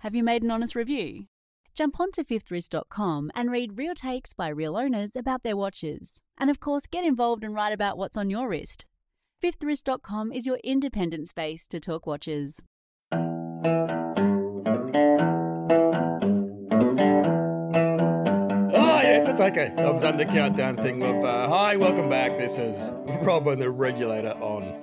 Have you made an honest review? Jump onto fifthwrist.com and read real takes by real owners about their watches. And of course, get involved and write about what's on your wrist. Fifthwrist.com is your independent space to talk watches. Yes, it's okay. I've done the countdown thing uh, hi, welcome back. This is Rob the Regulator on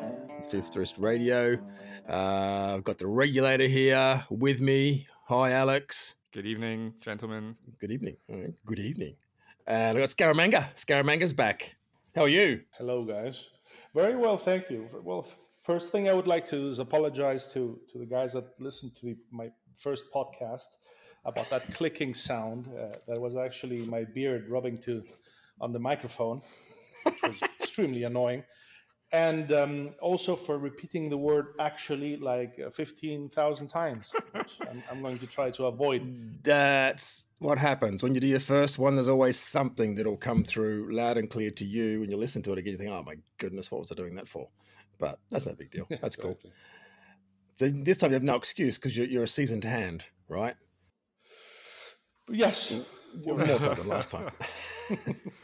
Fifth Wrist Radio. Uh, I've got the Regulator here with me. Hi, Alex. Good evening, gentlemen. Good evening. All right, Good evening. And I've got Scaramanga. Scaramanga's back. How are you? Hello, guys. Very well, thank you. Well, first thing I would like to is apologize to to the guys that listened to my first podcast about that clicking sound. Uh, that was actually my beard rubbing to on the microphone, which was extremely annoying. And um, also for repeating the word actually like uh, 15,000 times, which I'm, I'm going to try to avoid. That's what happens. When you do your first one, there's always something that'll come through loud and clear to you. When you listen to it again, you think, oh my goodness, what was I doing that for? But that's no big deal. That's cool. Exactly. So this time you have no excuse because you're, you're a seasoned hand, right? Yes. Well, more so than last time.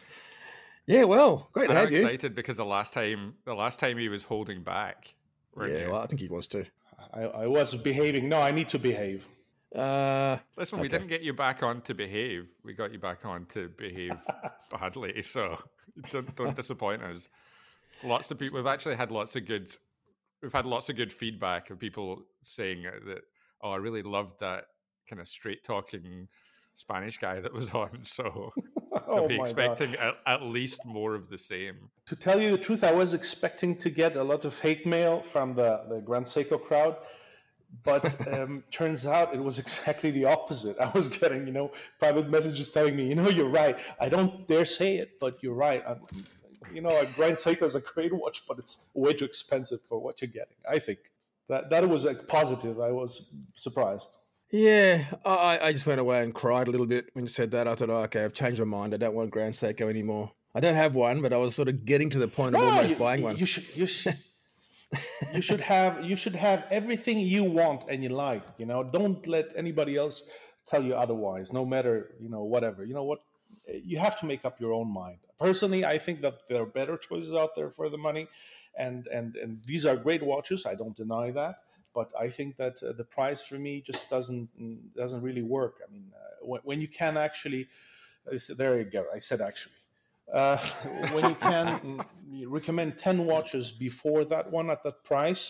yeah, well, great to have I'm have you. excited because the last time the last time he was holding back. weren't Yeah, well, I think he was too. I, I was behaving. No, I need to behave. Uh, Listen, we didn't get you back on to behave. We got you back on to behave badly. So don't, don't disappoint us. Lots of people. We've actually had lots of good. We've had lots of good feedback of people saying that. Oh, I really loved that kind of straight talking Spanish guy that was on. So Oh I'll be expecting at, at least more of the same. To tell you the truth, I was expecting to get a lot of hate mail from the, the Grand Seiko crowd, but um, turns out it was exactly the opposite. I was getting, you know, private messages telling me, you know, you're right. I don't dare say it, but you're right. I'm, you know, a Grand Seiko is a great watch, but it's way too expensive for what you're getting. I think that that was a positive. I was surprised. Yeah, I, I just went away and cried a little bit when you said that. I thought, oh, okay, I've changed my mind. I don't want Grand Seiko anymore. I don't have one, but I was sort of getting to the point of almost you, buying one. You should you should you should have you should have everything you want and you like. You know, don't let anybody else tell you otherwise. No matter you know whatever. You know what? You have to make up your own mind. Personally, I think that there are better choices out there for the money, and and and these are great watches. I don't deny that. But I think that uh, the price for me just doesn't doesn't really work. I mean, uh, when, when you can actually, uh, there you go. I said actually uh, when you can mm, you recommend 10 watches before that one at that price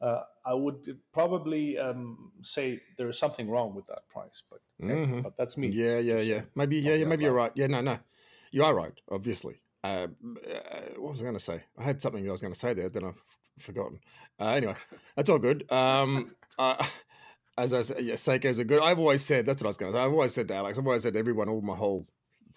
uh, i would probably um, say there is something wrong with that price but hey, Mhm. but that's me Yeah, yeah, yeah. Maybe, yeah, yeah. Maybe you're right. Yeah, no, no, you are right. Obviously. Uh, uh, what was I going to say? I had something I was going to say there, then I've forgotten. Uh, anyway, that's all good. Um, uh, as I said, yeah, Seikos are good. I've always said that's what I was going to say. I've always said to Alex. I've always said to everyone all my whole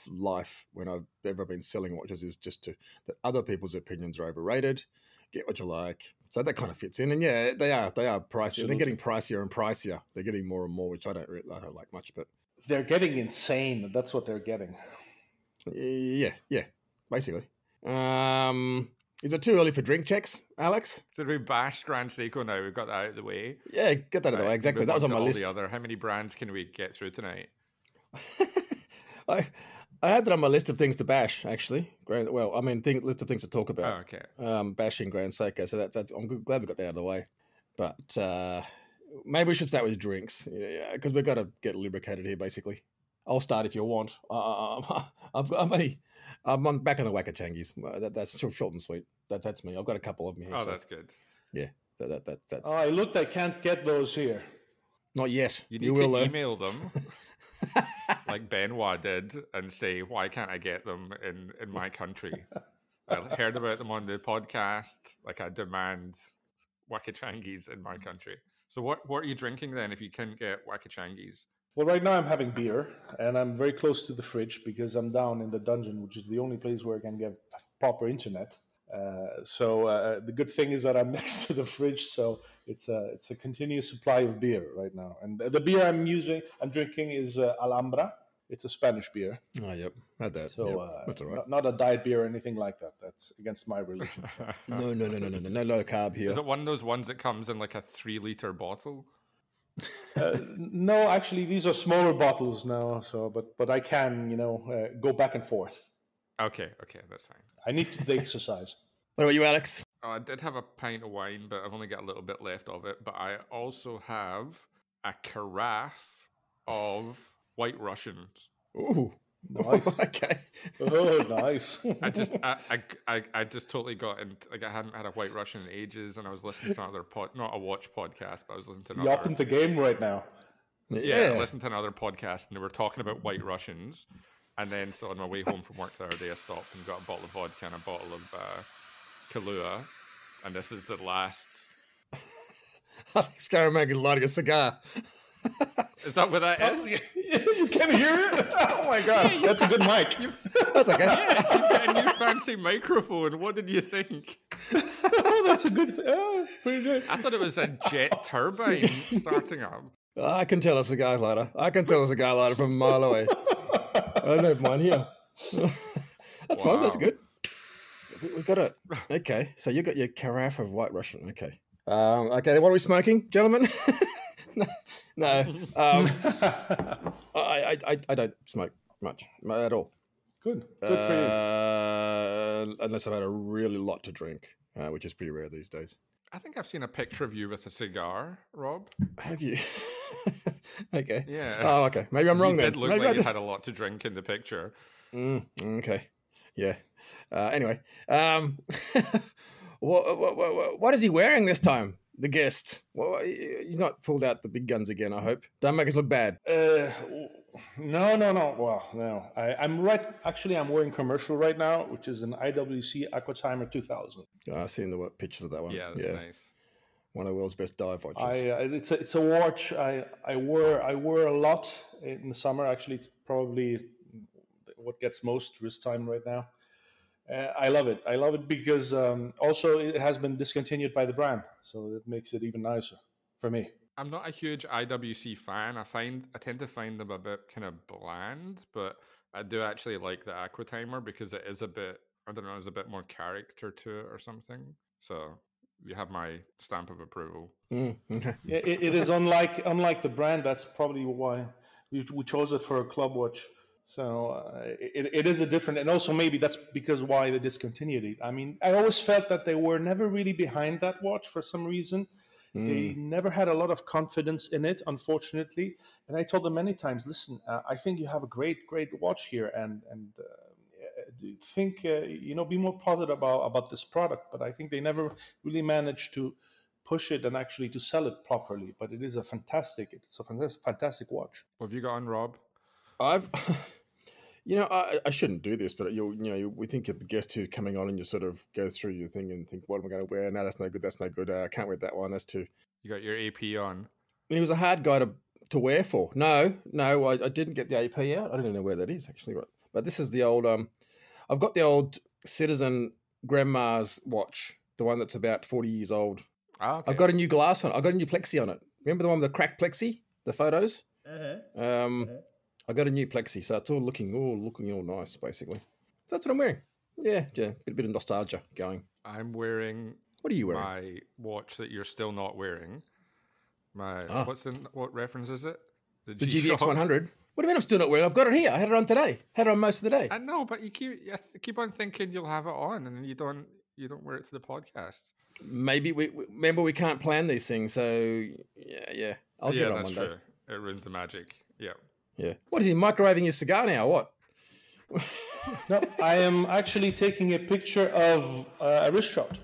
life when I've ever been selling watches is just to that other people's opinions are overrated. Get what you like. So that kind of fits in, and yeah, they are. They are pricier. They're getting pricier and pricier. They're getting more and more, which I don't. Really, I don't like much, but they're getting insane that's what they're getting Yeah, yeah, basically. Um, is it too early for drink checks, Alex? So we bashed Grand Seiko now. We've got that out of the way. Yeah, get that out of the way. Exactly. That was on my list. The other, how many brands can we get through tonight? I I had that on my list of things to bash. Actually, Grand. Well, I mean, thing, list of things to talk Oh, about. okay. Um, bashing Grand Seiko. So that's that's. I'm glad we got that out of the way. But uh, maybe we should start with drinks. Yeah, because we've got to get lubricated here. Basically, I'll start if you want. Uh, I've got. I'm only. I'm on, back on the Wakachangies. Uh, That, that's short short and sweet. That, that's me. I've got a couple of them here. Oh, so, that's good. yeah. So that, that that's oh i looked i can't get those here not yet. You You, need will to though. email them like Benoit did and say, why can't I get them in, in my country? I heard about them on the podcast. Like, I demand Wakachangis in my country. So, what, what are you drinking then if you can't get Wakachangis? Well right now i'm having beer and i'm very close to the fridge because i'm down in the dungeon which is the only place where i can get proper internet uh, so uh, the good thing is that I'm next to the fridge, so it's a it's a continuous supply of beer right now. And the the beer I'm using, I'm drinking is uh, Alhambra. It's a Spanish beer, Oh, yep. Had that. so yep. uh, That's all right. not, not a diet beer or anything like that. That's against my religion. No, no, no, no, no, no, no low carb here. Is it one of those ones that comes in like a three liter bottle? Uh, no, actually, these are smaller bottles now. So, but but I can, you know, uh, go back and forth. Okay, okay, that's fine. I need to exercise. What about you, Alex? Oh, I did have a pint of wine, but I've only got a little bit left of it. But I also have a carafe of White Russians. Ooh, Nice. okay. oh, nice. I just, I, I, I, just totally got in. Like, I hadn't had a White Russian in ages, and I was listening to another pod, not a watch podcast, but I was listening to another. up in the game right now. yeah, I listened to another podcast, and they were talking about White Russians. And then, so on my way home from work the other day, I stopped and got a bottle of vodka and a bottle of uh, Kahlua. And this is the last. Alex is lighting a cigar. Is that what that is? you can hear it. Oh my god, that's a good mic. That's okay. You've got a new fancy microphone. What did you think? oh, that's a good. Oh, pretty good. I thought it was a jet turbine starting up. I can tell a guy lighter. I can tell a guy lighter from a mile away. I don't have mine here. That's fine. That's good. We, have got it. Okay, so you got your carafe of White Russian. Okay. Um, okay, what are we smoking, gentlemen? No, no. Um, I, I, I, I don't smoke much at all. Good. Good for you. Uh, unless I've had a really lot to drink, uh, which is pretty rare these days. I think I've seen a picture of you with a cigar, Rob. Have you? okay. Yeah. Oh, okay. Maybe I'm wrong you then. did look Maybe like I you had a lot to drink in the picture. Mm, okay. Yeah. Uh, anyway, um, what, what, what, what is he wearing this time? The guest. Well, he's not pulled out the big guns again. I hope. Don't make us look bad. Uh, no, no, no. Well, no. I, I'm right. Actually, I'm wearing commercial right now, which is an IWC Aquatimer 2000. Oh, I've seen the pictures of that one. Yeah, that's nice. One of the world's best dive watches. I uh, it's a it's a watch I I wore I wore a lot in the summer. Actually, it's probably what gets most wrist time right now. Uh, I love it. I love it because um, also it has been discontinued by the brand, so that makes it even nicer for me. I'm not a huge IWC fan. I find I tend to find them a bit kind of bland, but I do actually like the Aqua Timer because it is a bit I don't know, there's a bit more character to it or something. So you have my stamp of approval. Mm, okay. Yeah, it, it is unlike unlike the brand. That's probably why we, we chose it for a club watch. So uh, it, it is a different, and also maybe that's because why they discontinued it. I mean, I always felt that they were never really behind that watch for some reason. They never had a lot of confidence in it, unfortunately. And I told them many times, listen, uh, I think you have a great, great watch here, and and uh, think uh, you know be more positive about about this product. But I think they never really managed to push it and actually to sell it properly. But it is a fantastic, it's a fantastic, fantastic watch. What have you got on, Rob? I've, you know, I, I shouldn't do this, but you you know, you, we think of the guest who coming on, and you sort of go through your thing and think, what am I going to wear? No, that's no good. That's no good. Uh, I can't wear that one. That's too. You got your AP on. And he was a hard guy to to wear for. No, no, I, I didn't get the AP out. I don't even know where that is actually. But, but this is the old. Um, I've got the old Citizen Grandma's watch, the one that's about forty years old. Ah, okay. I've got a new glass on. it. I got a new plexi on it. Remember the one with the cracked plexi? The photos. Um, I got a new plexi, so it's all looking all looking all nice, basically. So that's what I'm wearing. Yeah, yeah, bit, bit of nostalgia going. I'm wearing What are you wearing? my watch that you're still not wearing. My Ah. what's the what reference is it? the G-Shock? GVX 100. What do you mean I'm still not wearing? I've got it here. I had it on today. Had it on most of the day. I know, but you keep you keep on thinking you'll have it on, and you don't you don't wear it to the podcast. Maybe we, remember we can't plan these things, so yeah, yeah. I'll yeah, get it on that's one true. It ruins the magic. Yeah. Yeah. What is he microwaving his cigar now? What? No, I am actually taking a picture of uh, a wrist shot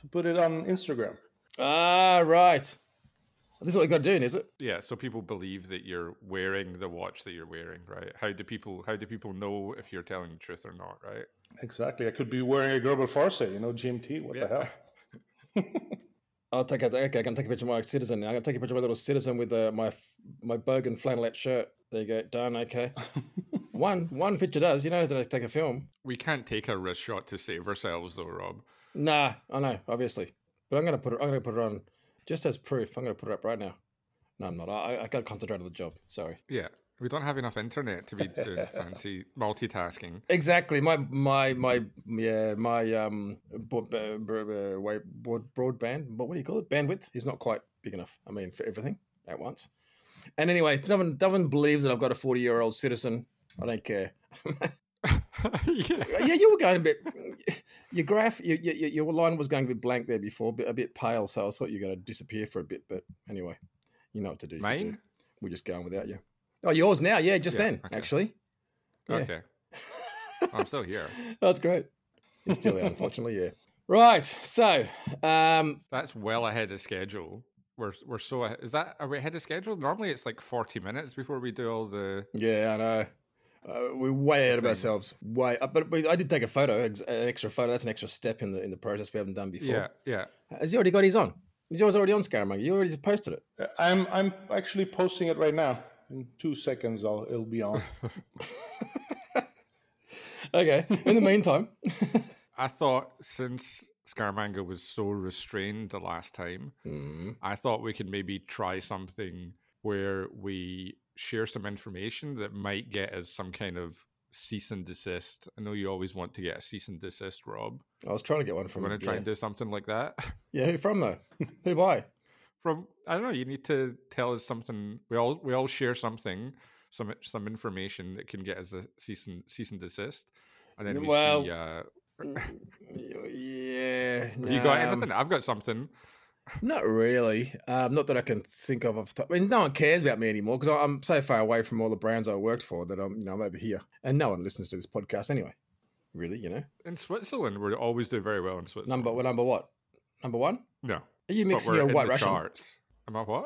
to put it on Instagram. Ah, right. This is what we got to do, is it? Yeah, so people believe that you're wearing the watch that you're wearing, right? How do people how do people know if you're telling the truth or not, right? Exactly. I could be wearing a Greubel Forsey, you know, GMT. What the hell? I'll take a, okay. I can take a picture of my citizen. I'm gonna take a picture of my little citizen with uh, my f- my bogan flannelette shirt. There you go. Done. Okay. one one picture does. You know that I take a film. We can't take a wrist shot to save ourselves though, Rob. Nah, I know, obviously, but I'm gonna put it. I'm gonna put it on just as proof. I'm gonna put it up right now. No, I'm not. I, I got to concentrate on the job. Sorry. Yeah. We don't have enough internet to be doing fancy multitasking. Exactly. My my my yeah my um broad, broad, broad, broadband. What what do you call it? Bandwidth is not quite big enough. I mean for everything. at once. And anyway, if someone, someone believes that I've got a 40 year old citizen, I don't care. yeah. yeah, you were going a bit. Your graph, your, your, your line was going a bit blank there before, a bit pale. So I thought you were going to disappear for a bit. But anyway, you know what to do. Mine? We're just going without you. Oh, yours now? Yeah, just Yeah, then, okay. actually. Yeah. Okay. I'm still here. That's great. You're still here, unfortunately. Yeah. Right. So, um, That's well ahead of schedule. We're we're so is that are we ahead of schedule? Normally it's like 40 minutes before we do all the yeah, I know. Uh, we're way out of Things. ourselves. Way, uh, but, but I did take a photo, an extra photo. That's an extra step in the in the process we haven't done before. Yeah, yeah. Has he already got his on? Is yours already on Scaramanga? You already posted it. Uh, I'm I'm actually posting it right now. In two seconds, I'll it'll be on. Okay. In the meantime, I thought since Scaramanga was so restrained the last time, Mm, I thought we could maybe try something where we share some information that might get us some kind of cease and desist. I know you always want to get a cease and desist, Rob. I was trying to get one from. going to try yeah. and do something like that. yeah, who from though? who by? From I don't know. You need to tell us something. We all we all share something, some some information that can get us a cease and cease and desist, and then we Well, see. Uh, Yeah. have you got um, anything? I've got something. Not really. Um, not that I can think of. Off the top. I mean, no one cares about me anymore because I'm so far away from all the brands I worked for that I'm, you know, I'm over here, and no one listens to this podcast anyway. Really, you know. In Switzerland, we always do very well in Switzerland. Number well, number what? Number one? No. Are you mixing your White Russian? charts. Am I what?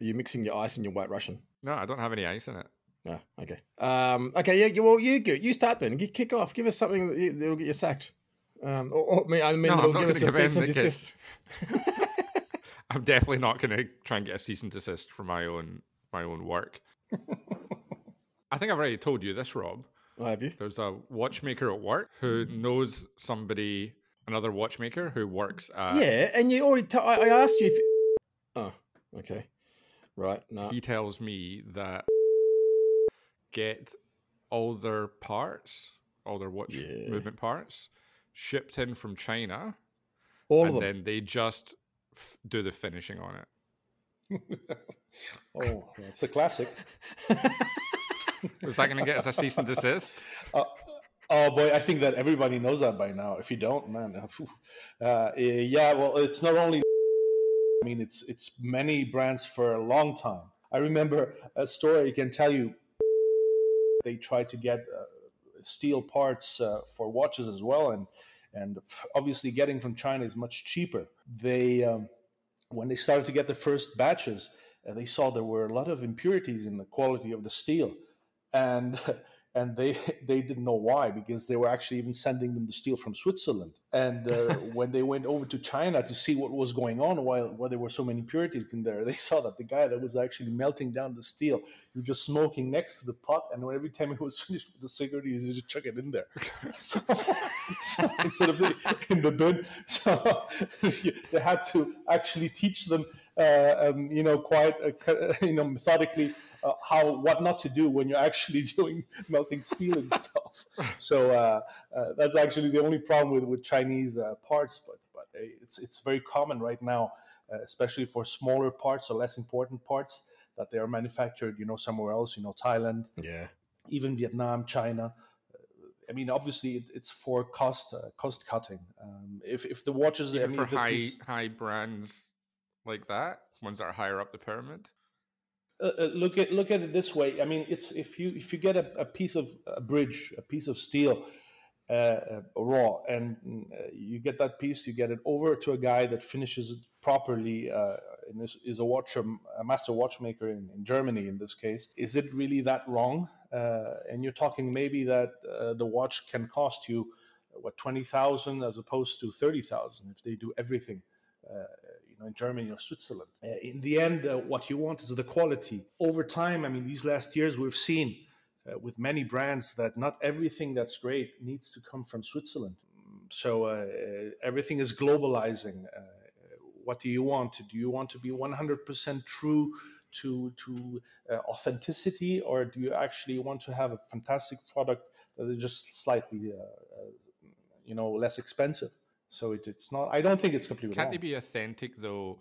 Are you mixing your ice and your White Russian? No, I don't have any ice in it. No. Okay. Um. Okay. Yeah. you- Well, you. You start then. Get kick off. Give us something that'll get you sacked. Um. Or, or I mean, I mean, No, that'll I'm give us a cease and desist. I'm definitely not going to try and get a cease and desist for my own my own work. I think I've already told you this, Rob. Oh, have you? There's a watchmaker at work who knows somebody, another watchmaker who works at. yeah. And you already. T- I, I asked you if. Oh. Okay. Right. No. He tells me that get all their parts, all their watch Yeah. movement parts, shipped in from China, All of and them. then they just f- do the finishing on it. oh, that's a classic. Is that going to get us a cease and desist? Uh, oh boy, I think that everybody knows that by now. If you don't, man, uh, yeah. Well, it's not only. I mean, it's it's many brands for a long time. I remember a story I can tell you. They tried to get uh, steel parts uh, for watches as well, and and obviously getting from China is much cheaper. They um, when they started to get the first batches, uh, they saw there were a lot of impurities in the quality of the steel, and and they they didn't know why because they were actually even sending them the steel from Switzerland. And uh, when they went over to China to see what was going on, why why there were so many impurities in there, they saw that the guy that was actually melting down the steel, he was just smoking next to the pot, and every time he was finished with the cigarette, he would just chuck it in there. so, so instead of in the bin, so they had to actually teach them. Uh, um, you know, quite uh, you know methodically uh, how what not to do when you're actually doing melting steel and stuff. So uh, uh, that's actually the only problem with with Chinese uh, parts, but but uh, it's it's very common right now, uh, especially for smaller parts or less important parts that they are manufactured, you know, somewhere else, you know, Thailand, yeah. even Vietnam, China. I mean, obviously, it, it's for cost uh, cost cutting. Um, if if the watches, I mean, for high piece- high brands like that, ones that are higher up the pyramid. uh, uh, look at look at it this way. I mean, it's if you if you get a, a piece of a bridge, a piece of steel, uh, raw, and uh, you get that piece, you get it over to a guy that finishes it properly. Uh, and is, is a watch a master watchmaker in, in Germany in this case. Is it really that wrong? Uh, and you're talking maybe that the watch can cost you what twenty thousand as opposed to thirty thousand if they do everything uh, you know, in Germany or Switzerland. Uh, in the end, uh, what you want is the quality. Over time, I mean, these last years we've seen uh, with many brands that not everything that's great needs to come from Switzerland. So everything is globalizing. What do you want? Do you want to be 100% true to to uh, authenticity, or do you actually want to have a fantastic product that is just slightly, uh, uh, you know, less expensive? So it, it's not. I don't think it's completely Can't wrong. they be authentic though,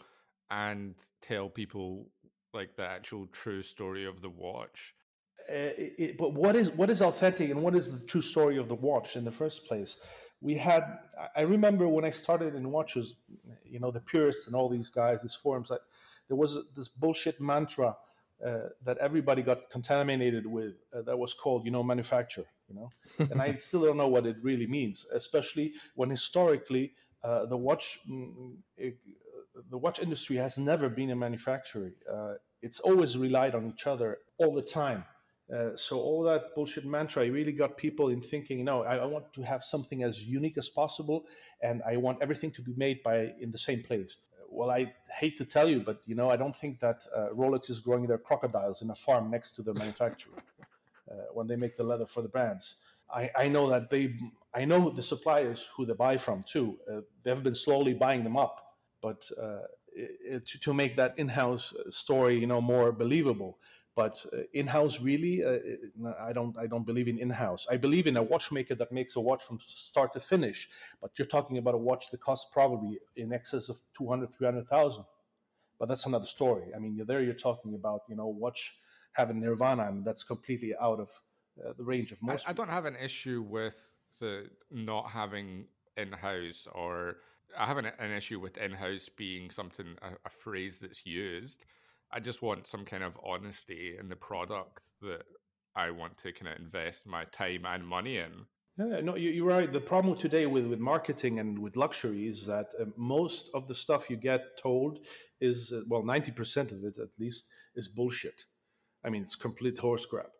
and tell people like the actual true story of the watch. Uh, it, but what is what is authentic and what is the true story of the watch in the first place? We had I remember when I started in watches, you know, the purists and all these guys, these forums. That there was this bullshit mantra uh, that everybody got contaminated with uh, that was called, you know, manufacture. You know, and I still don't know what it really means, especially when historically uh, the watch mm, it, the watch industry has never been a manufacturer. Uh, it's always relied on each other all the time. Uh, so all that bullshit mantra really got people in thinking, no, I, I, want to have something as unique as possible, and I want everything to be made by in the same place. Well, I hate to tell you, but you know, I don't think that uh, Rolex is growing their crocodiles in a farm next to their manufacturer uh, when they make the leather for the brands. I, I, know that they, I know the suppliers who they buy from too. Uh, they've been slowly buying them up but uh, it, to, to, make that in-house story, you know, more believable. But uh, in-house, really, uh, I don't, I don't believe in in-house. I believe in a watchmaker that makes a watch from start to finish. But you're talking about a watch that costs probably in excess of 200, 300,000. But that's another story. I mean, there you're talking about, you know, watch having Nirvana, and that's completely out of uh, the range of most. I, I, don't have an issue with the not having in-house or I have an, an issue with in-house being something a, a, phrase that's used. I just want some kind of honesty in the product that I want to kind of invest my time and money in. Yeah, no, you're right. The problem today with, with marketing and with luxury is that uh, most of the stuff you get told is, uh, well, 90% of it at least, is bullshit. I mean, it's complete horse crap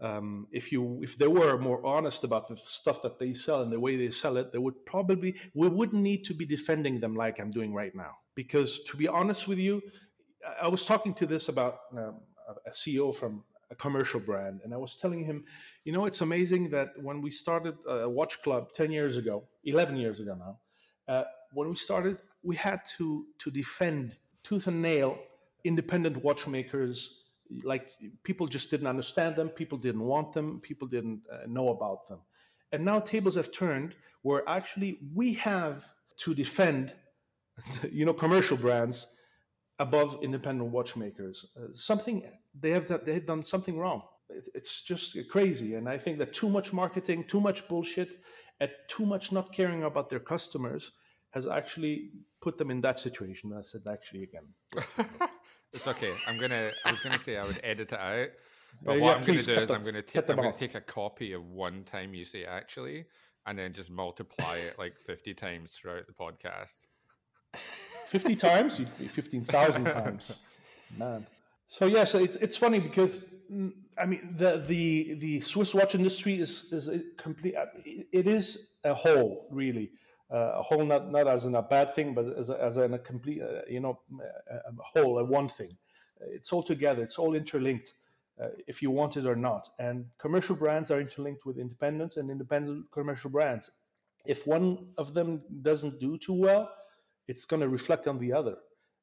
um, if you if they were more honest about the stuff that they sell and the way they sell it, they would probably we wouldn't need to be defending them like I'm doing right now. Because to be honest with you, I was talking to this about um, a CEO from a commercial brand, and I was telling him, you know, it's amazing that when we started a watch club ten years ago, eleven years ago now, uh, when we started, we had to to defend tooth and nail independent watchmakers like people just didn't understand them people didn't want them people didn't uh, know about them. And now tables have turned where actually we have to defend you know commercial brands above independent watchmakers. Uh, something they have that they've done something wrong. It, it's just crazy. And i think that too much marketing too much bullshit and too much not caring about their customers has actually put them in that situation. I said actually again It's okay. I'm gonna. I was gonna say I would edit it out, but what I'm gonna do is I'm gonna take. I'm gonna take a copy of one time you say actually, and then just multiply it like 50 times throughout the podcast. 50 times? Fifteen thousand times, man. So yeah, so it's it's funny because mm, I mean the the the Swiss watch industry is is a complete. It is a whole really a whole not not as in a bad thing, but as a, as in a complete uh, you know a, whole, a one thing. It's all together. It's all interlinked. Uh, if you want it or not. And commercial brands are interlinked with independents and independent commercial brands. If one of them doesn't do too well, it's going to reflect on the other.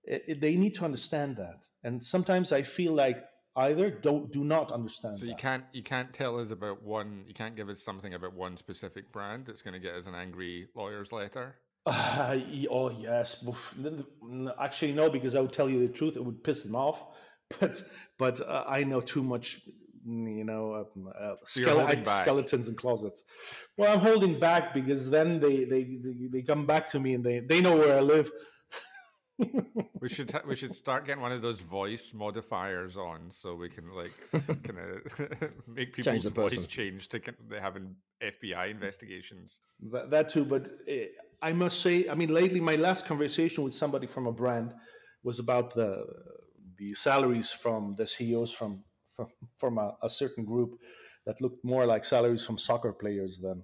It, it, they need to understand that. And sometimes I feel like either don't do not understand. So you that. can't you can't tell us about one. You can't give us something about one specific brand that's going to get us an angry lawyer's letter. Uh, oh yes, actually no, because I would tell you the truth, it would piss them off. But but uh, I know too much, you know, um, uh, skele- skeletons in closets. Well, I'm holding back because then they, they they they come back to me and they they know where I live we should we should start getting one of those voice modifiers on so we can like kind of make people's change voice change to they having FBI investigations. That, that too, but eh, I must say, I mean, lately my last conversation with somebody from a brand was about the the salaries from the CEOs from from from a, a certain group that looked more like salaries from soccer players than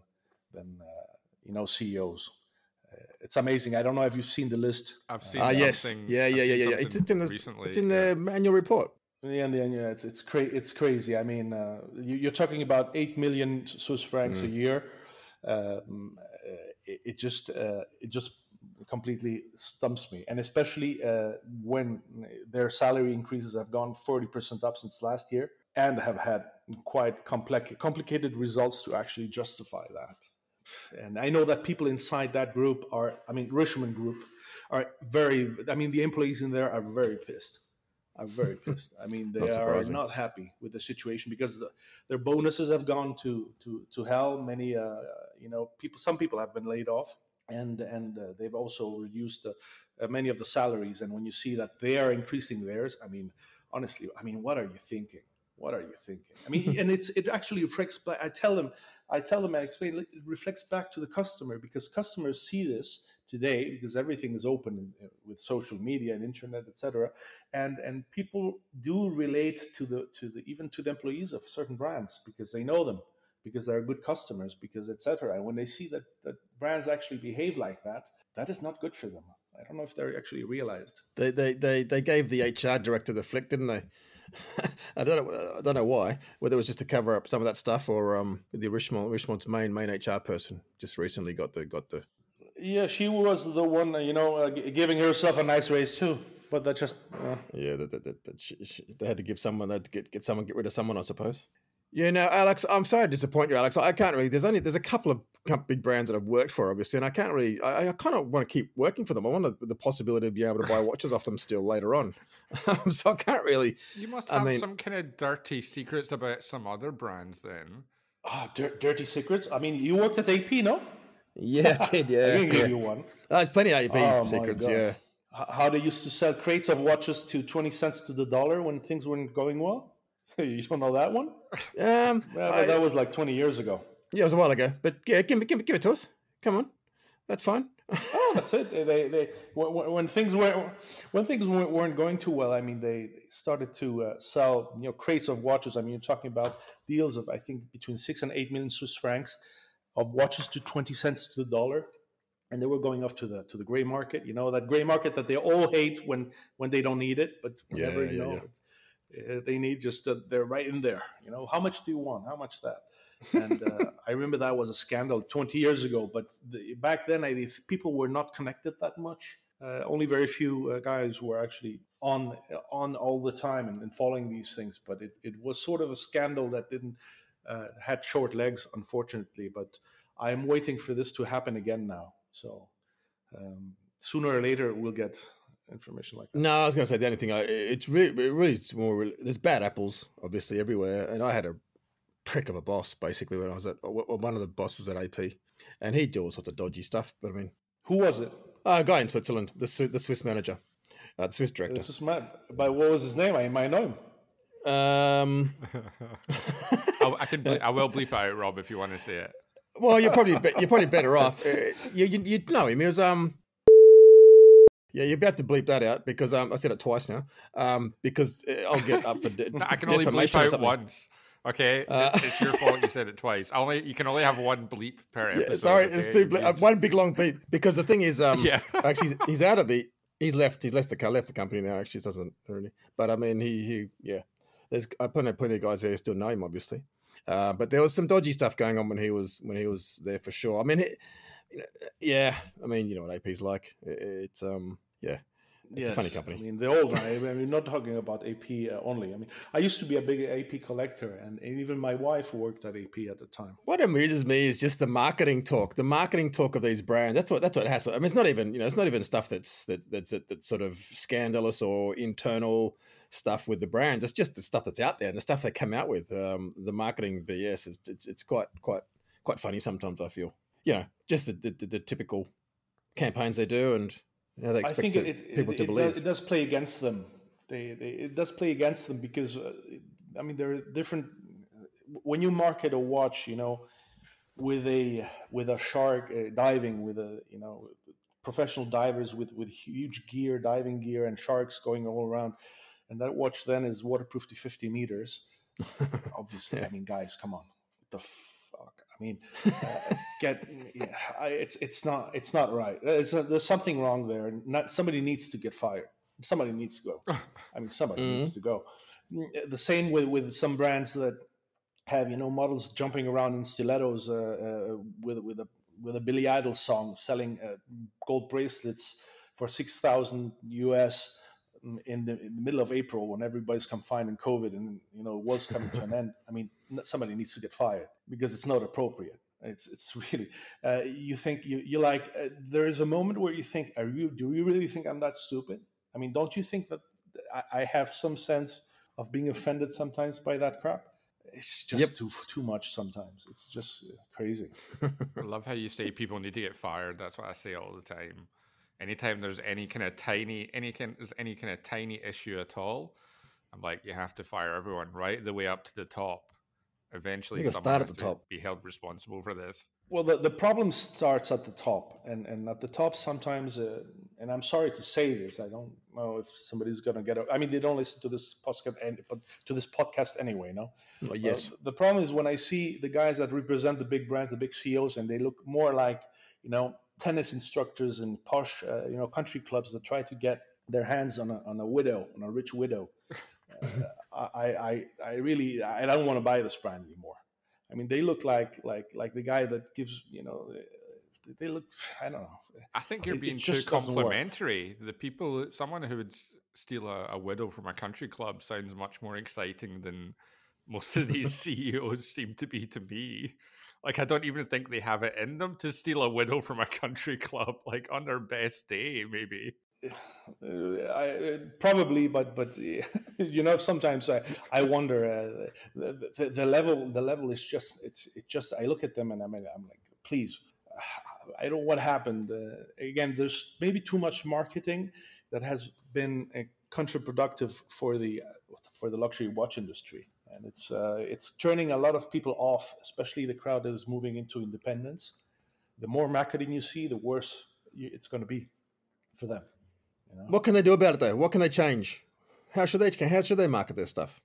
than uh, you know CEOs it's amazing. I don't know if you've seen the list. I've seen uh, yes. Yeah, yeah, yeah, yeah. It's, it's in the recently. It's in the annual report. Yeah, yeah, yeah. It's it's crazy. It's crazy. I mean, uh, you, are talking about eight million Swiss francs mm. a year. Um, it, it, just uh, it just completely stumps me, and especially uh, when their salary increases have gone forty percent up since last year, and have had quite complex complicated results to actually justify that and I know that people inside that group are, I mean, Richemont Group are very, I mean, the employees in there are very pissed. are very pissed. I mean, they Not are not happy with the situation because the, their bonuses have gone to to to hell. Many, uh, you know, people. Some people have been laid off, and and uh, they've also reduced uh, uh, many of the salaries. And when you see that they are increasing theirs, I mean, honestly, I mean, what are you thinking? What are you thinking? I mean, and it's it actually reflects. back- I tell them, I tell them, I explain. It reflects back to the customer because customers see this today because everything is open uh, with social media and internet, etc. And and people do relate to the to the even to the employees of certain brands because they know them because they're good customers because etc. And when they see that that brands actually behave like that, that is not good for them. I don't know if they're actually realized. They they they, they gave the HR director the flick, didn't they? I don't know. I don't know why. Whether it was just to cover up some of that stuff, or um, the Richemont Richemont's main main HR person just recently got the got the. Yeah, she was the one, you know, uh, giving herself a nice raise too. But that just, uh, Yeah, that, that, that, that she, she, they had to give someone, they had to get get someone, get rid of someone, I suppose. Yeah, no, Alex, I'm sorry to disappoint you, Alex. I can't really. There's only there's a couple of big brands that I've worked for, obviously, and I can't really. I, I kind of want to keep working for them. I want the, the possibility of being able to buy watches off them still later on. Um, so I can't really. You must I have mean- some kind of dirty secrets about some other brands then. ah, dir- dirty secrets. I mean, you worked at AP, no? Yeah, I did. I Yeah, can give yeah. you one. There's plenty of AP Oh, secrets. Yeah. How they used to sell crates of watches to 20 cents to the dollar when things weren't going well? you don't know that one? Um, Well, I- that was like 20 years ago. Yeah, it was a while ago, but yeah, give, give, give it to us. Come on, that's fine. Oh, that's it. They, they, when, things were when things weren't, weren't going too well. I mean, they started to uh, sell you know crates of watches. I mean, you're talking about deals of I think between six and eight million Swiss francs of watches to 20 cents to the dollar. And they were going off to the to the gray market, you know that gray market that they all hate when when they don't need it, but whenever yeah, you know yeah. uh, they need just uh, they're right in there. You know how much do you want? How much that? And uh, I remember that was a scandal 20 years ago. But the, back then, I, people were not connected that much. Uh, only very few uh, guys were actually on on all the time and, and following these things. But it, it was sort of a scandal that didn't uh, had short legs, unfortunately. But I'm waiting for this to happen again now. So um, sooner or later, we'll get information like that. No, I was going to say the only thing. I, it's really, it really, it's more. There's bad apples, obviously, everywhere. And I had a prick of a boss, basically, when I was at w- w- one of the bosses at AP, and he'd do all sorts of dodgy stuff. But I mean, Who was it? uh, a guy in Switzerland, the Swi- the Swiss manager, uh, the Swiss director. This was my. But what was his name? I might know him. Um, I, I can, ble- I will bleep it out, Rob, if you want to see it. well, you're probably be- you're probably better off. Uh, you you you'd know him. He was um. Yeah, you'd be able to bleep that out because um, I said it twice now. Um, because uh, I'll get up for de- No, I can only bleep defamation or out something. once. Okay, Uh, it's, it's your fault you said it twice. Only you can only have one bleep per episode. Yeah, sorry, it's two ble- uh, one big long beat because the thing is, um, Yeah. actually, he's, he's out of the, he's left, he's left the left the company now. Actually, doesn't really, but I mean, he, he, yeah, there's plenty, plenty of guys there who still know him, obviously, uh, but there was some dodgy stuff going on when he was when he was there for sure. I mean, it, yeah, I mean, you know what AP's like. It, it's um, yeah, it's a funny company. I mean, the old. I mean, we're not talking about AP uh, only. I mean, I used to be a big AP collector, and even my wife worked at AP at the time. What amuses me is just the marketing talk, the marketing talk of these brands. That's what that's what has. I mean, it's not even you know, it's not even stuff that's that, that's that's sort of scandalous or internal stuff with the brands. It's just the stuff that's out there and the stuff they come out with. Um, the marketing BS is it's, it's quite quite quite funny sometimes. I feel you know just the, the, the typical campaigns they do and how they I think to- it, people it, to it believe. does, it does play against them. They, they it does play against them because uh, I mean there are different. When you market a watch, you know, with a with a shark uh, diving with a you know professional divers with with huge gear, diving gear, and sharks going all around, and that watch then is waterproof to fifty meters. Obviously, I mean, guys, come on, what the fuck? I mean, uh, get yeah, I, it's it's not it's not right. There's, there's something wrong there. Not somebody needs to get fired. Somebody needs to go. I mean, somebody needs to go. Mm, The same with with some brands that have you know models jumping around in stilettos uh, uh, with with a with a Billy Idol song, selling uh, gold bracelets for six thousand US in the in the middle of April when everybody's confined in COVID and you know it was coming to an end. I mean, somebody needs to get fired because it's not appropriate. It's it's really uh, you think you you like uh, there is a moment where you think are you do you really think I'm that stupid? I mean, don't you think that I, I have some sense of being offended sometimes by that crap. It's just Yep. too too much sometimes. It's just uh, crazy. I love how you say people need to get fired. That's what I say all the time. Anytime there's any kind of tiny, any kind, there's any kind of tiny issue at all, I'm like, you have to fire everyone right the way up to the top. Eventually, gotta someone start at has the to top. be held responsible for this. Well, the, the problem starts at the top, and, and at the top sometimes, uh, and I'm sorry to say this, I don't know if somebody's gonna get. I mean, they don't listen to this podcast, and but to this podcast anyway, no. Not yet. Uh, the problem is when I see the guys that represent the big brands, the big CEOs, and they look more like you know tennis instructors and posh, uh, you know, country clubs that try to get their hands on a, on a widow, on a rich widow. Uh, I, I, I really, I don't want to buy this brand anymore. I mean, they look like like like the guy that gives, you know, uh, they look. I don't know. I think you're It- it being too doesn't work. complimentary. The people, someone who would steal a, a widow from a country club sounds much more exciting than most of these CEOs seem to be to me. Like, I don't even think they have it in them to steal a widow from a country club, like on their best day, maybe. Uh, I, uh, probably, but but you know, sometimes I I wonder uh, the, the, the level the level is just it's it's just I look at them and I'm I'm like please I don't know what happened uh, again. There's maybe too much marketing that has been uh, counterproductive for the uh, for the luxury watch industry, and it's uh, it's turning a lot of people off, especially the crowd that is moving into independence. The more marketing you see, the worse it's going to be for them. You know? What can they do about it though? What can they change? How should they how should they market their stuff?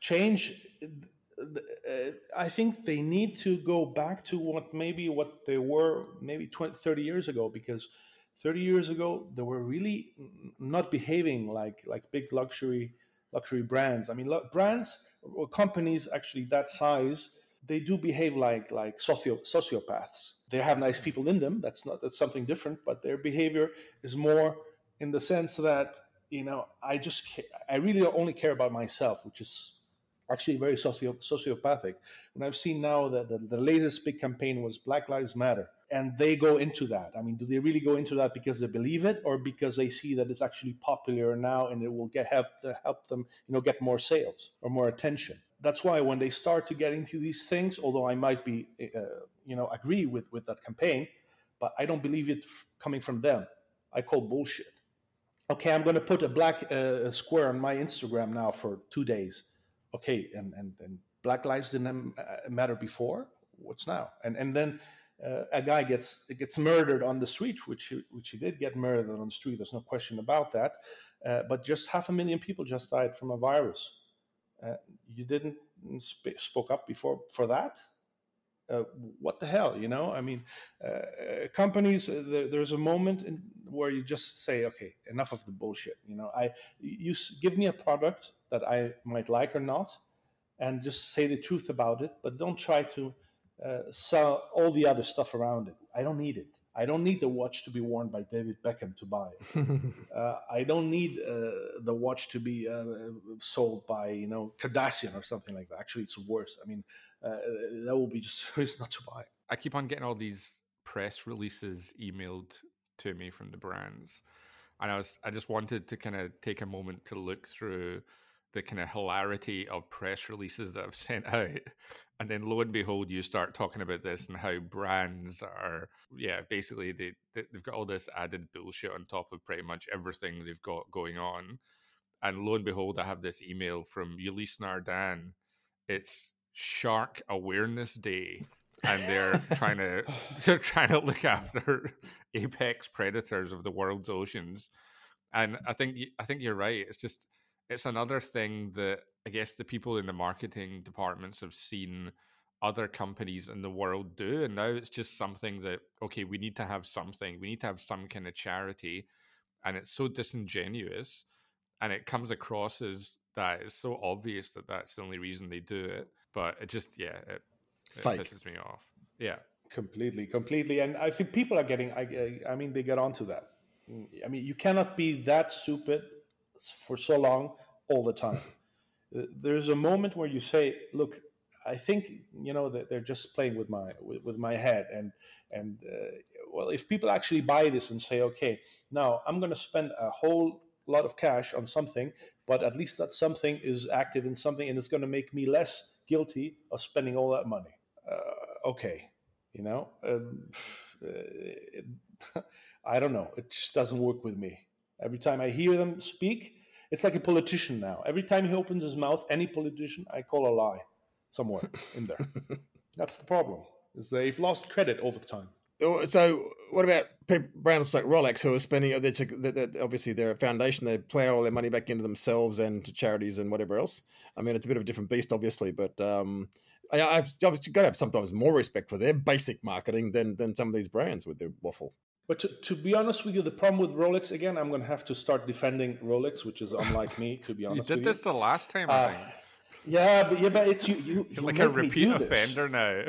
change uh, i think they need to go back to what maybe what they were maybe 20, 30 years ago because 30 years ago they were really not behaving like like big luxury luxury brands. I mean brands or companies actually that size they do behave like like socio sociopaths. They have nice people in them. That's not that's something different but their behavior is more in the sense that you know i just ca- i really only care about myself which is actually very socio- sociopathic. And I've seen now that the, the latest big campaign was Black Lives Matter, and they go into that. I mean, do they really go into that because they believe it, or because they see that it's actually popular now and it will get help to help them, you know, get more sales or more attention? That's why when they start to get into these things, although I might be, uh, you know, agree with with that campaign, but I don't believe it f- coming from them. I call bullshit. Okay, I'm going to put a black uh, square on my Instagram now for two days okay, and and, and Black lives didn't matter before. What's now? And and then uh, a guy gets gets murdered on the street, which he, which he did get murdered on the street. There's no question about that. Uh, but just half a million people just died from a virus. Uh, you didn't sp- spoke up before for that. Uh, what the hell, you know? I mean, uh, companies. Uh, there, there's a moment in, where you just say, "Okay, enough of the bullshit." You know, I you give me a product that I might like or not, and just say the truth about it. But don't try to uh, sell all the other stuff around it. I don't need it. I don't need the watch to be worn by David Beckham to buy it. uh, I don't need uh, the watch to be uh, sold by you know Kardashian or something like that. Actually, it's worse. I mean, uh, that will be just it's not to buy. I keep on getting all these press releases emailed to me from the brands, and I was I just wanted to kind of take a moment to look through the kind of hilarity of press releases that I've sent out, and then lo and behold, you start talking about this and how brands are yeah basically they they- they've got all this added bullshit on top of pretty much everything they've got going on, and lo and behold, I have this email from Ulysse Nardin. It's Shark Awareness Day and they're trying to they're trying to look after apex predators of the world's oceans and i think i think you're right it's just it's another thing that i guess the people in the marketing departments have seen other companies in the world do and now it's just something that okay we need to have something we need to have some kind of charity and it's so disingenuous and it comes across as that it's so obvious that that's the only reason they do it but it just yeah it, it pisses me off. Yeah. Completely completely and i think people are getting i, I- I mean they get onto that. Mm, I mean you cannot be that stupid for so long all the time Uh, there's a moment where you say look i think you know that they're just playing with my with, with my head and and uh, well if people actually buy this and say okay now i'm going to spend a whole lot of cash on something, but at least that something is active in something and it's going to make me less guilty of spending all that money. Uh, okay, you know, um, it, I don't know. It just doesn't work with me. Every time I hear them speak, it's like a politician now. Every time he opens his mouth, any politician, I call a lie somewhere in there. That's the problem. Is they've lost credit over the time. Oh, so, what about brands like Rolex, who are spending? They're, they're, obviously they're a foundation. They plow all their money back into themselves and to charities and whatever else. I mean, it's a bit of a different beast, obviously, but um, I, I've, I've got to have sometimes more respect for their basic marketing than than some of these brands with their waffle. But to, to be honest with you, the problem with Rolex again, I'm going to have to start defending Rolex, which is unlike me. To be honest, you did this you. the last time. I uh, think. Yeah, but yeah, but it's you. You You're like a repeat offender now.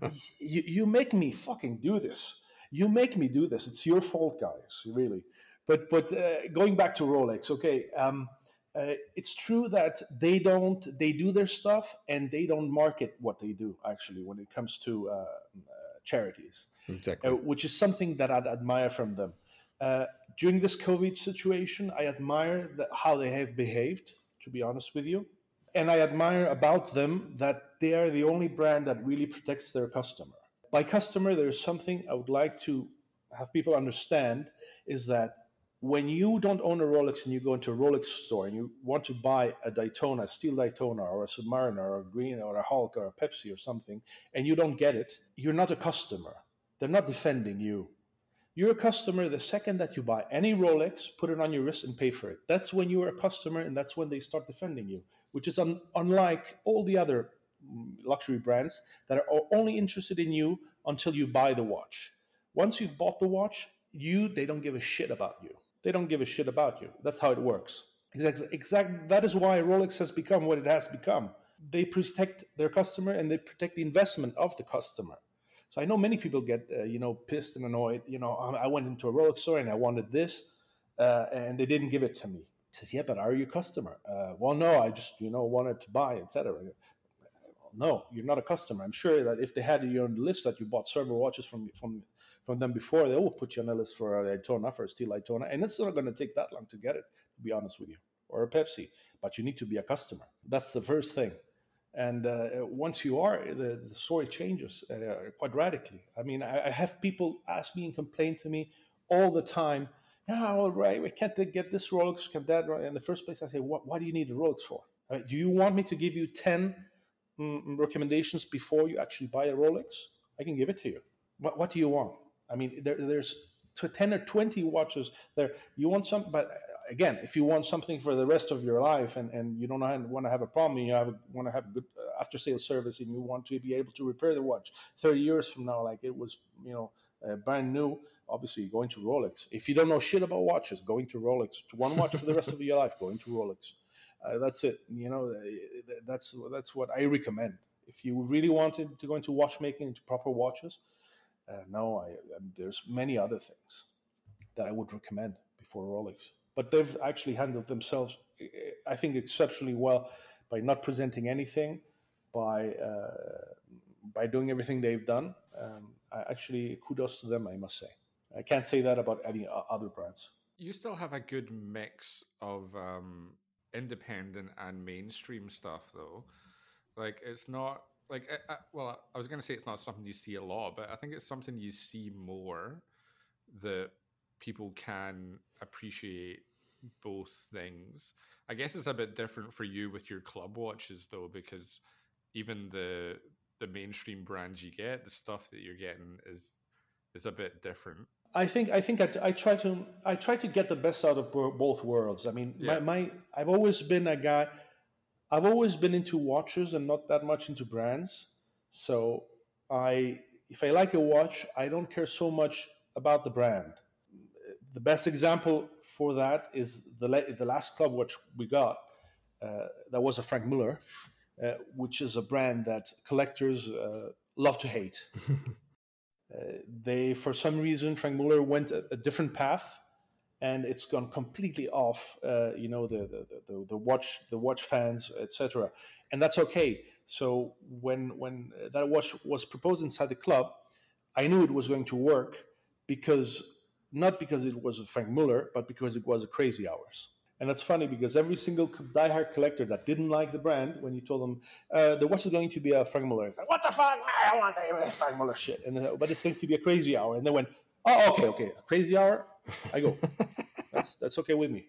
you you make me fucking do this. You make me do this. It's your fault, guys. Really. But but uh, going back to Rolex, okay. Um, uh, it's true that they don't they do their stuff and they don't market what they do actually when it comes to uh charities exactly. uh, which is something that i'd admire from them. Uh, during this covid situation i admire the, how they have behaved to be honest with you. And I admire about them that they are the only brand that really protects their customer. By customer, there's something I would like to have people understand is that when you don't own a Rolex and you go into a Rolex store and you want to buy a Daytona, a steel Daytona, or a Submariner, or a Green, or a Hulk, or a Pepsi, or something, and you don't get it, you're not a customer. They're not defending you. You're a customer the second that you buy any Rolex, put it on your wrist and pay for it. That's when you're a customer and that's when they start defending you, which is un- unlike all the other luxury brands that are only interested in you until you buy the watch. Once you've bought the watch, you they don't give a shit about you. They don't give a shit about you. That's how it works. Exactly. exact that is why Rolex has become what it has become. They protect their customer and they protect the investment of the customer. So I know many people get uh, you know pissed and annoyed. You know, I went into a Rolex store and I wanted this, uh, and they didn't give it to me. He says, "Yeah, but are you a customer?" Uh, well, no, I just you know wanted to buy, etc. No, you're not a customer. I'm sure that if they had you on the list that you bought several watches from from from them before, they will put you on the list for a Daytona, for a steel Daytona, and it's not going to take that long to get it. To be honest with you, or a Pepsi, but you need to be a customer. That's the first thing. And uh, once you are, the, the story changes uh, quite radically. I mean, I, I, have people ask me and complain to me all the time. Yeah, all right, we can't get this Rolex, can that? In the first place, I say, what, why do you need a Rolex for? Mean, do you want me to give you 10 mm, recommendations before you actually buy a Rolex? I can give it to you. What, what do you want? I mean, there, there's 10 or 20 watches there. You want some, but again, if you want something for the rest of your life and, and you don't want to have a problem, you have want to have a good uh, after sales service, and you want to be able to repair the watch 30 years from now, like it was, you know, uh, brand new. Obviously, going to Rolex. If you don't know shit about watches, going to Rolex. One watch for the rest of your life, going to Rolex. Uh, that's it. You know, uh, that's that's what I recommend. If you really wanted to go into watchmaking, into proper watches, uh, no, I, um, there's many other things that I would recommend before Rolex but they've actually handled themselves, eh, I think, exceptionally well by not presenting anything, by uh, by doing everything they've done. Um, I actually, kudos to them, I must say. I can't say that about any other brands. You still have a good mix of um, independent and mainstream stuff, though. Like it's not like I, I, well, I was going to say it's not something you see a lot, but I think it's something you see more that people can appreciate both things. I guess it's a bit different for you with your club watches though, because even the the mainstream brands you get, the stuff that you're getting is is a bit different. I think I think I, I try to I try to get the best out of both worlds. I mean, yeah. my, my I've always been a guy. I've always been into watches and not that much into brands. So I if I like a watch, I don't care so much about the brand the best example for that is the, the last club watch we got. Uh, that was a Franck Muller, uh, which is a brand that collectors uh, love to hate. Uh, they, for some reason, Franck Muller went a, a, different path, and it's gone completely off. Uh, you know, the, the, the, the watch, the watch fans, etc. And that's okay. So when when that watch was proposed inside the club, I knew it was going to work because not because it was Franck Muller, but because it was a crazy hours. And that's funny because every single diehard collector that didn't like the brand, when you told them uh, the watch is going to be a Franck Muller, it's like, what the fuck? I want that Franck Muller shit. And uh, but it's going to be a crazy hour. And they went, oh, okay, okay, crazy hour. I go, that's that's okay with me.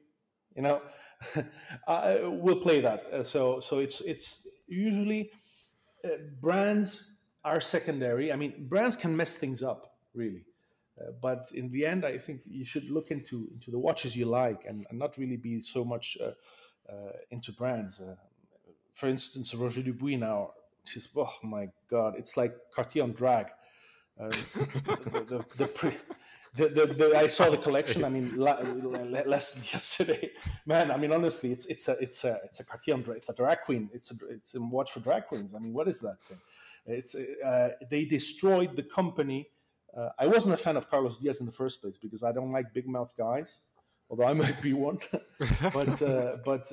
You know, uh, we'll play that. Uh, so so it's it's usually uh, brands are secondary. I mean, brands can mess things up really. Uh, but in the end, I think you should look into into the watches you like and, and not really be so much uh, uh, into brands. For instance, Roger Dubuis now, just oh my god, it's like Cartier on drag. Uh, the, the, pre, the, the, the, I saw the collection. I mean, la, less than yesterday, man. I mean, honestly, it's it's a it's a it's a Cartier. It's a drag queen. It's a it's a watch for drag queens. I mean, what is that thing? It's uh, they destroyed the company uh, I wasn't a fan of Carlos Dias in the first place because I don't like big mouth guys, although I might be one. but uh, but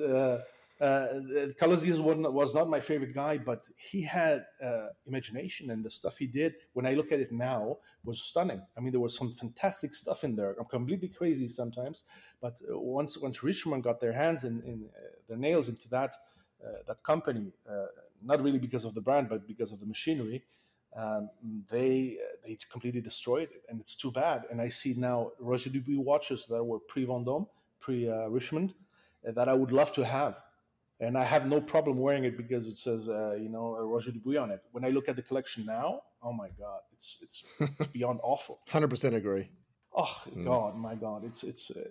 uh, uh, was not my favorite guy, but he had uh, imagination and the stuff he did. When I look at it now, was stunning. I mean, there was some fantastic stuff in there. I'm completely crazy sometimes, but uh, once once Richemont got their hands in, in their nails into that that company, not really because of the brand, but because of the machinery um, they they completely destroyed it, and it's too bad. And I see now Roger Dubuis watches that were pre Vendôme, pre uh, Richemont, uh, that I would love to have, and I have no problem wearing it because it says uh, you know Roger Dubuis on it. When I look at the collection now, oh my god, it's it's it's beyond awful. Hundred percent agree. Oh mm. God, my God! It's it's uh,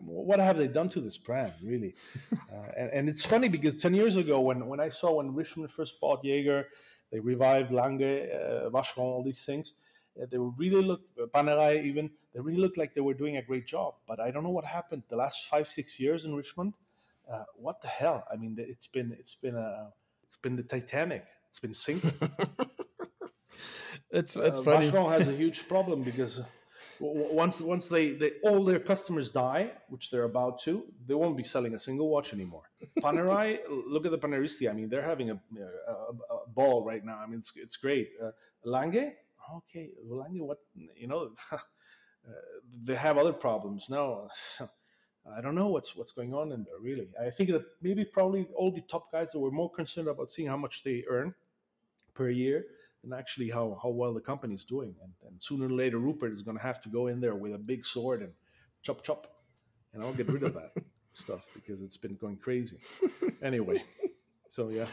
what have they done to this brand, really? uh, and, and, it's funny because ten years ago, when when I saw when Richemont first bought Jaeger, they revived Lange, uh, Vacheron, all these things. Uh, they really looked, uh, Panerai even, they really looked like they were doing a great job. But I don't know what happened the last five, six years in Richemont. Uh, what the hell? I mean, it's been, it's been a, it's been the Titanic. It's been sinking. it's, it's uh, funny. Vacheron has a huge problem because once once they, they all their customers die, which they're about to, they won't be selling a single watch anymore. Panerai, look at the Paneristi. I mean, they're having a, a, a ball right now. I mean, it's it's great. Uh, Lange, okay, Lange, what you know, uh, they have other problems. No, I don't know what's what's going on in there. Really, I think that maybe probably all the top guys that were more concerned about seeing how much they earn per year and actually how, how well the company is doing. And, and sooner or later, Rupert is going to have to go in there with a big sword and chop chop, and I'll get rid of that stuff because it's been going crazy. anyway, so yeah,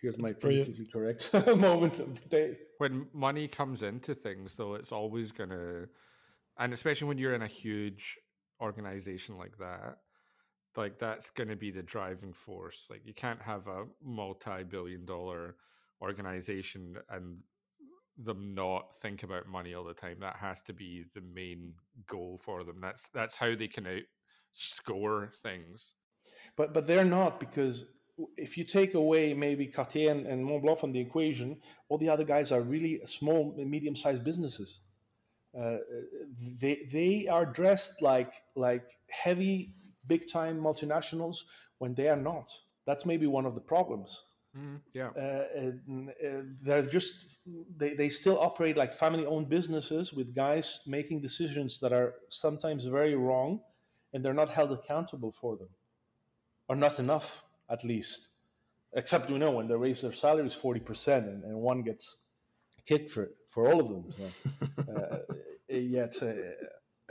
here's my politically correct moment of the day. When money comes into things, though, it's always going to, and especially when you're in a huge organization like that, like that's going to be the driving force. Like you can't have a multi-billion dollar organization and them not think about money all the time. That has to be the main goal for them. That's that's how they can out score things. But but they're not because if you take away maybe Cartier and, and Montblanc from the equation, all the other guys are really small, medium-sized businesses. Uh, they they are dressed like like heavy, big-time multinationals when they are not. That's maybe one of the problems. Mm, yeah. Uh, uh, they're just they, they still operate like family owned businesses with guys making decisions that are sometimes very wrong and they're not held accountable for them or not enough at least except we know when they raise their salaries 40% and, and one gets kicked for for all of them so, uh, Uh, yeah it's a,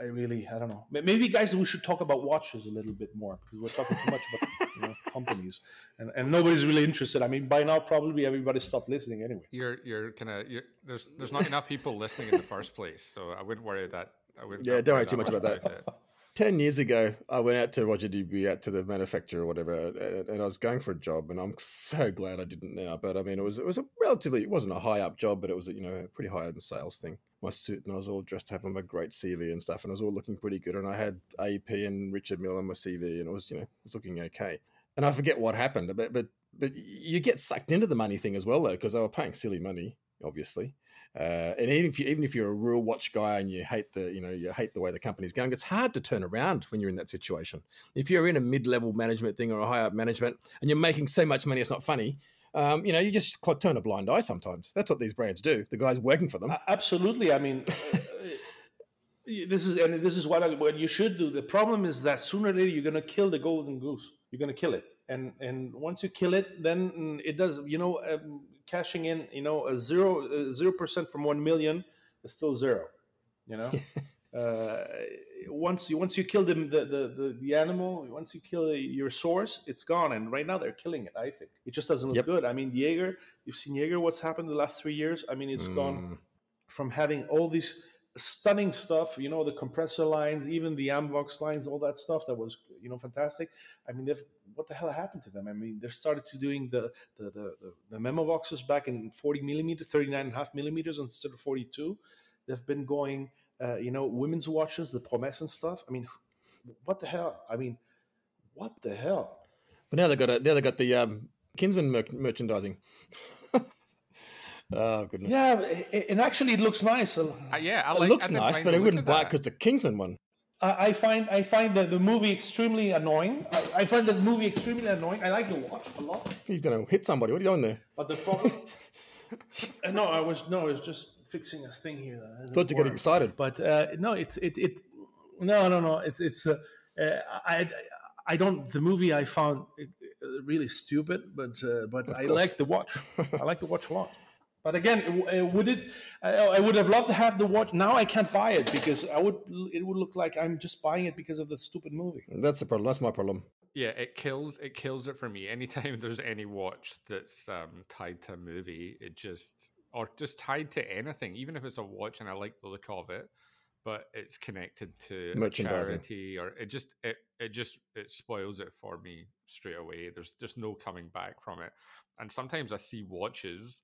I really, I don't know. Maybe, guys, we should talk about watches a little bit more because we're talking too much about you know, companies, and, and nobody's really interested. I mean, by now probably everybody stopped listening anyway. You're you're kind of there's there's not enough people listening in the first place, so I wouldn't worry about that. I wouldn't. Yeah, don't worry too much, much about, about that. 10 years ago, I went out to Roger Dubuis, out to the manufacturer or whatever, and, and, I was going for a job, and I'm so glad I didn't now. But I mean, it was it was a relatively, it wasn't a high up job, but it was, a, you know, a pretty high end sales thing. My suit, and I was all dressed up on my great CV and stuff, and I was all looking pretty good. And I had AP and Richard Mille on my CV, and it was, you know, it was looking okay. And I forget what happened, but but but you get sucked into the money thing as well, though, because they were paying silly money, obviously. Uh, and even if you even if you're a real watch guy and you hate the you know you hate the way the company's going, it's hard to turn around when you're in that situation. If you're in a mid-level management thing or a high up management and you're making so much money, it's not funny. Um, you know, you just turn a blind eye sometimes. That's what these brands do. The guys working for them. Absolutely. I mean, this is and this is what I, what you should do. The problem is that sooner or later you're gonna kill the golden goose. You're gonna kill it, and and once you kill it, then it does. You know, um, cashing in, you know, a zero zero percent from one million is still zero. You know. uh, once you once you kill the, the the, the animal, once you kill your source, it's gone. And right now they're killing it. I think it just doesn't look Yep. good. I mean, Jaeger, you've seen Jaeger. What's happened the last three years? I mean, it's gone Mm. from having all these stunning stuff, you know, the compressor lines, even the Amvox lines, all that stuff that was, you know, fantastic. I mean, they've, what the hell happened to them? I mean, they started to doing the the the, the, the Memovoxes back in 40 millimeter, 39 and a half millimeters instead of 42. They've been going, uh, you know, women's watches, the Promesse and stuff. I mean, what the hell? I mean, what the hell? But now they got a, now they got the um, Kingsman mer- merchandising. oh goodness. Yeah, a- and actually, it looks nice. Uh, yeah, I It looks I nice, but the I wouldn't of buy it because the Kingsman one. I I find I find the, the movie extremely annoying. I, I find the movie extremely annoying. I like the watch a lot, He's gonna hit somebody. What are you doing there? but the problem. Uh, no, I was no, it's just fixing a thing here. That hasn't Thought you getting excited. But uh, no, it's it it. No, no, no. It's it's. Uh, uh, I I don't. The movie I found uh, really stupid, but uh, but I like the watch. I like the watch a lot. But again, it w- uh, would it? I, I would have loved to have the watch. Now I can't buy it because I would. It would look like I'm just buying it because of the stupid movie. That's the problem. That's my problem. Yeah, it kills it kills it for me. Anytime there's any watch that's um, tied to a movie, it just or just tied to anything, even if it's a watch and I like the look of it, but it's connected to charity or it just it it just it spoils it for me straight away. There's just no coming back from it. And sometimes I see watches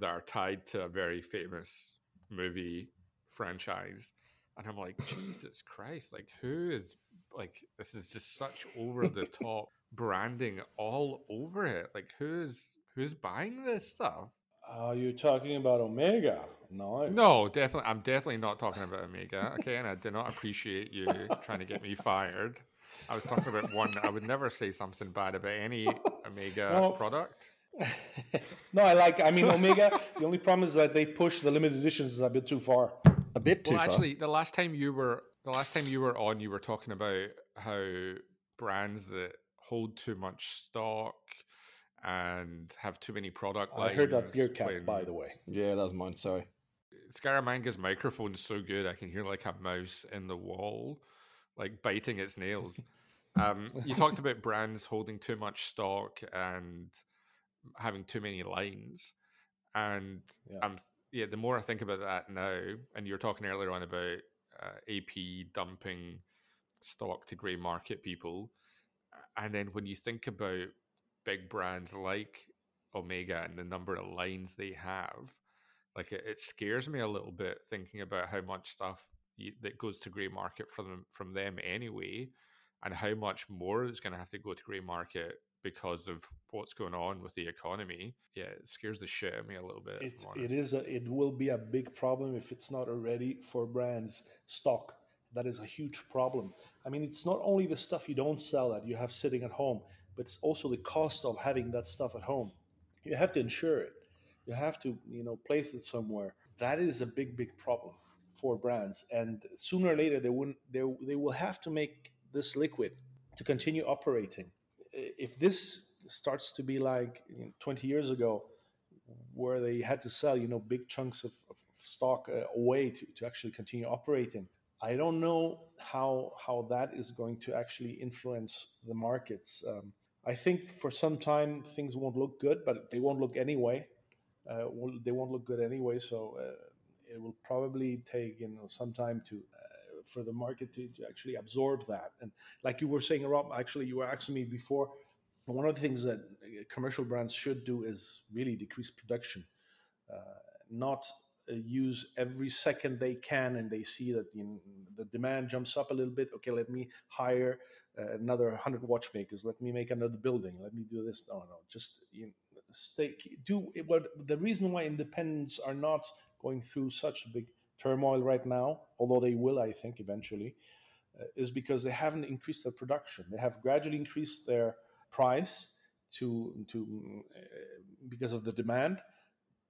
that are tied to a very famous movie franchise and I'm like, Jesus Christ, like who is like this is just such over the top branding all over it. Like who's who's buying this stuff? Oh, Are you talking about Omega? No. No, definitely I'm definitely not talking about Omega. Okay, and I do not appreciate you trying to get me fired. I was talking about one I would never say something bad about any Omega No. product. no, I like. I mean, Omega. the only problem is that they push the limited editions a bit too far. A bit too Well, far. actually, the last time you were the last time you were on, you were talking about how brands that hold too much stock and have too many product I heard that beer cap, when- by the way. yeah, that was mine. Sorry. Scaramanga's microphone's so good, I can hear like a mouse in the wall, like biting its nails. Um, you talked about brands holding too much stock and having too many lines, and Yeah. um, yeah, the more I think about that now, and you were talking earlier on about uh, AP dumping stock to grey market people, and then when you think about big brands like Omega and the number of lines they have, like it, it scares me a little bit thinking about how much stuff y- that goes to grey market from them, from them anyway, and how much more is going to have to go to grey market because of what's going on with the economy. Yeah, it scares the shit out of me a little bit. if It, I'm it honest. is. A, it will be a big problem if it's not already for brands stock. That is a huge problem. I mean, it's not only the stuff you don't sell that you have sitting at home, but it's also the cost of having that stuff at home. You have to insure it. You have to, you know, place it somewhere. That is a big, big problem for brands. And sooner or later, they wouldn't. They they will have to make this liquid to continue operating. If this starts to be like you know, 20 years ago, where they had to sell, you know, big chunks of, of stock uh, away to, to actually continue operating. I don't know how how that is going to actually influence the markets. Um, I think for some time things won't look good, but they won't look anyway. Uh, they won't look good anyway. So uh, it will probably take you know some time to uh, for the market to, to actually absorb that. And like you were saying, Rob, actually you were asking me before. One of the things that uh, commercial brands should do is really decrease production, uh, not use every second they can, and they see that you know, the demand jumps up a little bit. Okay, let me hire uh, another hundred watchmakers. Let me make another building. Let me do this. No, no, just you know, stay. Do what the reason why independents are not going through such a big turmoil right now, although they will, I think, eventually, uh, is because they haven't increased their production. They have gradually increased their price to to uh, because of the demand,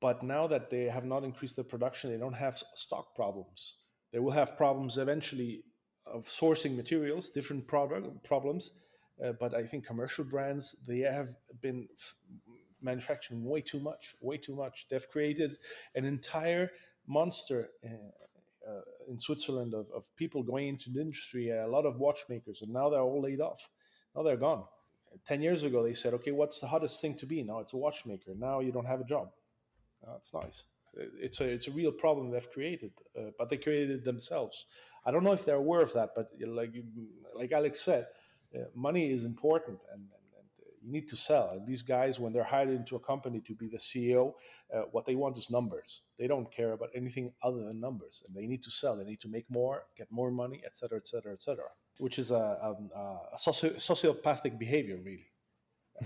but now that they have not increased their production, they don't have stock problems. They will have problems eventually of sourcing materials, different product problems. Uh, but I think commercial brands they have been f- manufacturing way too much, way too much. They've created an entire monster uh, uh, in Switzerland of, of people going into the industry, a lot of watchmakers, and now they're all laid off. Now they're gone. 10 years ago, they said, okay, what's the hottest thing to be? Now it's a watchmaker. Now you don't have a job. That's nice. It's a, it's a real problem they've created, uh, but they created it themselves. I don't know if they're aware of that, but like, like Alex said, uh, money is important and, you need to sell. And these guys, when they're hired into a company to be the CEO, uh, what they want is numbers. They don't care about anything other than numbers, and they need to sell. They need to make more, get more money, etc., etc., etc. Which is a, a, a socio- sociopathic behavior, really.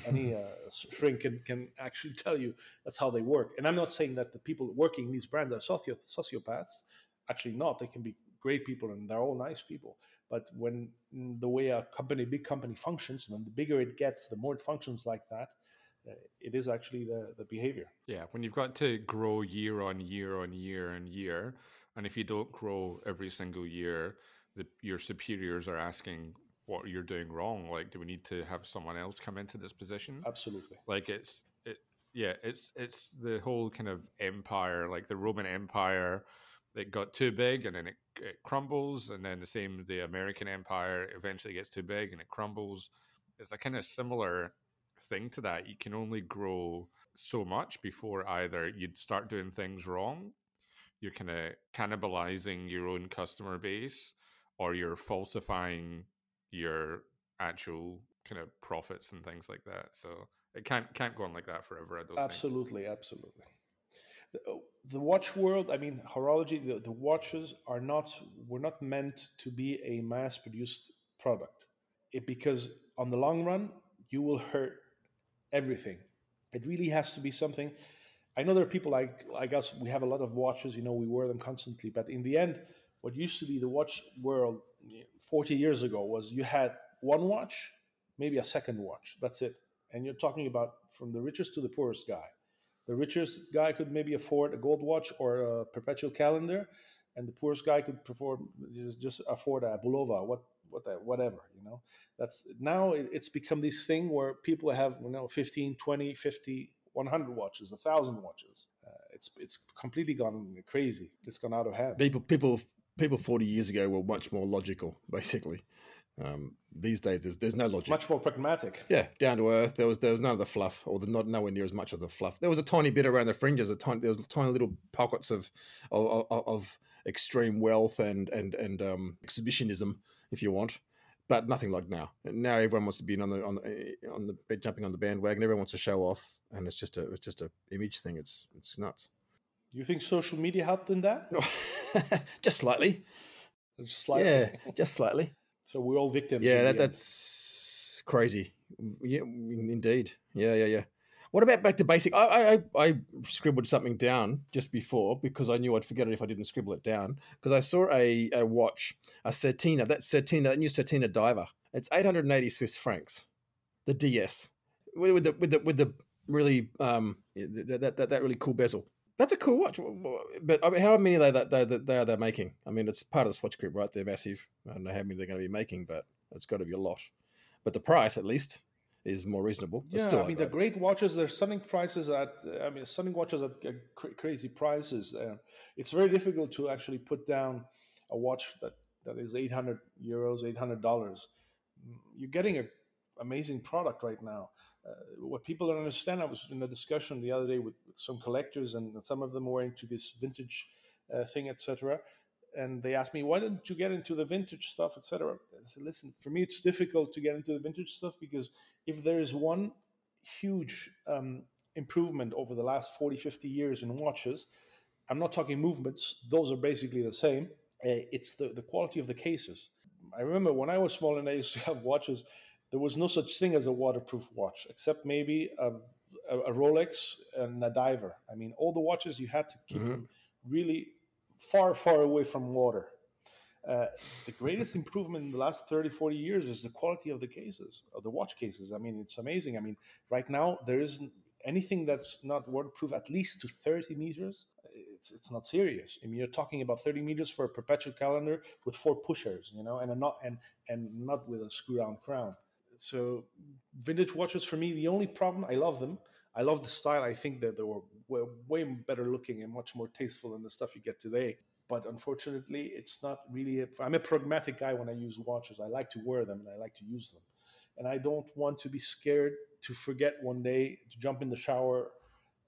Any uh, shrink can, can actually tell you that's how they work. And I'm not saying that the people working in these brands are socio- sociopaths. Actually, not. They can be great people and they're all nice people. But when mm, the way a company, big company functions, and the bigger it gets, the more it functions like that, uh, it is actually the, the behavior. Yeah, when you've got to grow year on year on year and year, and if you don't grow every single year, the, your superiors are asking what you're doing wrong. Like, do we need to have someone else come into this position? Absolutely. Like it's it, yeah, it's it's the whole kind of empire, like the Roman Empire it got too big and then it, it crumbles, and then the same the American Empire eventually gets too big and it crumbles. It's a kind of similar thing to that. You can only grow so much before either you'd start doing things wrong, you're kind of cannibalizing your own customer base, or you're falsifying your actual kind of profits and things like that. So it can't can't go on like that forever. I don't. Absolutely, think. absolutely the, oh, the watch world i mean horology the, the watches are not were not meant to be a mass produced product it, because on the long run you will hurt everything it really has to be something i know there are people like like us we have a lot of watches you know we wear them constantly but in the end what used to be the watch world 40 years ago was you had one watch maybe a second watch that's it and you're talking about from the richest to the poorest guy the richest guy could maybe afford a gold watch or a perpetual calendar, and the poorest guy could perform just afford a Bulova, what what whatever you know. That's now it's become this thing where people have you know 15, 20, 50, 100 watches, a thousand watches. Uh, it's it's completely gone crazy. It's gone out of hand. People people people 40 years ago were much more logical, basically. Um, these days, there's there's no logic. Much more pragmatic. Yeah, down to earth. There was there was none of the fluff, or the not nowhere near as much of the fluff. There was a tiny bit around the fringes. A tiny there was tiny little pockets of of, of extreme wealth and and and um, exhibitionism, if you want, but nothing like now. Now everyone wants to be on the on the on the jumping on the bandwagon. Everyone wants to show off, and it's just a it's just a image thing. It's it's nuts. You think social media helped in that? just slightly. Just slightly. Yeah, just slightly. So we're all victims. Yeah, that, that's crazy. Yeah, indeed. Yeah, yeah, yeah. What about back to basic? I, I I scribbled something down just before because I knew I'd forget it if I didn't scribble it down. Because I saw a, a watch, a Certina, that Certina, that new Certina diver. It's 880 Swiss francs. The DS with the with the with the really um that that, that really cool bezel. That's a cool watch, but I mean, how many are they they, they are they making? I mean, it's part of the Swatch Group, right? They're massive. I don't know how many they're going to be making, but it's got to be a lot. But the price, at least, is more reasonable. yeah, still I mean, the great watches they're selling prices at. I mean, selling watches at crazy prices. Uh, it's very difficult to actually put down a watch that that is eight hundred euros, eight hundred dollars. You're getting an amazing product right now what people don't understand, I was in a discussion the other day with, with some collectors, and some of them were into this vintage uh, thing, etc. And they asked me, "Why didn't you get into the vintage stuff, etc.?" I said, "Listen, for me, it's difficult to get into the vintage stuff because if there is one huge um, improvement over the last 40, 50 years in watches, I'm not talking movements; those are basically the same. Uh, it's the the quality of the cases. I remember when I was small and I used to have watches there was no such thing as a waterproof watch, except maybe a, a, a Rolex and a diver. I mean, all the watches you had to keep mm-hmm. them really far, far away from water. Uh, the greatest improvement in the last 30, 40 years is the quality of the cases, of the watch cases. I mean, it's amazing. I mean, right now, there isn't anything that's not waterproof at least to 30 meters. it's it's not serious. I mean, you're talking about 30 meters for a perpetual calendar with four pushers, you know, and a not and and not with a screw down crown. So vintage watches for me, the only problem I love them. I love the style. I think that they were way, way better looking and much more tasteful than the stuff you get today. But unfortunately, it's not really. I'm a pragmatic guy when I use watches. I like to wear them and I like to use them, and I don't want to be scared to forget one day to jump in the shower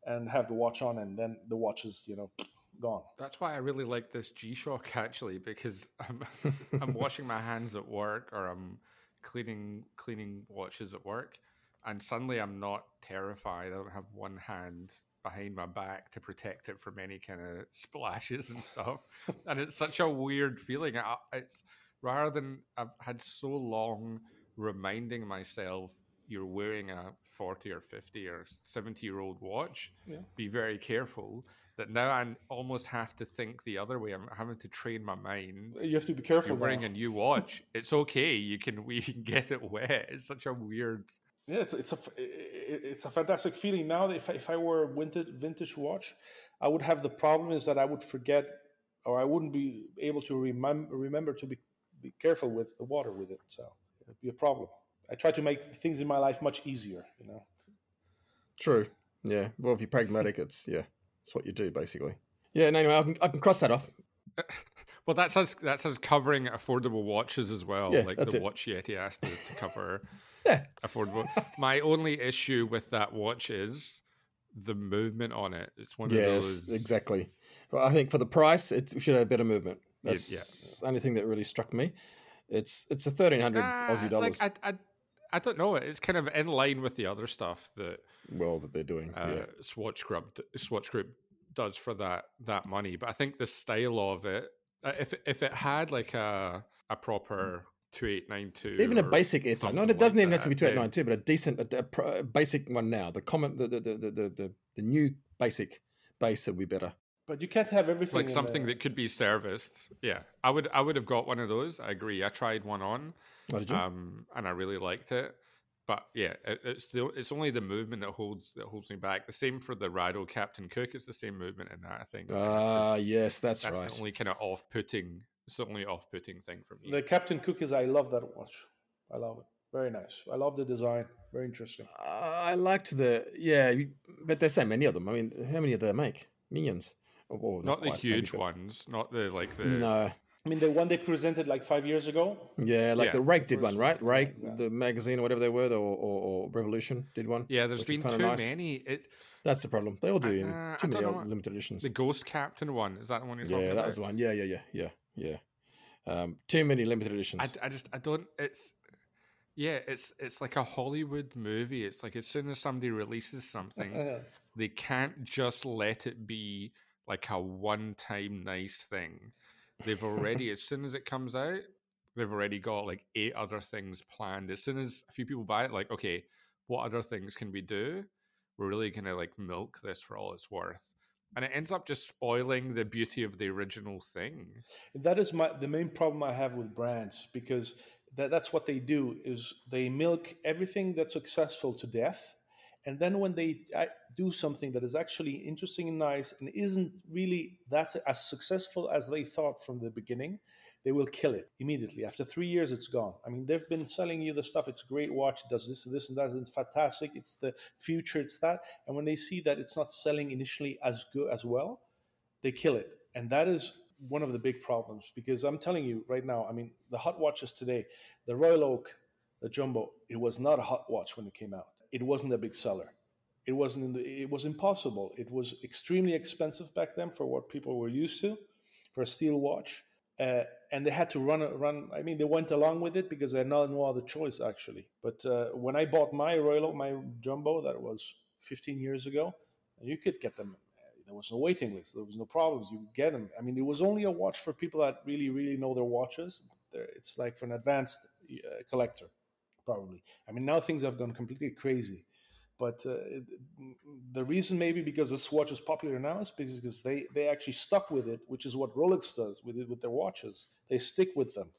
and have the watch on, and then the watch is you know gone. That's why I really like this G Shock actually, because I'm I'm washing my hands at work or I'm cleaning cleaning watches at work, and suddenly I'm not terrified. I don't have one hand behind my back to protect it from any kind of splashes and stuff, and it's such a weird feeling. It's rather than I've had so long reminding myself you're wearing a 40 or 50 or 70 year old watch, yeah. be very careful. That now I almost have to think the other way. I'm having to train my mind. You have to be careful. You're wearing a new watch. it's okay. You can we can get it wet. It's such a weird. Yeah, it's it's a it's a fantastic feeling. Now, if I, if I were a vintage vintage watch, I would have the problem is that I would forget or I wouldn't be able to remember remember to be be careful with the water with it. So it'd be a problem. I try to make things in my life much easier. You know. True. Yeah. Well, if you're pragmatic, it's yeah, it's what you do basically. Yeah. No, anyway, I can, I can cross that off. Well, that's us. That's us covering affordable watches as well. Yeah, like the it. watch Yeti asked us to cover. yeah. Affordable. My only issue with that watch is the movement on it. It's one yes, of those. exactly. Well, I think for the price, it should have better movement. That's yeah. the only thing that really struck me. It's it's a thirteen hundred uh, Aussie dollars. Like I, I I don't know. It's kind of in line with the other stuff that well that they're doing. Uh, yeah. Swatch Group Swatch Group does for that that money, but I think the style of it, uh, if if it had like a a proper two eight nine two, even a basic it's no, it doesn't like even that, have to be two eight nine two, but a decent a, a, a, basic one now. The comment the the, the the the the new basic base would be better. But you can't have everything like something that could be serviced. Yeah, I would I would have got one of those. I agree. I tried one on. Oh, did you? Um, and I really liked it. But yeah, it, it's the it's only the movement that holds that holds me back. The same for the Rado Captain Cook. It's the same movement in that. I think. Ah, uh, yes, that's, that's right. the only kind of off putting. certainly off putting thing for me. The Captain Cook is. I love that watch. I love it. Very nice. I love the design. Very interesting. Uh, I liked the yeah, but there's so many of them. I mean, how many do they make? Millions. Oh, not, not the quite, huge ones. Not the like the no. I mean, the one they presented like five years ago. Yeah, like yeah. the Rake did one, right? Rake, yeah. the magazine or whatever they were, or, or, or Revolution did one. Yeah, there's been too nice. many. It, That's the problem. They all do uh, too many limited editions. The Ghost Captain one is that the one you're talking about? Yeah, that was the one. Yeah, yeah, yeah, yeah, yeah. Um, too many limited editions. I, I just I don't. It's yeah, it's it's like a Hollywood movie. It's like as soon as somebody releases something, they can't just let it be like a one-time nice thing They've already, as soon as it comes out, they've already got like eight other things planned. As soon as a few people buy it, like, okay, what other things can we do? We're really gonna like milk this for all it's worth. And it ends up just spoiling the beauty of the original thing. That is my the main problem I have with brands because that, that's what they do is they milk everything that's successful to death and then when they uh, do something that is actually interesting and nice and isn't really that as successful as they thought from the beginning, they will kill it immediately. After three years, it's gone. I mean, they've been selling you the stuff. It's a great watch. It does this and this and that. It's fantastic. It's the future. It's that. And when they see that it's not selling initially as good as well, they kill it. And that is one of the big problems because I'm telling you right now. I mean, the hot watches today, the Royal Oak, the Jumbo, it was not a hot watch when it came out it wasn't a big seller. It wasn't. The, it was impossible. It was extremely expensive back then for what people were used to, for a steel watch, uh, and they had to run. Run. I mean, they went along with it because they had no other choice actually. But uh, when I bought my Royal, my Jumbo, that was 15 years ago, you could get them. There was no waiting list. There was no problems. You could get them. I mean, it was only a watch for people that really, really know their watches. It's like for an advanced uh, collector probably. I mean, now things have gone completely crazy. But uh, the reason maybe because this watch is popular now is because they, they actually stuck with it, which is what Rolex does with it with their watches. They stick with them.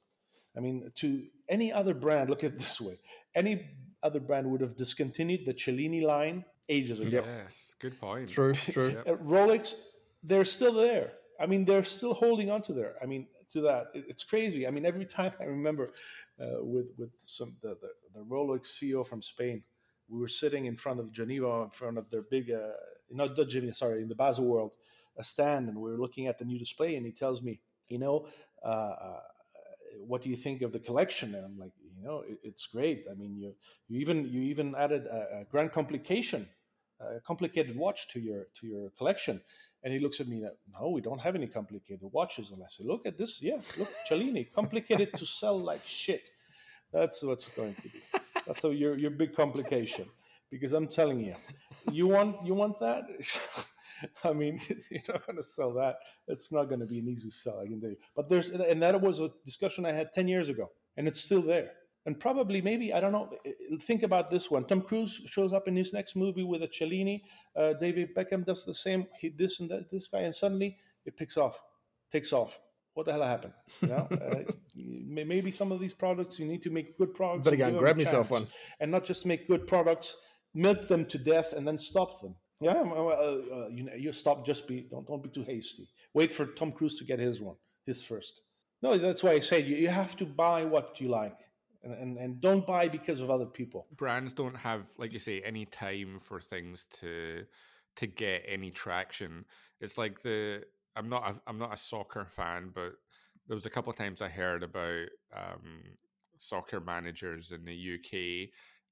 I mean, to any other brand, look at it this way: any other brand would have discontinued the Cellini line ages ago. Yes, good point. True, true. Yep. Rolex they're still there. I mean, they're still holding on to there. I mean, to that, it's crazy. I mean, every time I remember uh, with with some the, the, the Rolex CEO from Spain, we were sitting in front of Geneva, in front of their big, uh, not the Geneva, sorry, in the Baselworld, a stand, and we were looking at the new display, and he tells me, you know, uh, uh, what do you think of the collection? And I'm like, you know, it, it's great. I mean, you you even you even added a, a grand complication, a complicated watch to your to your collection. And he looks at me that no, we don't have any complicated watches. And I say, look at this, yeah, look, Cellini, complicated to sell like shit. That's what's going to be. That's your your big complication. Because I'm telling you, you want you want that. I mean, you're not going to sell that. It's not going to be an easy sell, I can tell you. But there's, and that was a discussion I had 10 years ago, and it's still there. And probably, maybe, I don't know, think about this one. Tom Cruise shows up in his next movie with a Cellini. Uh, David Beckham does the same. He this and that, this guy, and suddenly it picks off, takes off. What the hell happened? You know, uh, maybe some of these products you need to make good products. But again, grab yourself one, and not just make good products, milk them to death, and then stop them. Yeah, uh, uh, you know, you stop. Just be don't don't be too hasty. Wait for Tom Cruise to get his one, his first. No, that's why I say you, you have to buy what you like, and, and and don't buy because of other people. Brands don't have, like you say, any time for things to to get any traction. It's like the I'm not a, I'm not a soccer fan, but there was a couple of times I heard about um, soccer managers in the UK,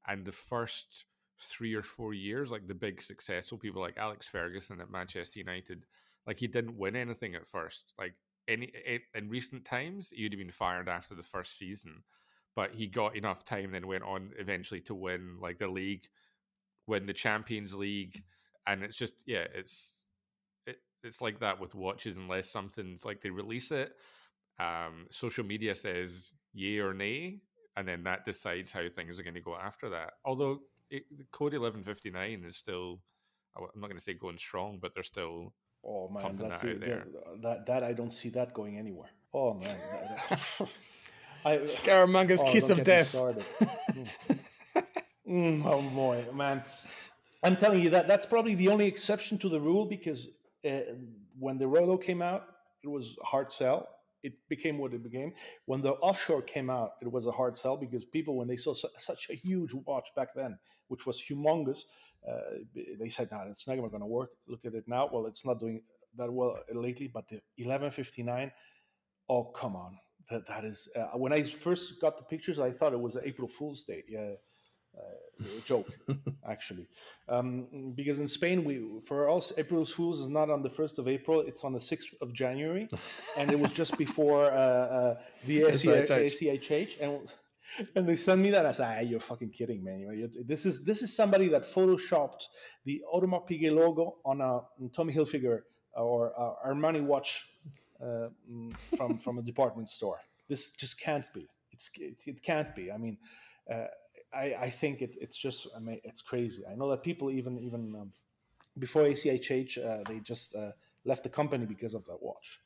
and the first three or four years, like the big successful people like Alex Ferguson at Manchester United, like he didn't win anything at first. Like any in recent times, he'd have been fired after the first season, but he got enough time, then went on eventually to win like the league, win the Champions League, and it's just yeah, it's it, it's like that with watches unless something's like they release it. Um, social media says yay or nay, and then that decides how things are going to go after that. Although it, code 1159 is still i'm not going to say going strong but they're still oh man that's that, the, that that i don't see that going anywhere oh man I, Scaramanga's oh, kiss of death mm, oh boy man i'm telling you that that's probably the only exception to the rule because uh, when the Rolo came out it was hard sell it became what it became. When the offshore came out, it was a hard sell because people, when they saw su- such a huge watch back then, which was humongous, uh, they said, "No, it's never going to work." Look at it now. Well, it's not doing that well lately, but the 1159, oh come on, that that is. Uh, when I first got the pictures, I thought it was April Fool's Day. Yeah, uh, joke, actually, um, because in Spain, we for us April Fools is not on the first of April; it's on the sixth of January, and it was just before uh, uh, the SIHH, and and they send me that. I said, ah, "You're fucking kidding, man! this is this is somebody that photoshopped the Audemars Piguet logo on a Tommy Hilfiger or uh, Armani watch uh, mm, from from a department store. This just can't be. It's it, it can't be. I mean." Uh, I, I think it, it's just I mean, it's crazy. I know that people even even um, before SIHH uh, they just uh, left the company because of that watch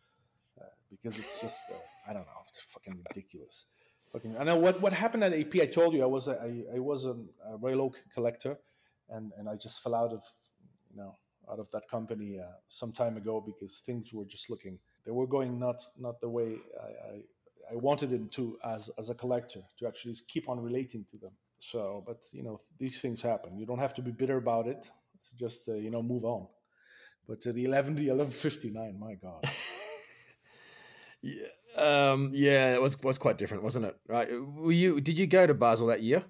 uh, because it's just I don't know it's fucking ridiculous. Fucking I know what what happened at AP. I told you I was a, I, I was a, a Royal Oak collector and and I just fell out of you know out of that company some time ago because things were just looking they were going not not the way I, I I wanted them to as as a collector to actually keep on relating to them. So, but you know, these things happen. You don't have to be bitter about it. Just uh, you know, move on. But uh, the 11, the 1159, my God. yeah, um, yeah, it was was quite different, wasn't it? Right? Were you? Did you go to Basel that year?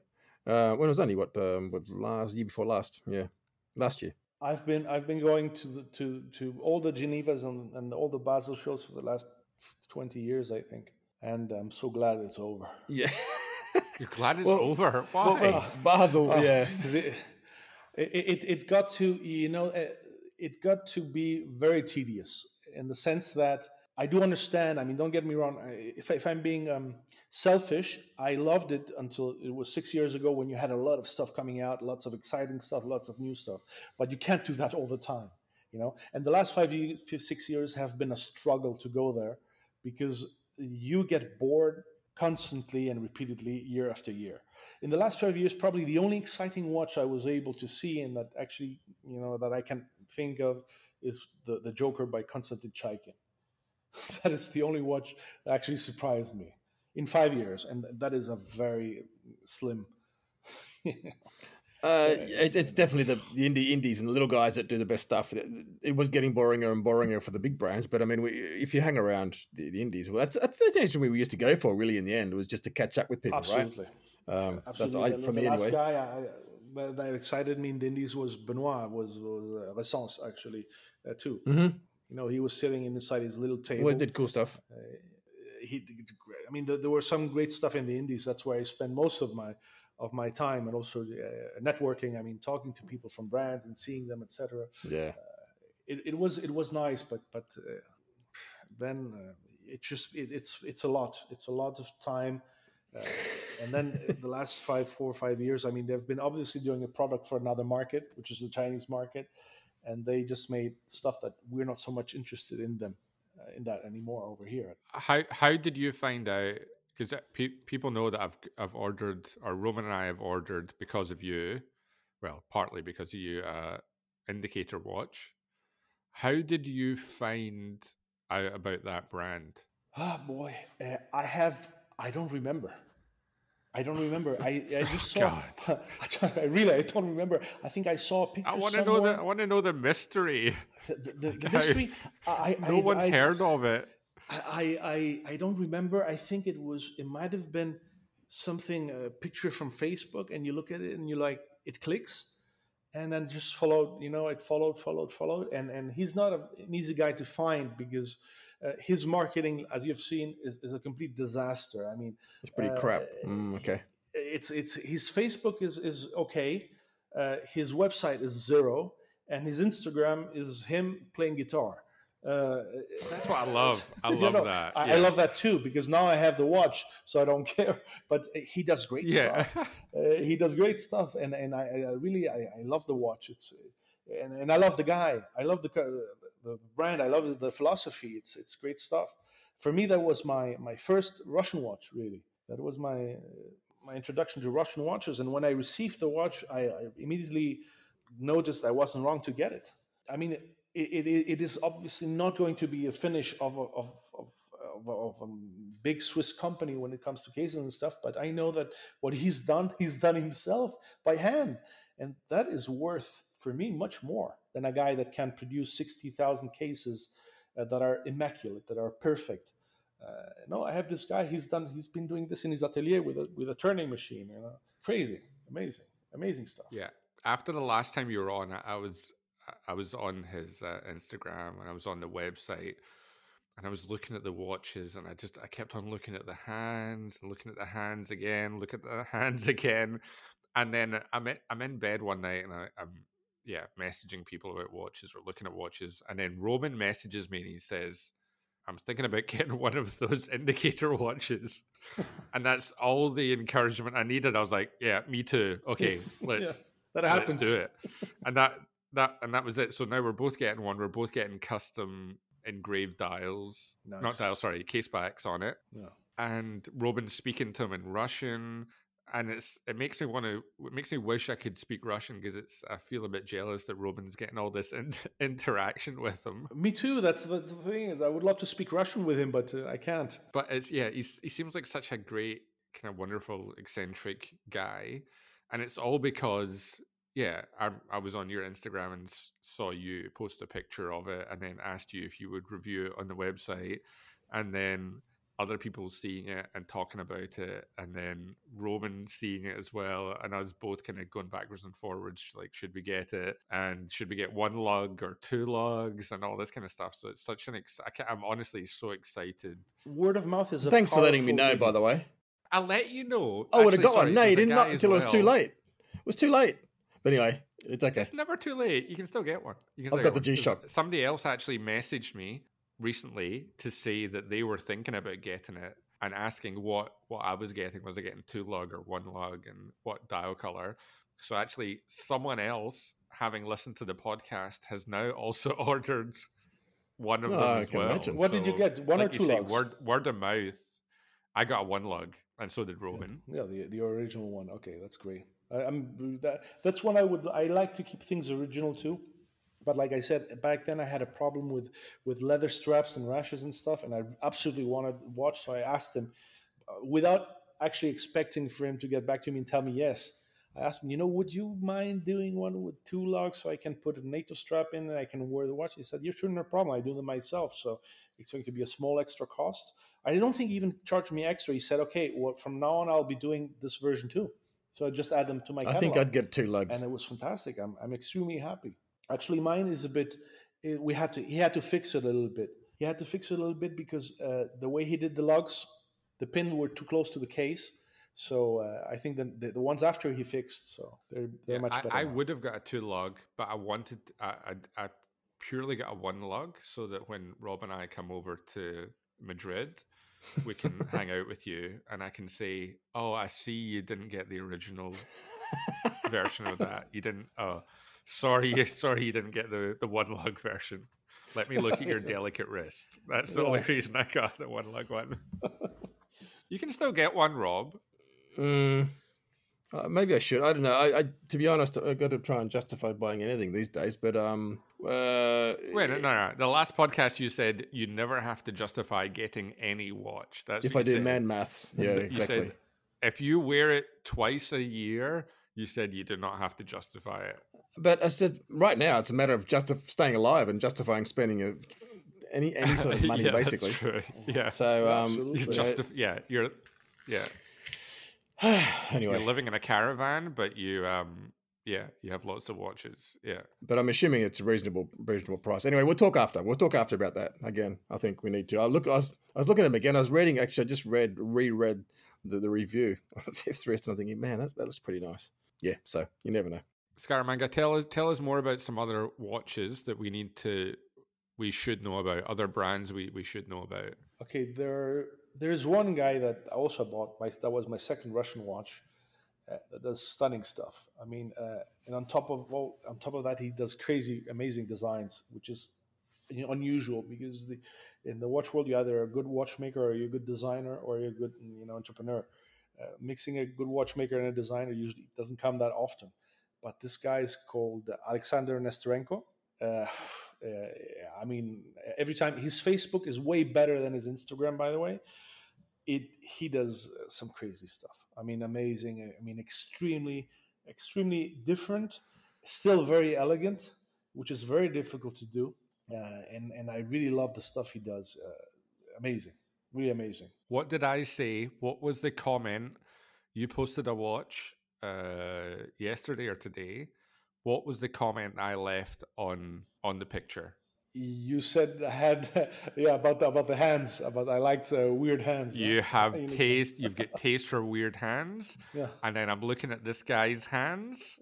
Uh, when it was only what, um, what last year before last? Yeah, last year. I've been I've been going to the, to to all the Genevas and, and all the Basel shows for the last twenty years, I think, and I'm so glad it's over. Yeah. You're glad it's well, over. Why? Well, Basel, uh, yeah. It, it, it got to, you know, uh, it got to be very tedious in the sense that I do understand. I mean, don't get me wrong. If, if I'm being um, selfish, I loved it until it was six years ago when you had a lot of stuff coming out, lots of exciting stuff, lots of new stuff. But you can't do that all the time, you know. And the last five, six years have been a struggle to go there because you get bored constantly and repeatedly year after year. In the last five years, probably the only exciting watch I was able to see and that actually, you know, that I can think of is the, the Joker by Konstantin Chaikin. that is the only watch that actually surprised me in five years, and that is a very slim. Uh, it, it's definitely the, the indie indies and the little guys that do the best stuff. It, it was getting boringer and boringer for the big brands, but I mean, we, if you hang around the, the indies, well, that's that's the actually we used to go for. Really, in the end, was just to catch up with people, Absolutely. right? Um, Absolutely. That's I, the, for the me last anyway. guy I, that, that excited me in the Indies was Benoit, was was uh, Ressence actually uh, too. Mhm. You know, he was sitting inside his little table. Always did cool stuff. he did great. I mean, there, there were some great stuff in the Indies. That's where I spent most of my of my time, and also uh, networking. I mean, talking to people from brands and seeing them, etc. Yeah. It, it was it was nice, but but uh, then uh, it just it, it's it's a lot. It's a lot of time. Uh, and then the last five, four or five years, I mean, they've been obviously doing a product for another market, which is the Chinese market, and they just made stuff that we're not so much interested in them uh, in that anymore over here. How how did you find out? Because pe- people know that I've I've ordered, or Roman and I have ordered because of you. Well, partly because of you, uh, indicator watch. How did you find out about that brand? Ah, boy, uh, I have. I don't remember. I don't remember. I, I just saw. God. I really, I don't remember. I think I saw a picture. I want to know the I want to know the mystery. the, the, the mystery. I, no I, one's I, heard of it. I, I I don't remember. I think it was. It might have been something a picture from Facebook, and you look at it and you like it clicks, and then just followed. You know, it followed, followed, followed, and and he's not a, an easy guy to find because. Uh, his marketing, as you've seen, is, is a complete disaster. I mean, It's pretty uh, crap. Mm, okay. it's it's his Facebook is is okay, uh, his website is zero, and his Instagram is him playing guitar. Uh, That's what I love. I love know, that. I, yeah. I love that too because now I have the watch, so I don't care. But he does great Yeah. stuff. Uh, he does great stuff, and and I, I really I, I love the watch. It's and, and I love the guy. I love the the brand. I love the philosophy. It's it's great stuff. For me, that was my my first Russian watch. Really, that was my uh, my introduction to Russian watches. And when I received the watch, I, I immediately noticed I wasn't wrong to get it. I mean, it, it, it is obviously not going to be a finish of of, of, of, a, of a big Swiss company when it comes to cases and stuff, but I know that what he's done, he's done himself by hand. And that is worth, for me, much more than a guy that can produce 60,000 cases uh, that are immaculate, that are perfect. Uh, no, I have this guy. He's done. He's been doing this in his atelier with a with a turning machine. You know, crazy, amazing, amazing stuff. Yeah. After the last time you were on, I- I was I was on his uh, Instagram and I was on the website and I was looking at the watches and I just I kept on looking at the hands, looking at the hands again, look at the hands again, and then I'm in, I'm in bed one night and I, I'm yeah messaging people about watches or looking at watches and then Roman messages me and he says. I'm thinking about getting one of those indicator watches. and that's all the encouragement I needed. I was like, yeah, me too. Okay, let's That let's do it. And that that and that was it. So now we're both getting one. We're both getting custom engraved dials, not Nice. dials, sorry, case backs on it. Yeah. And Robin's speaking to him in Russian, and it's it makes me want to. It makes me wish I could speak Russian because it's. I feel a bit jealous that Robin's getting all this in, interaction with him. Me too. That's, that's the thing is, I would love to speak Russian with him, but uh, I can't. But it's yeah, he's he seems like such a great, kind of wonderful, eccentric guy, and it's all because yeah, I I was on your Instagram and saw you post a picture of it, and then asked you if you would review it on the website, and then other people seeing it and talking about it, and then Roman seeing it as well, and us both kind of going backwards and forwards, like should we get it, and should we get one lug or two lugs, and all this kind of stuff. So it's such an ex- I can't, I'm honestly so excited Word of mouth is a Thanks for letting me powerful know, by the way. I'll let you know. I would have got sorry, one. No, you didn't guy not as until it was too late. It was too late. But anyway, it's okay. It's never too late. You can still get one. You can I've got the. G-Shock. Somebody else actually messaged me recently to say that they were thinking about getting it and asking what what I was getting. Was I getting two lug or one lug and what dial color? So actually, someone else, having listened to the podcast, has now also ordered one of Oh, them I as can well. imagine. What did you get? One or like you two say, lugs? Word word of mouth. I got a one lug, and so did Roman. Yeah, the the original one. Okay, that's great. I, I'm that. That's one I would. I like to keep things original too. But like I said back then, I had a problem with with leather straps and rashes and stuff, and I absolutely wanted to watch. So I asked him, uh, without actually expecting for him to get back to me and tell me yes. I asked him, you know, would you mind doing one with two lugs so I can put a NATO strap in and I can wear the watch? He said, "You sure, no problem. I do them myself, so it's going to be a small extra cost." I don't think he even charged me extra. He said, "Okay, well, from now on, I'll be doing this version too." So I just add them to my. I think I'd get two lugs, and it was fantastic. I'm I'm extremely happy. Actually, mine is a bit. It, we had to. He had to fix it a little bit. He had to fix it a little bit because uh, the way he did the lugs, the pin were too close to the case so uh, I think the, the, the ones after he fixed, so they're they're yeah, much better. I, I would have got a two lug, but I wanted I, I, I purely got a one lug so that when Rob and I come over to Madrid, we can hang out with you, and I can say, "Oh, I see you didn't get the original version of that. You didn't. Oh, sorry, sorry, you didn't get the the one lug version." Let me look at your delicate wrist. That's the yeah. only reason I got the one lug one. you can still get one, Rob. Mm, uh, maybe I should. I don't know. I, I, to be honest, I've got to try and justify buying anything these days. But um, uh, wait, no, no, no. The last podcast you said you never have to justify getting any watch. That's if I did man maths. Yeah, exactly. Said, if you wear it twice a year, you said you do not have to justify it. But I said right now it's a matter of just staying alive and justifying spending a, any any sort of money, yeah, basically. Yeah. So um, you justif- yeah, you're yeah. anyway, you're living in a caravan, but you um yeah, you have lots of watches. Yeah. But I'm assuming it's a reasonable reasonable price. Anyway, we'll talk after. We'll talk after about that. Again, I think we need to. I look I was I was looking at them again. I was reading actually I just read reread the, the review of Fifth Wrist and I'm thinking, man, that's, that looks pretty nice. Yeah, so you never know. Scaramanga, tell us tell us more about some other watches that we need to we should know about, other brands we, we should know about. Okay, there there's one guy that I also bought. My that was my second Russian watch. Uh, that does stunning stuff. I mean, uh, and on top of well, on top of that, he does crazy, amazing designs, which is you know, unusual because the, in the watch world, you're either a good watchmaker or you're a good designer or you're a good you know entrepreneur. Uh, mixing a good watchmaker and a designer usually doesn't come that often. But this guy is called Alexander Nesterenko. Uh, uh, I mean, every time his Facebook is way better than his Instagram, by the way. It he does uh, some crazy stuff. I mean, amazing. I mean, extremely, extremely different. Still very elegant, which is very difficult to do. Uh, and and I really love the stuff he does. Uh, amazing, really amazing. What did I say? What was the comment? You posted a watch uh, yesterday or today what was the comment I left on on the picture? You said I had yeah about the, about the hands about I liked uh, weird hands. You have taste. You've got taste for weird hands. Yeah. And then I'm looking at this guy's hands,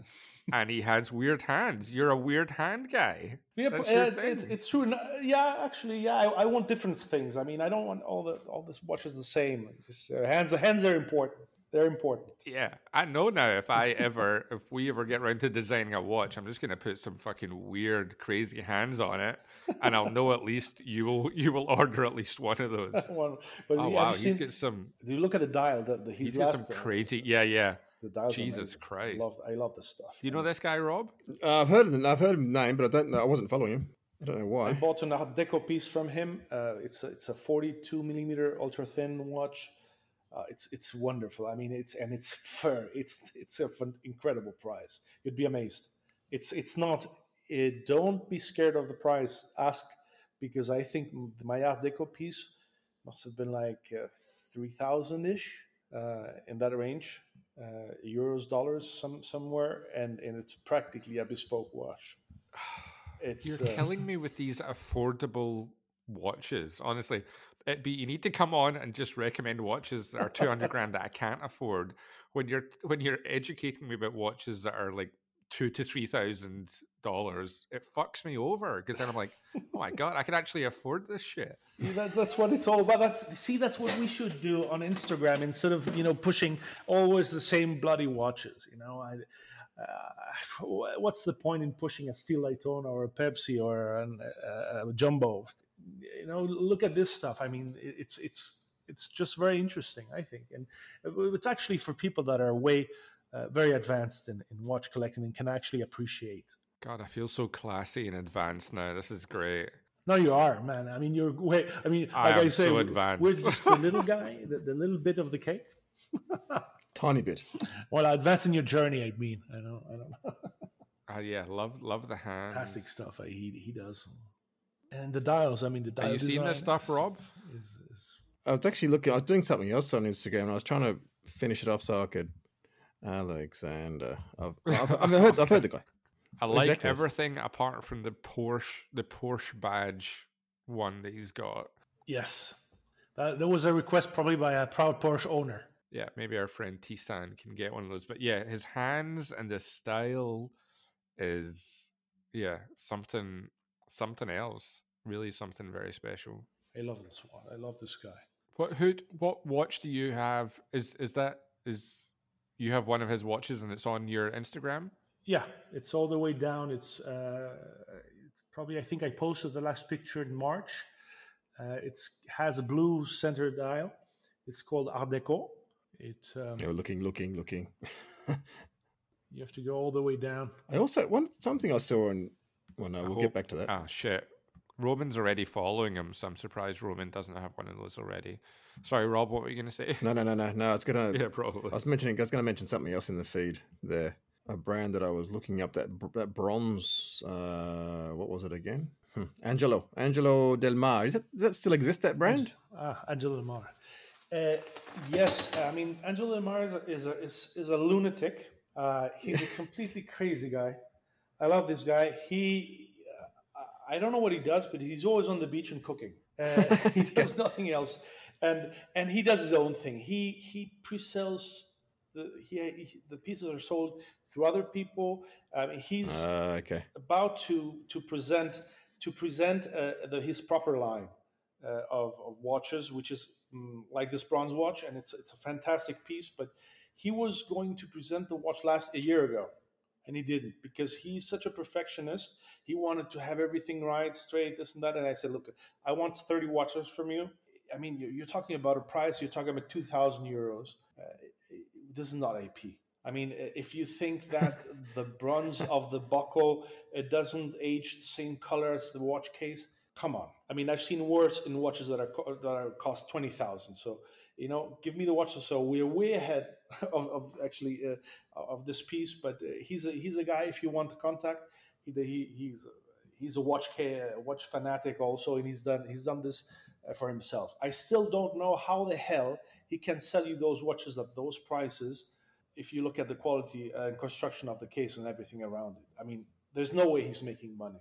and he has weird hands. You're a weird hand guy. Yeah, That's uh, it's, it's true. Yeah, actually, yeah, I, I, want different things. I mean, I don't want all the all this watches the same. Just uh, hands. Hands are important. They're important. Yeah, I know now. If I ever, if we ever get around to designing a watch, I'm just going to put some fucking weird, crazy hands on it, and I'll know at least you will you will order at least one of those. one, but oh wow, he's got some. Do you look at the dial? The, the he's got some crazy. Yeah, yeah. The dial. Jesus Christ! I love, I love this stuff. Do you know this guy, Rob? Uh, I've heard of him. I've heard of his name, but I don't know. I wasn't following him. I don't know why. I bought an Art Deco piece from him. Uh, it's a, it's a 42 millimeter ultra thin watch uh, it's it's wonderful. I mean, it's and it's fur. It's it's an incredible price. You'd be amazed. It's it's not. It, eh, don't be scared of the price. Ask because I think my Art Deco piece must have been like uh, three thousand ish uh, in that range, uh, euros, dollars, some somewhere, and and it's practically a bespoke watch. It's you're uh, killing me with these affordable watches. Honestly, it be you need to come on and just recommend watches that are 200 grand that I can't afford. When you're when you're educating me about watches that are like two to three thousand dollars it fucks me over because then I'm like oh my god I can actually afford this shit. Yeah, that, that's what it's all about. That's see that's what we should do on Instagram instead of you know pushing always the same bloody watches you know? I uh, what's the point in pushing a Steel Daytona or a Pepsi or an, a Jumbo you know, look at this stuff. I mean, it's it's it's just very interesting, I think, and it's actually for people that are way uh, very advanced in, in watch collecting and can actually appreciate God, I feel so classy and advanced now. This is great. No, you are, man. I mean, you're way. I mean, I like I am say, so we- advanced. we're just the little guy, the, the little bit of the cake. Tiny bit. Well, advancing your journey, I mean, I don't, I don't know. Ah, yeah, love love the hands. Fantastic stuff. uh, He he does, and the dials. I mean, the dial. Are you seeing this design stuff, is- Rob? Is, is, I was actually looking. I was doing something else on Instagram. and I was trying to finish it off so I could. Alexander, I've, I've, I've heard. I've heard the guy. I like Exactly. everything apart from the Porsche, the Porsche badge one that he's got. yes, that, that was a request probably by a proud Porsche owner. Yeah, maybe our friend Tisan can get one of those. But yeah, his hands and the style is yeah something something else. Really something very special. I love this one. I love this guy. What who what watch do you have? Is is that is you have one of his watches and it's on your Instagram? Yeah, it's all the way down. It's uh, it's probably I think I posted the last picture in March. Uh, it's has a blue center dial. It's called Art Deco. It um, You know, looking, looking, looking. you have to go all the way down. I also one something I saw in. Well, no, I we'll hope- get back to that. Ah shit. Roman's already following him, so I'm surprised Roman doesn't have one of those already. Sorry, Rob, what were you gonna say? No, no, no, no, no. It's gonna. yeah, probably. I was mentioning. I was going to mention something else in the feed there. A brand that I was looking up that that bronze. Uh, what was it again? Hmm. Angelo, Angelo Del Mar. Is that does that still exist? That brand? Ah, Angelo Lamar. Uh, yes, I mean Angelo Lamar is a, is a, is, is a lunatic. Uh, he's a completely crazy guy. I love this guy. He, uh, I don't know what he does, but he's always on the beach and cooking. Uh, he does nothing else, and and he does his own thing. He he pre-sells the he, he the pieces are sold through other people. Mean, he's Uh, okay. about to to present to present uh, the, his proper line uh, of, of watches, which is mm, like this bronze watch, and it's it's a fantastic piece. But he was going to present the watch last a year ago, and he didn't because he's such a perfectionist. He wanted to have everything right, straight, this and that. And I said, look, I want thirty watches from you. I mean, you're, you're talking about a price. You're talking about two thousand euros. Uh, this is not AP. I mean, if you think that the bronze of the buckle it doesn't age the same color as the watch case, come on. I mean, I've seen worse in watches that are that are cost twenty thousand. So you know, give me the watch. So we're way ahead of, of actually uh, of this piece. But uh, he's a he's a guy. If you want to contact, he, he he's he's a watch ca- watch fanatic also, and he's done he's done this uh, for himself. I still don't know how the hell he can sell you those watches at those prices if you look at the quality and construction of the case and everything around it. I mean, there's no way he's making money.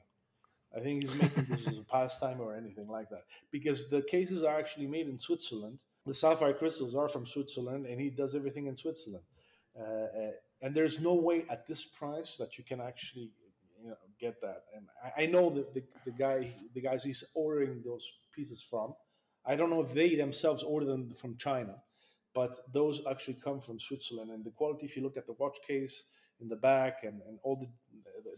I think he's making this as a pastime or anything like that because the cases are actually made in Switzerland. The sapphire crystals are from Switzerland, and he does everything in Switzerland. Uh, uh, and there's no way at this price that you can actually you know, get that. And I, I know that the, the guy, the guys he's ordering those pieces from, I don't know if they themselves order them from China, but those actually come from Switzerland. And the quality, if you look at the watch case in the back and, and all the,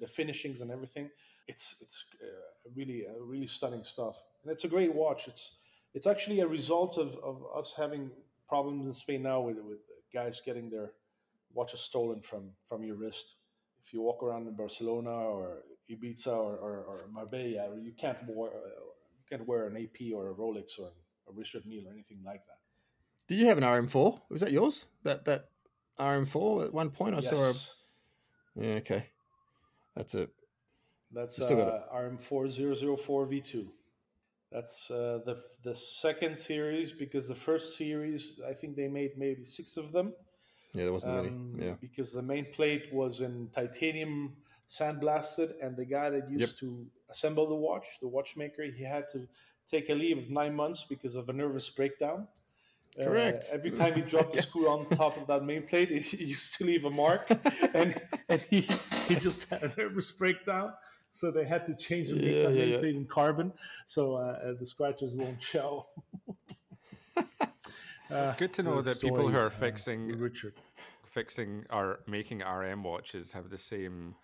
the finishings and everything, it's it's uh, really uh, really stunning stuff. And it's a great watch. It's it's actually a result of, of us having problems in Spain now with, with guys getting their watches stolen from from your wrist. If you walk around in Barcelona or Ibiza or, or, or Marbella, you can't wear you can't wear an AP or a Rolex or a Richard Mille or anything like that. Did you have an RM4? Was that yours? That that RM4 at one point? I saw a. Yes. Yeah, okay. That's it. That's uh, RM4004 V2. That's uh, the the second series because the first series I think they made maybe six of them. Yeah, there wasn't um, many. Yeah. Because the main plate was in titanium sandblasted, and the guy that used to assemble the watch, the watchmaker, he had to take a leave of nine months because of a nervous breakdown. Uh, Correct. every time he dropped the screw on top of that main plate, it, it used to leave a mark, and and he he just had a nervous breakdown. So they had to change the Yeah, main yeah, yeah. in carbon, so uh, uh, the scratches won't show. It's good to know that people who are fixing Richard. fixing or making RM watches have the same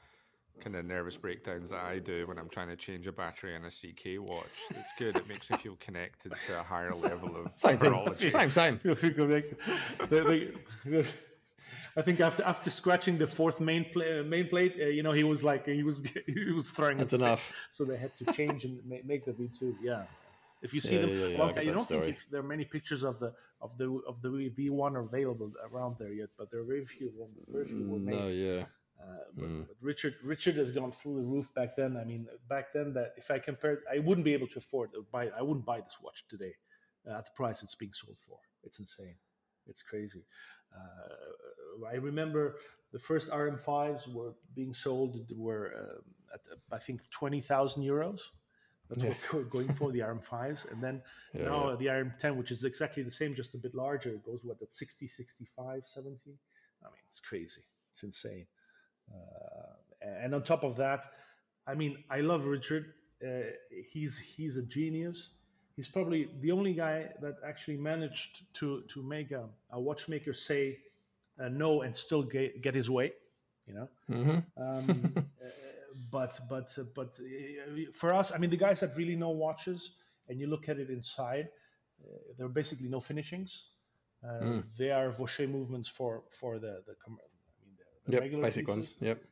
kind of nervous breakdowns that I do when I'm trying to change a battery in a CK watch. It's good. It makes me feel connected to a higher level of Same thing. Same, same. Feel free to make- they- they- I think after after scratching the fourth main pla- main plate, uh, you know, he was like he was he was throwing. That's enough. So they had to change and ma- make the V two. Yeah. If you see Yeah, them, yeah, yeah, well, I don't story. think if there are many pictures of the of the of the V one available around there yet, but there are very few. Very few were made. No, yeah. Uh, but, Mm. but Richard Richard has gone through the roof back then. I mean, back then that if I compared, I wouldn't be able to afford to buy. I wouldn't buy this watch today uh, at the price it's being sold for. It's insane. It's crazy. Uh, I remember the first RM5s were being sold were uh, at uh, I think twenty thousand euros. That's what they were going for the RM5s, and then Yeah, now the RM10, which is exactly the same, just a bit larger, goes what at 60, 65, 70. I mean, it's crazy. It's insane. Uh, and on top of that, I mean, I love Richard. Uh, he's he's a genius. He's probably the only guy that actually managed to to make a, a watchmaker say uh, no and still get, get his way. You know. hmm Um, uh, but but uh, but uh, for us, I mean, the guys that really know watches, and you look at it inside, uh, there are basically no finishings. Mm. They are Vaucher movements for for the the, com- I mean, the, the Yep, regular basic pieces. ones. Yep.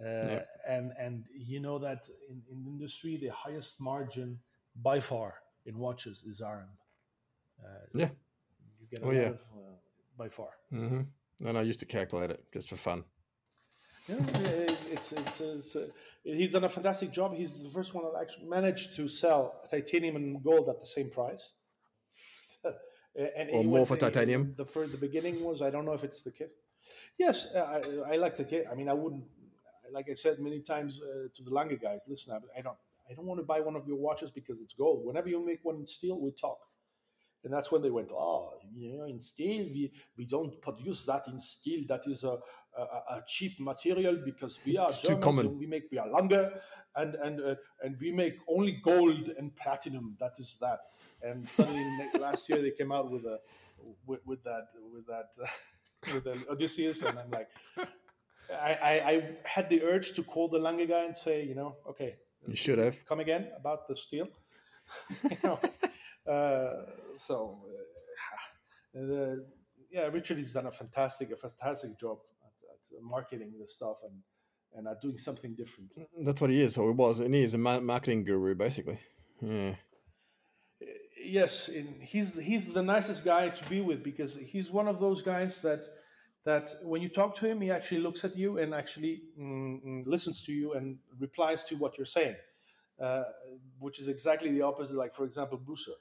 Uh, and and you know that in, in the industry the highest margin by far in watches is RM. Uh, Yeah. you get a Oh, lot yeah. of, uh, by far. hmm And I used to calculate it just for fun. Yeah, it's, it's, it's, uh, he's done a fantastic job. He's the first one that actually managed to sell titanium and gold at the same price. and Or more for titanium? The for the beginning was I don't know if it's the case. Yes, uh, I, I like titanium. I mean, I wouldn't like I said many times uh, to the Lange guys. Listen, I, I don't I don't want to buy one of your watches because it's gold. Whenever you make one in steel, we talk. And that's when they went, oh, you know, in steel, we, we don't produce that in steel. That is a, a, a cheap material because we are It's Germans and we make we are Lange and and uh, and we make only gold and platinum. That is that. And suddenly last year they came out with a with, with that with that with the Odysseus, and I'm like, I, I I had the urge to call the Lange guy and say, you know, okay, You should have. come again about the steel. You know, uh, so, uh, uh, yeah, Richard has done a fantastic, a fantastic job at, at marketing the stuff and and at doing something different. That's what he is. Or he was. And he is a marketing guru, basically. Yeah. Yes, and he's he's the nicest guy to be with because he's one of those guys that that when you talk to him, he actually looks at you and actually mm, mm, listens to you and replies to what you're saying, uh, which is exactly the opposite. Like for example, Büsser.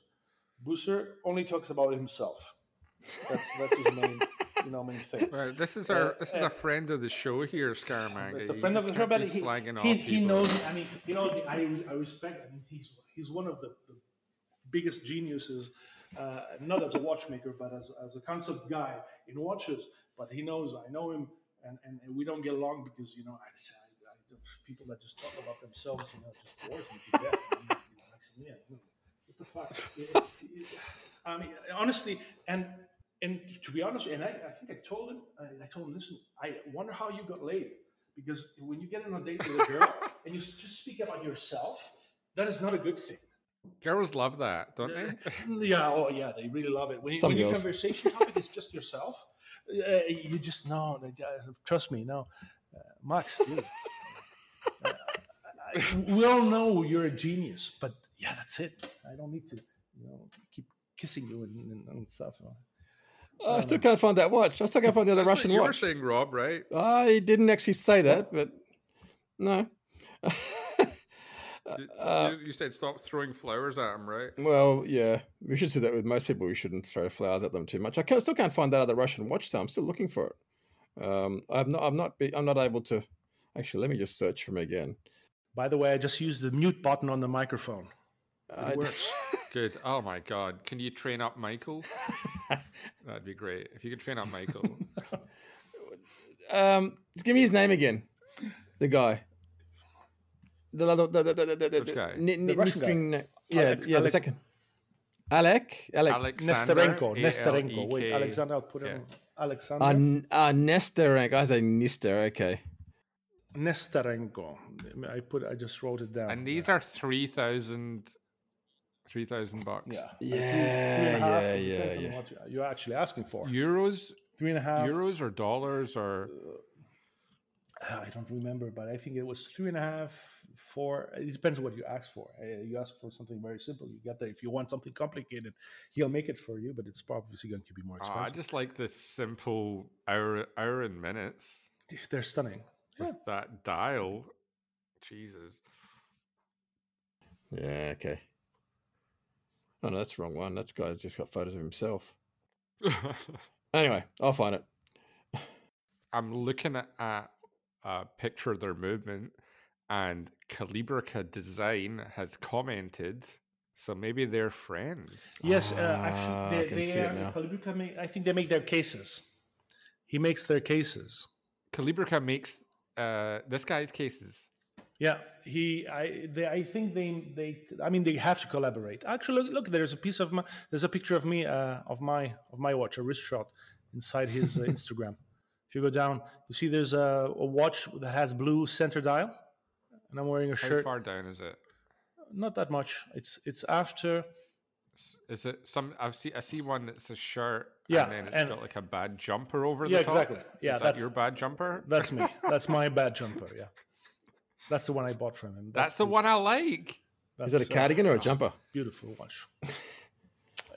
Büsser only talks about himself. That's that's his main you know main thing. Right, this is Uh, our this is uh, a friend of the show here, Scaramanga. It's a friend of the show, but he, he, he knows. I mean, you know, I, I respect. I mean, he's he's one of the, the biggest geniuses, uh, not as a watchmaker, but as, as a concept guy in watches. But he knows. I know him, and, and, and we don't get along because you know, I, I, I, people that just talk about themselves, you know, just bores me to death. I'm like, you know, I yeah, you what the fuck? I mean, honestly, and and to be honest, and I, I think I told him, I, I told him, listen, I wonder how you got laid. Because when you get on a date with a girl and you just speak about yourself, that is not a good thing. Girls love that, don't they? Yeah, oh yeah, they really love it. When, you, Some when your conversation topic is just yourself, uh, you just know. Trust me, no, uh, Max. Dude, uh, I- we all know you're a genius, but yeah, that's it. I don't need to, you know, keep kissing you and, and, and stuff. I still can't find that watch. I still can't find the other That's what Russian you were watch. saying, Rob, right? I didn't actually say that, but no. You, Uh, you, you said stop throwing flowers at him, right? Well, yeah, we should say that with most people. We shouldn't throw flowers at them too much. I can, still can't find that other Russian watch, so I'm still looking for it. Um, I'm not. I'm not. Be, I'm not able to. Actually, let me just search for him again. By the way, I just used the mute button on the microphone. It I- works. Good. Oh my God. Can you train up Michael? That'd be great. If you could train up Michael. um, give me his name again. The guy. The the the the the, the, the, Which guy? Ni- ni- Russian guy. Yeah, Alec- yeah. The second. Alec. Alec. Alexander. Nesterenko. Nesterenko. Wait, Alexander, I'll put it Yeah. Alexander Ah, N- ah, Nesterenko. I say Nister. Okay. Nesterenko. I put. I just wrote it down. And these are 3,000 three thousand bucks. Yeah, Like Yeah, three and a half, yeah, depends yeah, on yeah. what you- you're actually asking for. Euros, Three and a half. euros or dollars or Uh, I don't remember, but I think it was three and a half, four. It depends what you ask for. Uh, You ask for something very simple, you get there. If you want something complicated, he'll make it for you, but it's obviously going to be more Ah, I expensive. just like the simple hour hour and minutes They're stunning. with that dial. Jesus. Yeah, okay. Oh no, that's the wrong one. That's guy's just got photos of himself. Anyway, I'll find it. I'm looking at, at a picture of their movement, and Calibrica Design has commented, so maybe they're friends. Yes, uh, Ah, actually, they, they are. Calibrica make, I think they make their cases. He makes their cases. Calibrica makes uh, this guy's cases. Yeah, he. I. They, I think they. They. I mean, they have to collaborate. Actually, look. Look. There's a piece of my. There's a picture of me. Uh, of my. Of my watch. A wrist shot inside his uh, Instagram. If you go down, you see there's a, a watch that has blue center dial, and I'm wearing a How shirt. How far down is it? Not that much. It's. It's after. Is it some? I see. I see one that's a shirt. Yeah, and then it's and- got like a bad jumper over Yeah, the top. exactly. Yeah, is that that's- your bad jumper. That's me. That's my bad jumper. Yeah. That's the one I bought from him. That's the one I like. Is that a that's, uh, cardigan or a jumper? beautiful watch. That's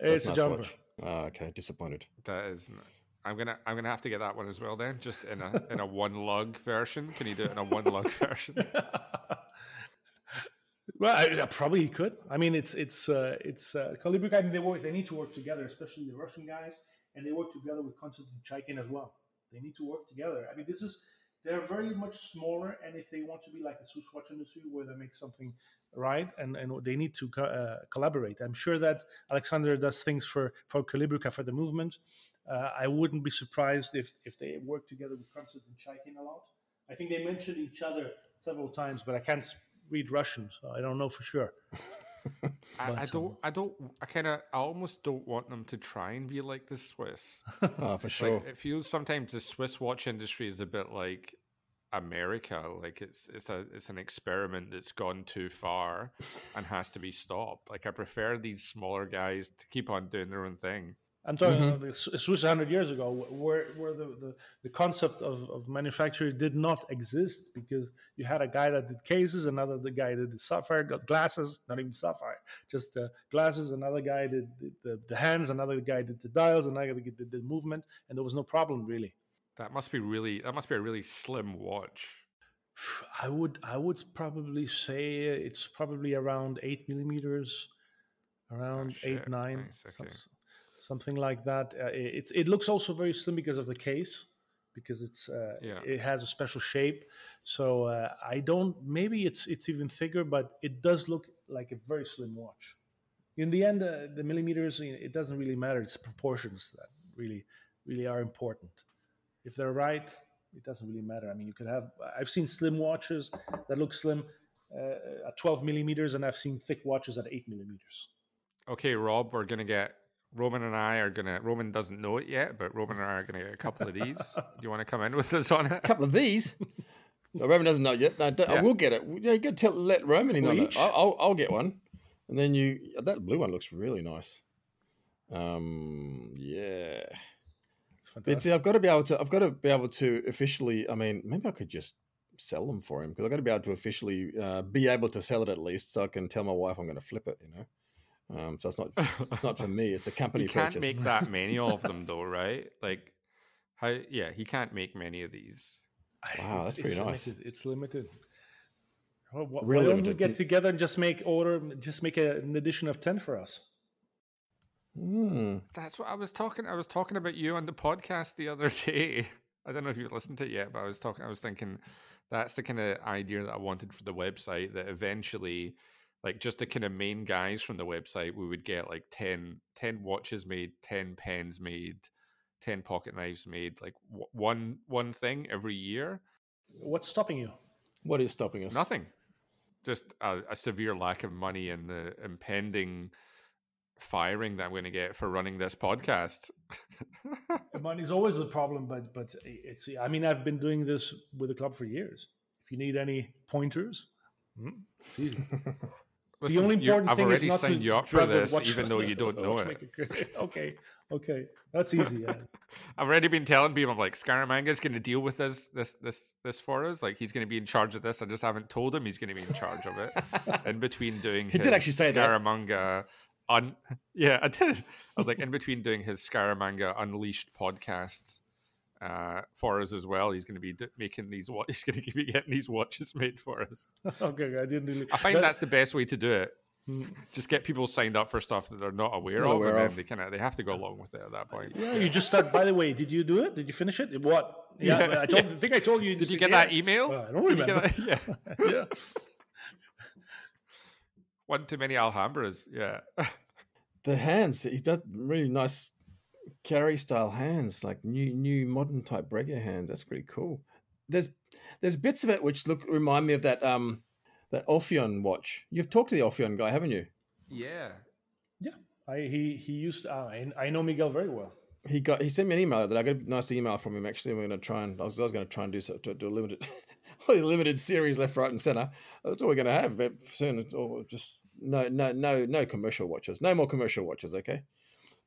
it's a jumper. watch. Oh, okay, disappointed. That is. n- I'm gonna. I'm gonna have to get that one as well. Then, just in a in a one lug version. Can you do it in a one lug version? Well, I, I probably could. I mean, it's it's uh, it's uh, Calibrica. I mean, they work. They need to work together, especially the Russian guys, and they work together with Konstantin Chaikin as well. They need to work together. I mean, this is they're very much smaller, and if they want to be like the Swiss watch industry, where they make something right, and and they need to co- uh, collaborate. I'm sure that Alexander does things for for Calibrica for the movement. Uh, I wouldn't be surprised if if they work together with Konstantin Chaikin a lot. I think they mentioned each other several times, but I can't read Russian, so I don't know for sure. I, I don't. I don't. I kind of. I almost don't want them to try and be like the Swiss. Oh, for sure. Like, it feels sometimes the Swiss watch industry is a bit like America. Like it's it's a it's an experiment that's gone too far and has to be stopped. Like I prefer these smaller guys to keep on doing their own thing. I'm talking mm-hmm. about the S- Swiss 100 years ago, where, where the, the, the concept of, of manufacturing did not exist because you had a guy that did cases, another the guy that did the sapphire got glasses, not even sapphire, just the glasses, another guy did the, the, the hands, another guy did the dials, another guy did the movement, and there was no problem really. That must be really. That must be a really slim watch. I would I would probably say it's probably around eight millimeters, around shit. eight nine, Nice, some- okay. something like that. Uh, it, it looks also very slim because of the case, because it's uh, Yeah. it has a special shape. So uh, I don't. Maybe it's it's even thicker, but it does look like a very slim watch. In the end, uh, the millimeters it doesn't really matter. It's proportions that really really are important. If they're right, it doesn't really matter. I mean, you could have. I've seen slim watches that look slim uh, at 12 millimeters, and I've seen thick watches at 8 millimeters. Okay, Rob, we're gonna get Roman and I are gonna. Roman doesn't know it yet, but Roman and I are gonna get a couple of these. Do you want to come in with us on it? A couple of these. No, Roman doesn't know yet. No, don't- I Yeah. will get it. Yeah, you got to tell, let Roman in on it. Each? I'll, I'll, I'll get one, and then you. That blue one looks really nice. Um, yeah. It's But see, I've got to be able to. I've got to be able to officially. I mean, maybe I could just sell them for him because I've got to be able to officially uh, be able to sell it at least, so I can tell my wife I'm going to flip it. You know. Um, so it's not. It's not for me. It's a company You can't purchase. make that many of them, though, right? Like, how? Yeah, he can't make many of these. Wow, that's pretty nice. Limited. It's limited. Well, wh- Real why don't we get together and just make order, just make a, an edition of ten for us? Hmm. That's what I was talking. I was talking about you on the podcast the other day. I don't know if you've listened to it yet, but I was talking. I was thinking that's the kind of idea that I wanted for the website. That eventually, like just the kind of main guys from the website, we would get like 10, 10 watches made, ten pens made, ten pocket knives made, like w- one one thing every year. What's stopping you? What is stopping us? Nothing. Just a, a severe lack of money and the impending firing that I'm going to get for running this podcast. Money's always a problem, but but it's. I mean, I've been doing this with the club for years. If you need any pointers, hmm, it's easy. Listen, only you- important I've thing already is not signed to you up for this, even though you don't know it. okay, okay, that's easy. Yeah. I've already been telling people, I'm like, Scaramanga's going to deal with this, this, this, this for us. Like, he's going to be in charge of this. I just haven't told him he's going to be in charge of it. in between doing He did actually say that. Un- yeah, I did. I was like, in between doing his Scaramanga Unleashed podcasts uh, for us as well, he's going to be d- making these. Wa- he's going to be getting these watches made for us. okay, I didn't really. I find that- that's the best way to do it. Hmm. Just get people signed up for stuff that they're not aware Not of, aware and of. they kind of they have to go along with it at that point. Yeah, you just start. By the way, did you do it? Did you finish it? What? Yeah, Yeah, I, told, yeah. I think I told you. Did you get that email? Uh, I don't Did you get remember. that? Yeah. yeah. One too many Alhambras. Yeah. The hands, he does really nice carry style hands, like new new modern type Breguet hands. That's pretty cool. There's there's bits of it which look remind me of that um that Ophion watch. You've talked to the Ophion guy, haven't you? yeah. Yeah, I, he he used. Uh, I, I know Miguel very well. He got he sent me an email that I got a nice email from him. Actually, we're going to try and I was, I was going to try and do so to do a limited a limited series left, right, and center. That's all we're going to have but soon. It's all just no no no no commercial watches. No more commercial watches. Okay,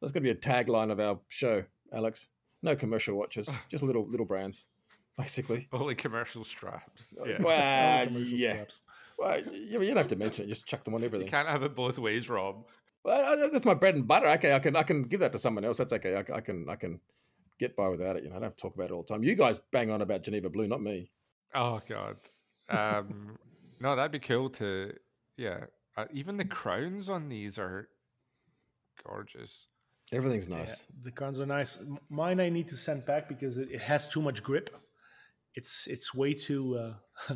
that's going to be a tagline of our show, Alex. No commercial watches, just little little brands, basically. Only commercial straps. Yeah. Well, Commercial yeah. straps. Well, you, you don't have to mention it. Just chuck them on everything. You everything. can't have it both ways, Rob. Well, that's my bread and butter. Okay, I can I can give that to someone else. That's okay. I, c- I can I can get by without it. You know, I don't have to talk about it all the time. You guys bang on about Geneva Blue, not me. Oh god. Um, no, that'd be cool to. Yeah. Uh, even the crowns on these are gorgeous. Everything's Yeah, nice. the crowns are nice. Mine I need to send back because it, it has too much grip. It's it's way too. Uh,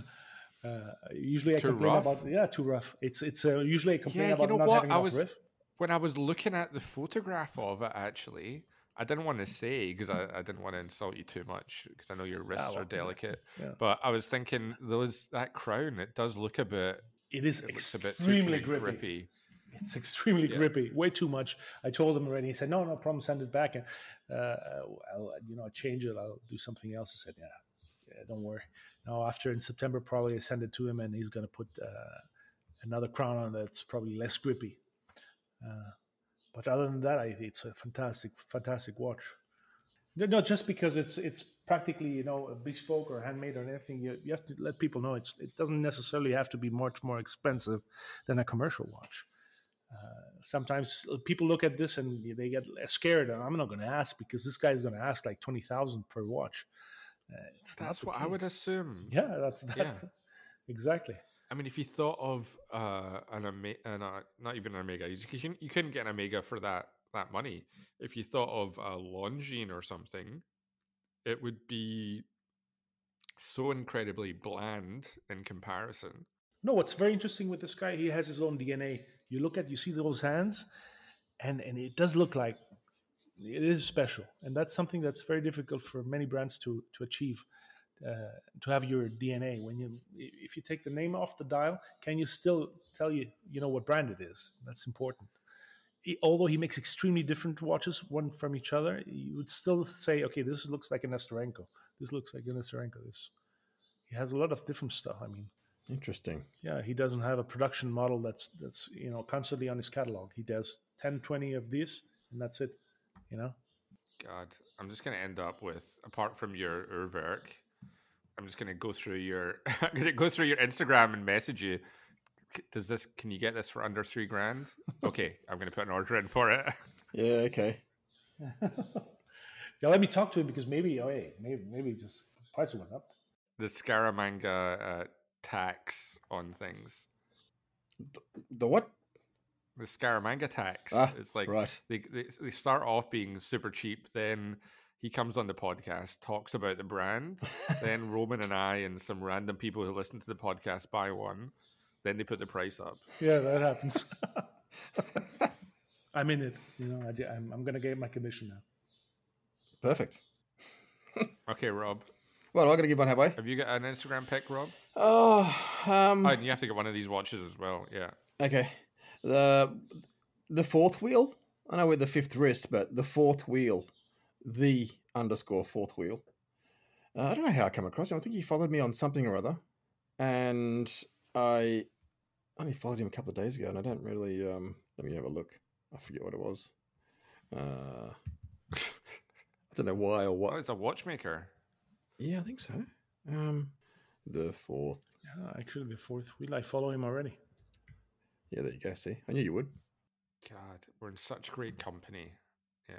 uh, usually It's I too complain rough? about yeah too rough. It's it's uh, usually I complain Yeah, you know not what? having I enough was- riff. When I was looking at the photograph of it, actually, I didn't want to say because I, I didn't want to insult you too much because I know your wrists well, are delicate. yeah. But I was thinking those that crown, it does look a bit. It is It looks a bit too extremely grippy. grippy. It's extremely Yeah. grippy, way too much. I told him already. He said, "No, no problem. Send it back, and uh, I'll, you know, I'll change it. I'll do something else." I said, "Yeah, yeah, don't worry." Now, after in September, probably I send it to him, and he's going to put uh, another crown on that's probably less grippy. Uh, but other than that, I, it's a fantastic, fantastic watch. No, just because it's it's practically you know bespoke or handmade or anything, you, you have to let people know it's it doesn't necessarily have to be much more expensive than a commercial watch. Uh, sometimes people look at this and they get scared. And I'm not going to ask because this guy is going to ask like twenty thousand per watch. Uh, it's That's what I would assume. Yeah, that's that's exactly. I mean, if you thought of uh, an Omega, uh, not even an Omega, you, couldn't- you couldn't get an Omega for that that money. If you thought of a Longines or something, it would be so incredibly bland in comparison. No, what's very interesting with this guy, he has his own DNA. You look at, you see those hands, and and it does look like it is special, and that's something that's very difficult for many brands to to achieve. Uh, to have your DNA when you if you take the name off the dial, can you still tell you you know what brand it is? That's important. He- although he makes extremely different watches one from each other, you would still say, okay, this looks like a Nesterenko. This looks like a Nesterenko. This he has a lot of different stuff. I mean, Interesting. yeah he doesn't have a production model that's that's you know constantly on his catalog he does 10 20 of these and that's it you know God, I'm just going to end up with, apart from your Urwerk, I'm just going to go through your, I'm going to go through your Instagram and message you. Does this? Can you get this for under three grand? Okay, I'm going to put an order in for it. Yeah. Okay. yeah let me talk to him because maybe oh hey maybe maybe just the price went up the Scaramanga uh, tax on things. The what? The Scaramanga tax. Ah, it's like right. they, they they start off being super cheap, then he comes on the podcast, talks about the brand, then Roman and I and some random people who listen to the podcast buy one, then they put the price up. yeah that happens i'm in it you know I, am I'm gonna get my commission now Perfect. Okay, Rob, Well, I'm going to give one halfway. have you got an Instagram pic, Rob? Oh, um, Oh, and you have to get one of these watches as well. Yeah. okay. The the fourth wheel. I know we're the fifth wrist, but the fourth wheel, the underscore fourth wheel. Uh, I don't know how I come across him. I think he followed me on something or other, and I only followed him a couple of days ago, and I don't really. Um, let me have a look. I forget what it was. Uh, I don't know why or Oh, what. it's a watchmaker. Yeah, I think so. Um, the fourth. Yeah, actually, the fourth wheel. I follow him already. Yeah, there you go. See, I knew you would. God, we're in such great company. Yeah.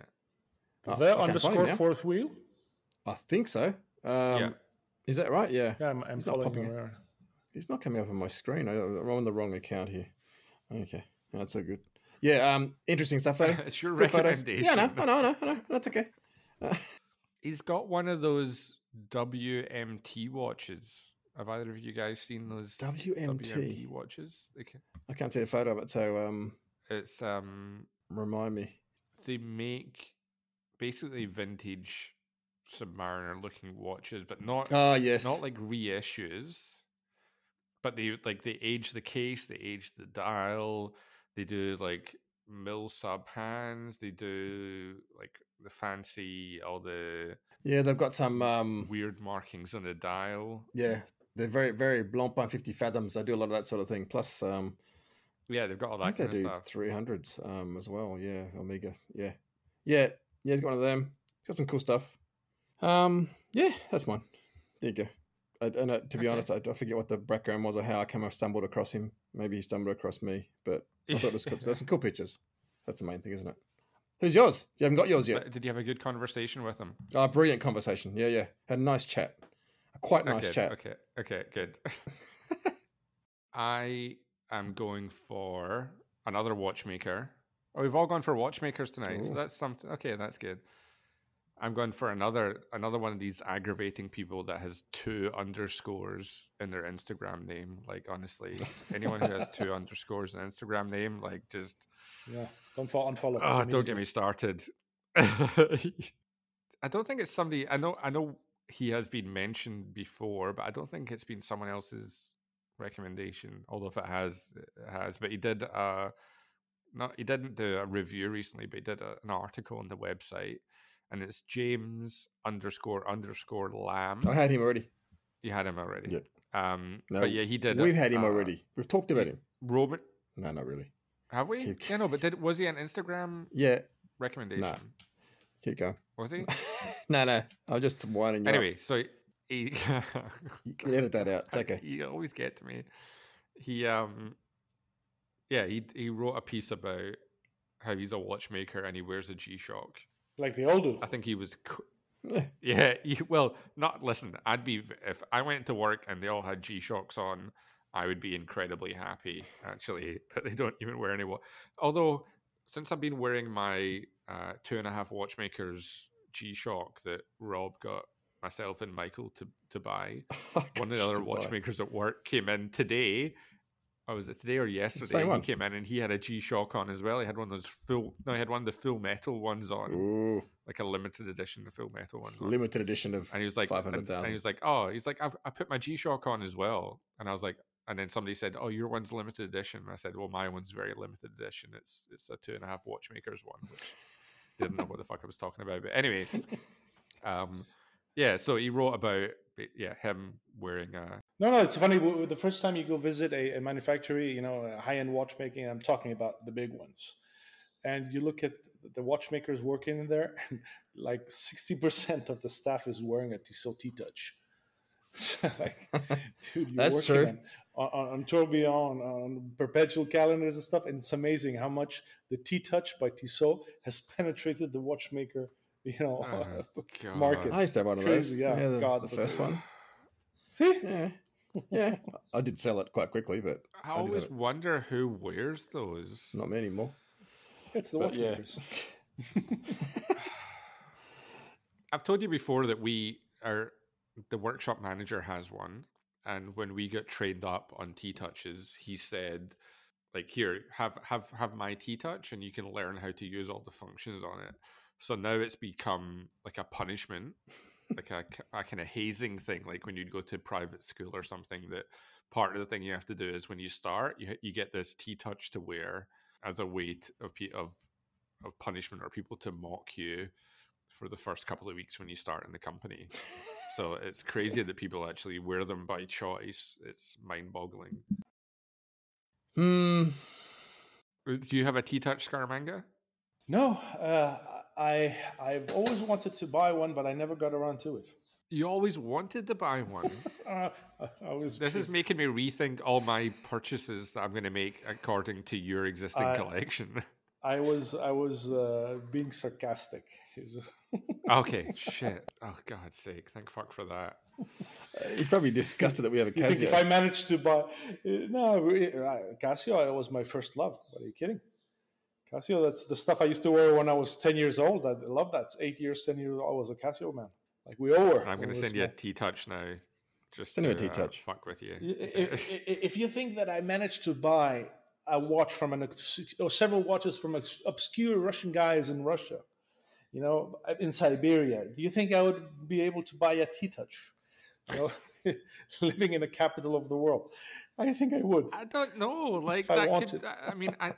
Oh, the I can't find him underscore fourth wheel. I think so. Um, Yeah. Is that right? Yeah. Yeah, I'm, I'm He's not following popping him it. around. He's not coming up on my screen. I, I'm on the wrong account here. Okay, that's so good. Yeah, um, interesting stuff though. it's your Good photos. recommendation. Yeah, no, I know, I know, I know. That's okay. Uh, He's got one of those WMT watches. Have either of you guys seen those WMT. watches? They can, I can't see a photo of it, so um, it's um remind me. they make basically vintage Submariner looking watches, but not Ah, yes. not like reissues. But they like they age the case, they age the dial, they do like Milsub hands, they do like the fancy all the yeah, they've got some. Um, weird markings on the dial. yeah, they're very, very Blancpain 50 fathoms. I do a lot of that sort of thing. Plus, um, Yeah, they've got all that kind of do stuff. 300s um, as well. Yeah, Omega. Yeah, yeah, yeah. He's got one of them. He's got some cool stuff. Um, yeah, that's mine. There you go. I, and uh, to be Okay. honest, I, I forget what the background was or how I came. I stumbled across him. Maybe he stumbled across me, but I thought it was cool. There's some cool pictures. That's the main thing, isn't it? Who's yours? You haven't got yours yet. But Did you have a good conversation with him? Oh, brilliant conversation. Yeah, yeah. Had a nice chat. A quite nice okay, chat. Okay, okay, good. I am going for another watchmaker. Oh, we've all gone for watchmakers tonight, so that's something. Okay, that's good. I'm going for another another one of these aggravating people that has two underscores in their Instagram name. Like honestly, anyone who has two underscores in Instagram name, like just Yeah, don't fall unfollow. Oh, don't get me started. I don't think it's somebody. I know. I know he has been mentioned before, but I don't think it's been someone else's recommendation. Although if it has, it has. But he did. Uh, not he didn't do a review recently, but he did a, an article on the website, and it's James underscore underscore Lamb. I had him already. You had him already. Yep. Um, No, but yeah, he did. We've had him uh, already. We've talked about him. Roman, No, not really. have we? Keep- Yeah, no. But did was he an Instagram Yeah, recommendation? keep going. Was he? no, no. I'm just winding you up. Anyway, so he You can edit that out. It's okay. you always get to me. He um yeah, he he wrote a piece about how he's a watchmaker and he wears a G Shock. like the old one. I think he was Yeah. he, well, not listen, I'd be if I went to work and they all had G Shocks on, I would be incredibly happy actually, but they don't even wear any wa- although since I've been wearing my uh, two and a half watchmakers G Shock that Rob got myself and Michael to to buy, one of the other watchmakers at work came in today. Oh, was it today or yesterday? Same he one. came in and he had a G Shock on as well. He had one of those full. No, he had one of the full metal ones on, Ooh, like a limited edition, the full metal one. on. limited edition of And he was like, five hundred thousand. and, he was like, oh, he's like, I've, I put my G Shock on as well. And I was like, and then somebody said, oh, your one's limited edition. And I said, well, my one's very limited edition. It's it's a two and a half watchmakers one, which didn't know what the fuck I was talking about. But anyway, um, yeah. So he wrote about yeah him wearing a No, no, it's funny. The first time you go visit a, a manufacturer, you know, a high-end watchmaking, I'm talking about the big ones, and you look at the watchmakers working in there, and like 60% of the staff is wearing a Tissot T-Touch. like, dude, you're That's working true. On, on, on tourbillon, on perpetual calendars and stuff, and it's amazing how much the T-Touch by Tissot has penetrated the watchmaker, you know, Oh, market. I used to have one of Crazy, those. yeah. the, God, the first one. See, Yeah, yeah. I did sell it quite quickly, but I did have always wonder who wears those. not me anymore. it's the But yeah. I've told you before that we are the workshop manager has one, and when we got trained up on T touches, he said, "Like here, have have have my T touch, and you can learn how to use all the functions on it." So now it's become like a punishment, like a, kind of hazing thing, like when you'd go to private school or something. That part of the thing you have to do is when you start, you you get this T touch to wear as a weight of of of punishment or people to mock you for the first couple of weeks when you start in the company. so it's crazy that people actually wear them by choice. It's mind boggling. Hmm. Uh, Do you have a T-Touch Scaramanga? No, uh, I I've always wanted to buy one, but I never got around to it. You always wanted to buy one. Uh, I, I was this is making me rethink all my purchases that I'm going to make according to your existing I- collection. I was I was uh, being sarcastic. okay, shit. Oh, God's sake. Thank fuck for that. He's probably disgusted that we have a You Casio. if I managed to buy uh, no re- uh, Casio, it was my first love. What are you kidding? Casio, that's the stuff I used to wear when I was ten years old. I love that. It's eight years, ten years old. I was a Casio man. Like we all were. I'm going to send you a small. T-Touch now. Just Send him a to, uh, T-Touch. fuck with you. If, if, if you think that I managed to buy a watch from an or several watches from obs- obscure Russian guys in Russia, you know, in Siberia, do you think I would be able to buy a T-Touch? You know, living in the capital of the world, I think I would. I don't know. Like If I that wanted. could. I I mean, I.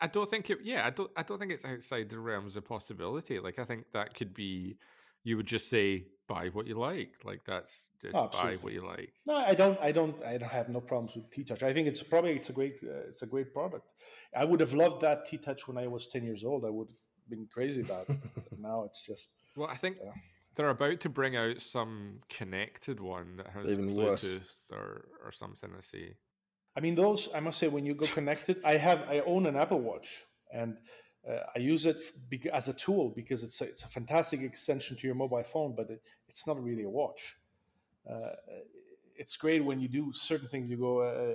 I don't think it. Yeah, I don't. I don't think it's outside the realms of possibility. Like, I think that could be. You would just say buy what you like. Like that's just Oh, buy what you like. No, I don't. I don't. I don't have no problems with T-Touch. I think it's probably it's a great uh, it's a great product. I would have loved that T-Touch when I was ten years old. I would have been crazy about it. But now it's just Well, I think they're about to bring out some connected one that has Even Bluetooth worse. or or something. I see. I mean, those I must say, when you go connected, I have I own an Apple Watch and uh, I use it as a tool because it's a, it's a fantastic extension to your mobile phone, but it, it's not really a watch. Uh, it's great when you do certain things. You go uh,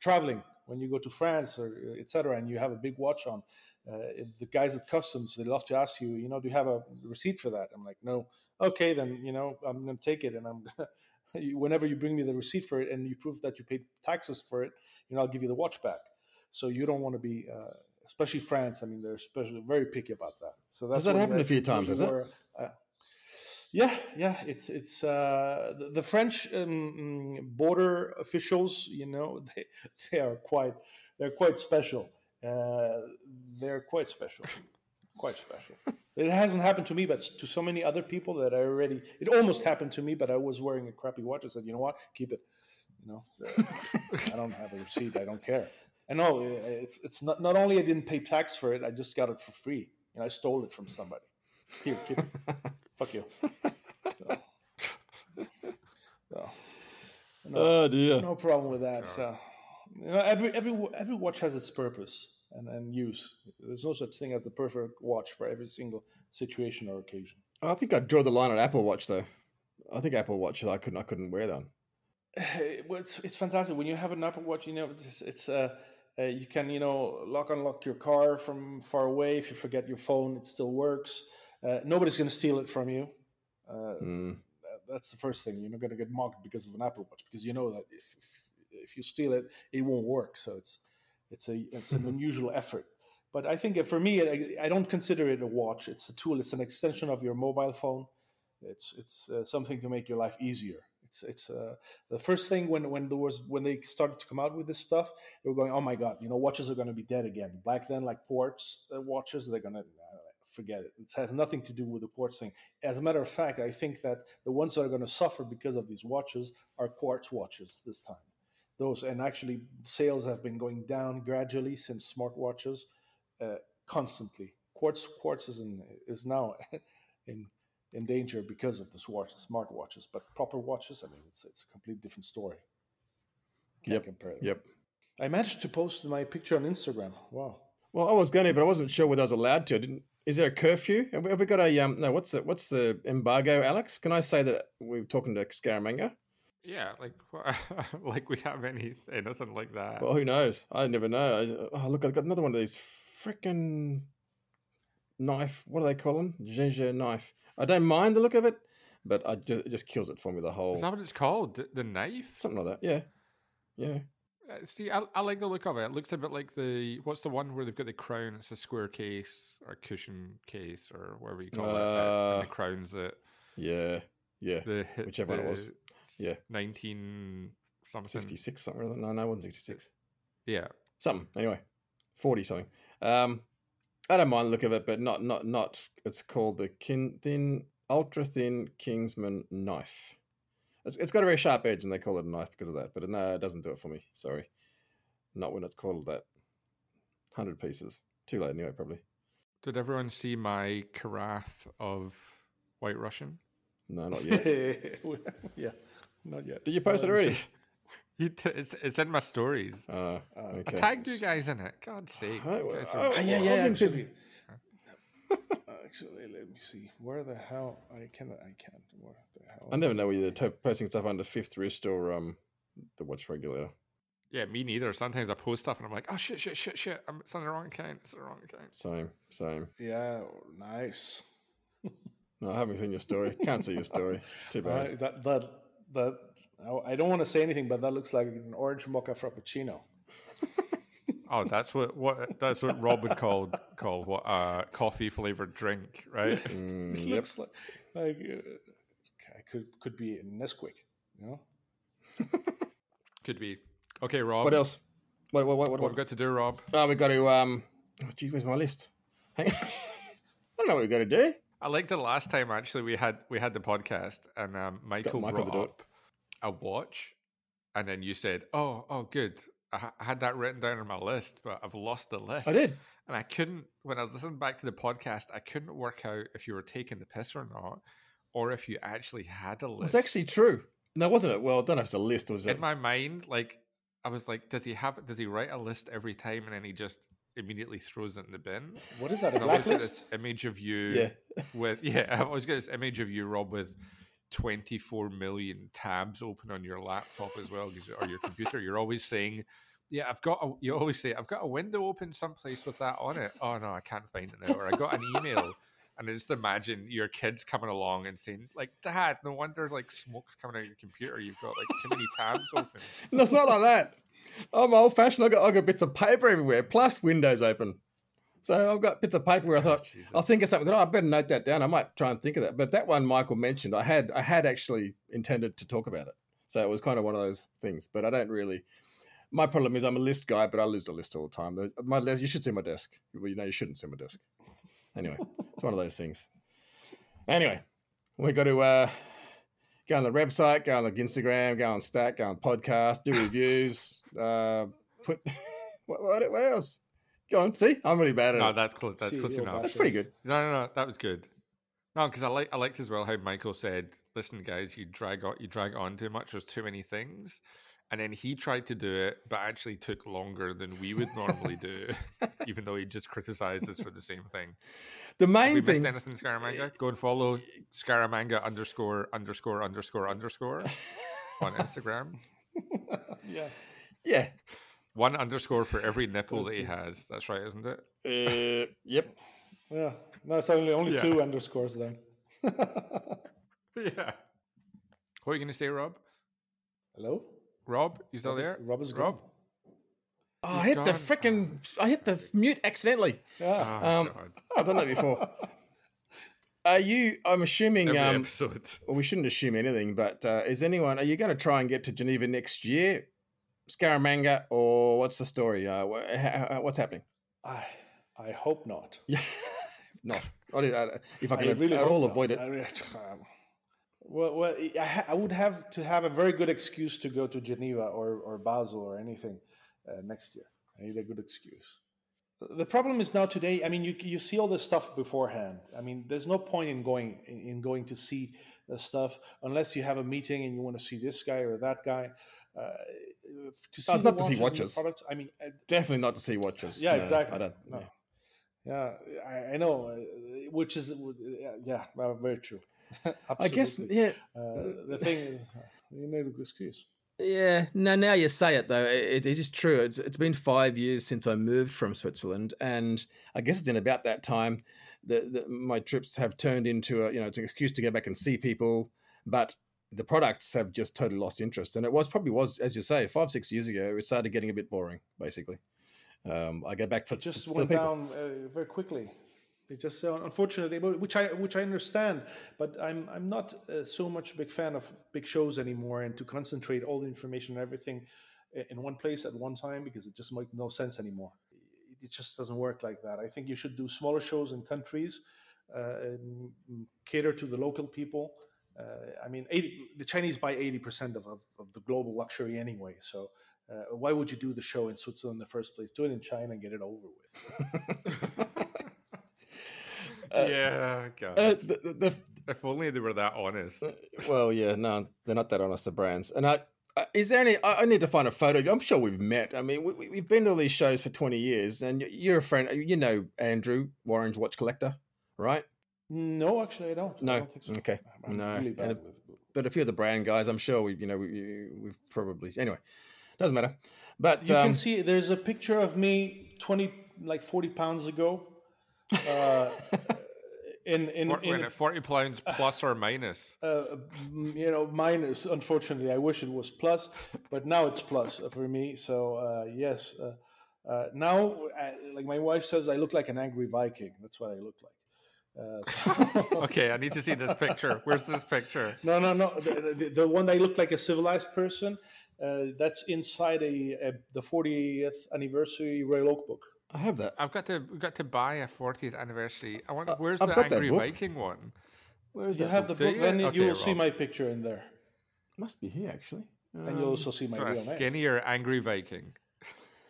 traveling when you go to France or etc., and you have a big watch on. Uh, the guys at customs they love to ask you, you know, do you have a receipt for that? I'm like, no. Okay, then you know, I'm going to take it, and I'm you- whenever you bring me the receipt for it and you prove that you paid taxes for it, you know, I'll give you the watch back. So you don't want to be, uh, especially France. I mean, they're especially very picky about that. So that's that when happened a few times, has it? uh, yeah, yeah. It's it's uh, the, the French um, mm, border officials. You know, they they are quite they're quite special. Uh, they're quite special, quite special. It hasn't happened to me, but to so many other people that I already. It almost happened to me, but I was wearing a crappy watch. I said, you know what, keep it. You know, I don't have a receipt. I don't care. And no, it's it's not not only I didn't pay tax for it, I just got it for free. You know, I stole it from somebody. Here, keep it. Fuck you. So, so, no, oh dear. no problem with that. So, you know, every every every watch has its purpose and, and use. There's no such thing as the perfect watch for every single situation or occasion. I think I'd draw the line at Apple Watch though. I think Apple Watch I couldn't I couldn't wear that. well, it's it's fantastic when you have an Apple Watch. You know, it's, it's uh, uh, you can you know lock unlock your car from far away. If you forget your phone, it still works. Uh, nobody's going to steal it from you. Uh, Mm. that's the first thing. You're not going to get mocked because of an Apple Watch because you know that if, if if you steal it, it won't work. So it's it's a it's an unusual effort. But I think for me, I, I don't consider it a watch. It's a tool. It's an extension of your mobile phone. It's it's uh, something to make your life easier. It's it's uh, the first thing when when there was when they started to come out with this stuff, they were going, oh my god, you know, watches are going to be dead again. Back then, like quartz uh, watches, they're going to forget it. It has nothing to do with the quartz thing. As a matter of fact, I think that the ones that are going to suffer because of these watches are quartz watches this time. Those and actually sales have been going down gradually since smartwatches, uh, constantly. Quartz quartz is in, is now in in danger because of the smart smartwatches. But proper watches, I mean, it's it's a complete different story. Can't Yep, compare. them. Yep. I managed to post my picture on Instagram. Wow. Well, I was going to, but I wasn't sure whether I was allowed to. I didn't. Is there a curfew? Have we, have we got a um? No, what's the what's the embargo, Alex? Can I say that we're talking to Scaramanga? Yeah, like like we have any anything like that. Well, who knows? I never know. I, oh, look, I've got another one of these freaking knife. What do they call them? Ginger knife. I don't mind the look of it, but I just, it just kills it for me. The whole Is that what it's called? The, the knife? something like that. Yeah, yeah. Uh, See, I, I like the look of it. It looks a bit like the what's the one where they've got the crown? It's a square case or cushion case or whatever you call it. uh, And Uh, the crowns that Yeah, yeah. the whichever one it was. The Yeah. nineteen something. 66 something. No, no, it wasn't 66. Yeah, Something. Anyway, 40 something. Um, I don't mind the look of it, but not, not, not. It's called the kin, thin, ultra thin Kingsman knife. It's, it's got a very sharp edge, and they call it a knife because of that. But no, it doesn't do it for me. Sorry. Not when it's called that. Hundred pieces. Too late anyway, probably. Did everyone see my carafe of White Russian? No, not yet. yeah, not yet. Did you post it already? You t- it's, it's in my stories. Uh, I tagged you guys in it. God's sake. Oh, you oh, oh, Ah, yeah, I've yeah. been Actually, busy. actually, let me see. Where the hell I can I can't. Where the hell? I never know whether you're posting stuff under Fifth Wrist or um the Watch Regulator. yeah, me neither. Sometimes I post stuff and I'm like, oh shit, shit, shit, shit. I'm, it's on the wrong account. It's on the wrong account. Same, same. Yeah, nice. No, I haven't seen your story. Can't see your story. Too Uh, bad. that that that. I- I don't want to say anything, but that looks like an orange mocha frappuccino. Oh, that's what what that's what Rob would call call what a coffee flavored drink, right? Mm, It yep. looks like like uh, could could be a Nesquik, you know. Could be. Okay, Rob. What else? What what what what? What what? we've got to do, Rob? Oh, we got to um. Oh, geez, where's my list? Hang on. I don't know what we've got to do. I like the last time actually we had we had the podcast and um, Michael, Michael brought up a watch, and then you said, "Oh, oh, good." I, ha- I had that written down on my list, but I've lost the list. I did. and I couldn't. When I was listening back to the podcast, I couldn't work out if you were taking the piss or not, or if you actually had a It list. was actually true. No, wasn't it? Well, I don't know if it's a list or was it. in my mind, like I was like, does he have? Does he write a list every time, and then he just immediately throws it in the bin? What is that? A And I always get this image of you Yeah. with yeah, I always get this image of you, Rob, with twenty four million tabs open on your laptop as well or your computer. You're always saying, "Yeah, I've got." A, you always say, "I've got a window open someplace with that on it." Oh no, I can't find it now. Or I got an email. And I just imagine your kids coming along and saying, like, Dad, no wonder like smoke's coming out of your computer. You've got like too many tabs open. No, it's not like that. I'm old fashioned. I got I got bits of paper everywhere, plus windows open. So I've got bits of paper where I thought Jesus. I'll think of something. Oh, I better note that down. I might try and think of that. But that one Michael mentioned, I had I had actually intended to talk about it. So it was kind of one of those things. But I don't really. My problem is I'm a list guy, but I lose the list all the time. My list, you should see my desk. Well, you know you shouldn't see my desk. Anyway, it's one of those things. Anyway, we got to uh, go on the website, go on the Instagram, go on Slack, go on podcast, do reviews. Uh, put what, what, what else? Go on, see, I'm really bad at No, it. that's close. That's See, close enough. That's pretty good. No, no, no, that was good. No, because I like I liked as well how Michael said, "Listen, guys, you drag on, you drag on too much. There's too many things." And then he tried to do it, but actually took longer than we would normally do, even though he just criticized us for the same thing. The we main missed thing, anything, Scaramanga, go and follow Scaramanga underscore underscore underscore underscore on Instagram. Yeah. yeah, One underscore for every nipple that he has. That's right, isn't it? uh, yep. Yeah. No, it's only only Yeah. two underscores then. Yeah. What are you going to say, Rob? Hello? Rob, you still Rob is- there? Rob is Rob. gone. Oh, I hit the freaking, I hit the mute accidentally. Yeah. Oh, Um, God. I've done that before. Are you? I'm assuming. Every Um, episode. well, we shouldn't assume anything, but uh, is anyone? Are you going to try and get to Geneva next year, Scaramanga, or what's the story? Uh, wha- ha- ha- what's happening? I I hope not. Yeah, not. I do- uh, If I I can really at all not. avoid it. I mean, um, well, well, I, ha- I would have to have a very good excuse to go to Geneva or, or Basel or anything uh, next year. I need a good excuse. The problem is now today. I mean, you you see all this stuff beforehand. I mean, there's no point in going in, in going to see the stuff unless you have a meeting and you want to see this guy or that guy. Uh, to see not to see watches. Products, I mean, Definitely not to see watches. Yeah, No, exactly. I don't. No. yeah. Yeah, I, I know, uh, which is yeah, very true. I guess. Yeah. Uh, the thing is, you need a good excuse. Yeah, no. Now you say it though, it, it is true. It's it's been five years since I moved from Switzerland, and I guess it's in about that time that, that my trips have turned into a you know it's an excuse to go back and see people, but the products have just totally lost interest. And it was probably was as you say five six years ago. It started getting a bit boring, basically. Um, I go back for It just the went down uh, very quickly. It just uh, unfortunately, which I which I understand, but I'm I'm not uh, so much a big fan of big shows anymore, and to concentrate all the information and everything in one place at one time because it just makes no sense anymore. It- just doesn't work like that. I think you should do smaller shows in countries, uh, cater to the local people. Uh, I mean, 80, the Chinese buy eighty percent of, of of the global luxury anyway, so Uh, why would you do the show in Switzerland in the first place? Do it in China and get it over with. yeah, God. Uh, the, the, the, if only they were that honest. well, yeah, no, they're not that honest, the brands. And I, uh, is there any? I, I need to find a photo. I'm sure we've met. I mean, we, we've been to all these shows for 20 years, and you're a friend. You know Andrew, Orange Watch Collector, right? No, actually, I don't. I No. don't think so. Okay. I'm No. really And bad it- with. But a few of the brand guys, I'm sure we, you know, we, we've probably anyway. Doesn't matter. But You um, can see there's a picture of me 20, like 40 pounds ago. Uh, in in, in when at 40 pounds plus or minus. uh, you know, minus. Unfortunately, I wish it was plus, but now it's plus for me. So uh, yes, uh, uh, now uh, like my wife says, I look like an angry Viking. That's what I look like. Uh, so- Okay, I need to see this picture. Where's this picture? no, no, no. The, the, the one I look like a civilized person. That's inside a, a the 40th anniversary Royal Oak book. I have that. I've got to we've got to buy a 40th anniversary. I wonder where's I've the Angry. Viking one? Where is You that? have the Do book, you? then Okay, you will see my picture in there, Must be here actually. and you'll Um, also see my So a real name. skinnier Angry Viking.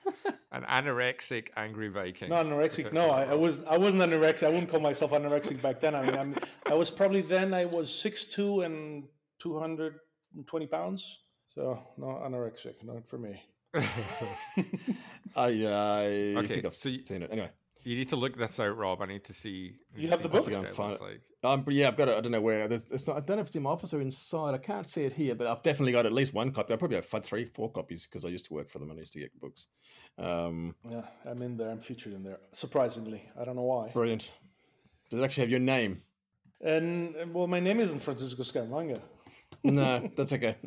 An anorexic Angry Viking. No, anorexic. No, I, I was I wasn't anorexic. I wouldn't call myself anorexic back then. I mean, I'm, I was probably then I was six two and two hundred and twenty pounds. So no anorexic, not for me. I, uh, I Okay, think I've so you- seen it. Anyway, You need to look this out, Rob. I need to see. You have the what book? this Go find it. like. um, yeah, I've got it. I don't know where. There's, it's not. I don't know if it's in my office or inside. I can't see it here, but I've definitely got at least one copy. I probably have five, three, four copies because I used to work for them and I used to get books. Um, Yeah, I'm in there. I'm featured in there. Surprisingly, I don't know why. brilliant. Does it actually have your name? And and, well, my name isn't Francisco Scaramanga. No, that's okay.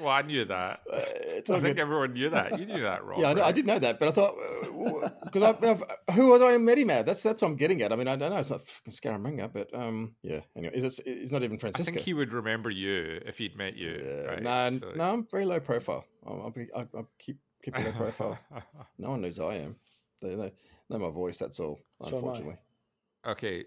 Well, I knew that. Uh, it's I think good. everyone knew that. You knew that, Rob. Yeah, I, know, I did know that, but I thought uh, because I, I've, uh, who was I met him at? That's that's what I'm getting at. I mean, I don't know. It's not fucking Scaramanga, but um, yeah. Anyway, is it? It's not even I Francisco. think he would remember you if he'd met you. Yeah, right? no, So- no, I'm very low profile. I'll, I'll be, I'll, I'll keep keep a low profile. no one knows I am. They know, know my voice. That's all. So. Unfortunately, Okay,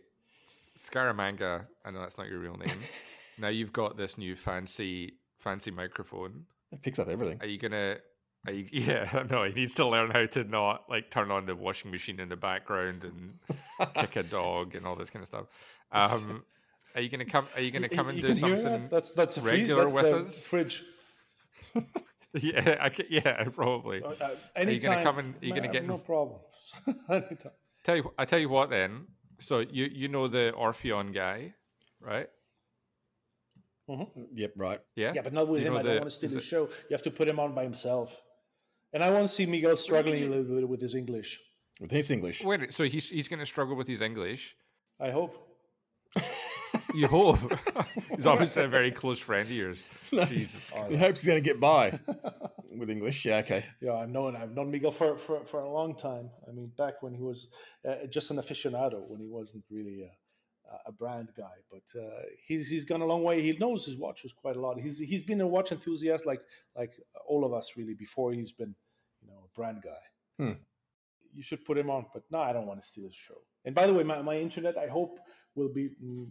Scaramanga. I know that's not your real name. now you've got this new fancy, fancy microphone. it picks up everything. Are you gonna? Are you? Yeah, no. He needs to learn how to not like turn on the washing machine in the background and kick a dog and all this kind of stuff. Um, are you gonna come? Are you gonna come and you do something? that? That's that's a free, regular that's with us? fridge. Yeah, I ca yeah, probably. Uh, uh, you gonna come and? Are you gonna get no in- problem. anytime. Tell you, I tell you what. Then, so you you know the Orpheon guy, right? Yep, right. Yeah. Yeah, but not with You him. I don't the- want to steal is his it- show. You have to put him on by himself. And I want to see Miguel struggling a little bit with his English. With his English. Wait, so he's he's going to struggle with his English. I hope. You hope. he's obviously a very close friend of yours. No, Jesus. he hopes he's going to get by with English. Yeah, okay. Yeah, I've known I've known Miguel for, for, for a long time. I mean, back when he was uh, just an aficionado, when he wasn't really a, a brand guy. But uh, he's he's gone a long way. He knows his watches quite a lot. He's he's been a watch enthusiast like like all of us really before he's been you know a brand guy. Hmm. You should put him on, but no, I don't want to steal his show. And by the way, my, my internet I hope will be mm,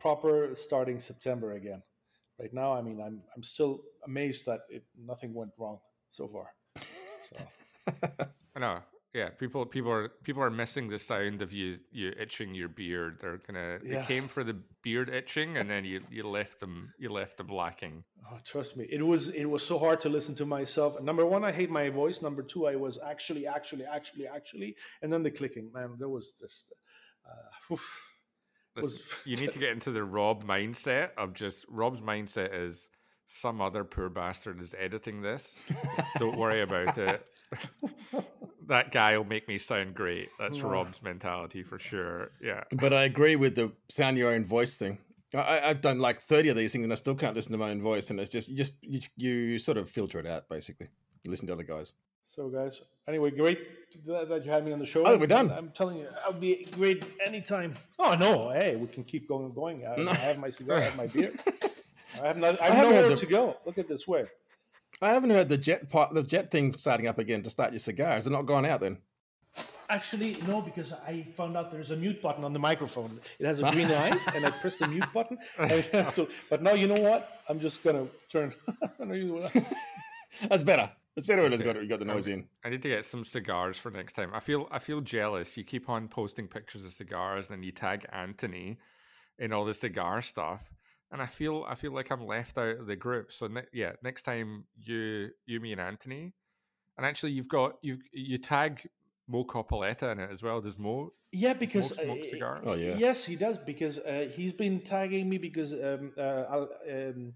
proper starting September again. Right now, I mean, I'm I'm still amazed that it, nothing went wrong so far. So. I know. Yeah, people people are people are missing the sound of you you itching your beard. They're gonna Yeah. they came for the beard itching and then you you left them you left them lacking. Oh, trust me, it was it was so hard to listen to myself. Number one, I hate my voice. Number two, I was actually, actually, actually, actually, and then the clicking. Man, there was just. Uh. Was- you need to get into the Rob mindset of just Rob's mindset is some other poor bastard is editing this. Don't worry about it. that guy will make me sound great. That's Yeah. Rob's mentality for sure. Yeah. But I agree with the sound your own voice thing. I- I, I've done like 30 of these things and I still can't listen to my own voice. And it's just, you just, you, just- you sort of filter it out basically. You listen to other guys. So, guys, anyway, great that, that you had me on the show. Oh, we're done. I'm telling you, I'll be great anytime. Oh no, hey, we can keep going, and going. I, I have my cigar, I have my beer. I have, not, I have haven't nowhere the- to go. Look at this way. I haven't heard the jet part, the jet thing starting up again to start your cigar. Has it not gone out then? Actually, no, because I found out there's a mute button on the microphone. It has a green light, and I press the mute button. I have to, but now you know what? I'm just gonna turn. That's better. It's better when it's got you got the noise in. I need to get some cigars for next time. I feel I feel jealous. You keep on posting pictures of cigars, and then you tag Anthony in all the cigar stuff, and I feel I feel like I'm left out of the group. So ne- yeah, next time you you me and Anthony, and actually you've got you you tag Mo Coppoletta in it as well. Does Mo? Yeah, because smoke, smoke uh, cigars? Oh, yeah. yes, he does because uh, he's been tagging me because um, uh, I'll- um,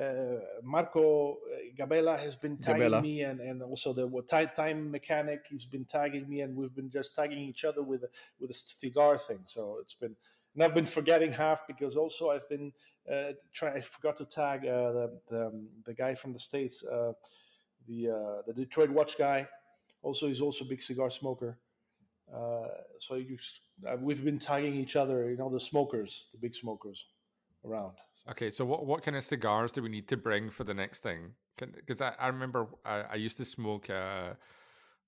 uh, Marco Gabella has been tagging Gabella. me, and, and also the what, time, time mechanic. He's been tagging me, and we've been just tagging each other with a, with a cigar thing. So it's been, and I've been forgetting half because also I've been uh, trying. I forgot to tag uh, the, the um, the guy from the states, uh, the uh, the Detroit Watch guy. Also, he's also a big cigar smoker. Uh, so you, uh, we've been tagging each other, you know, the smokers, the big smokers around. So- Okay, so what what kind of cigars do we need to bring for the next thing? Because I, I remember I, I used to smoke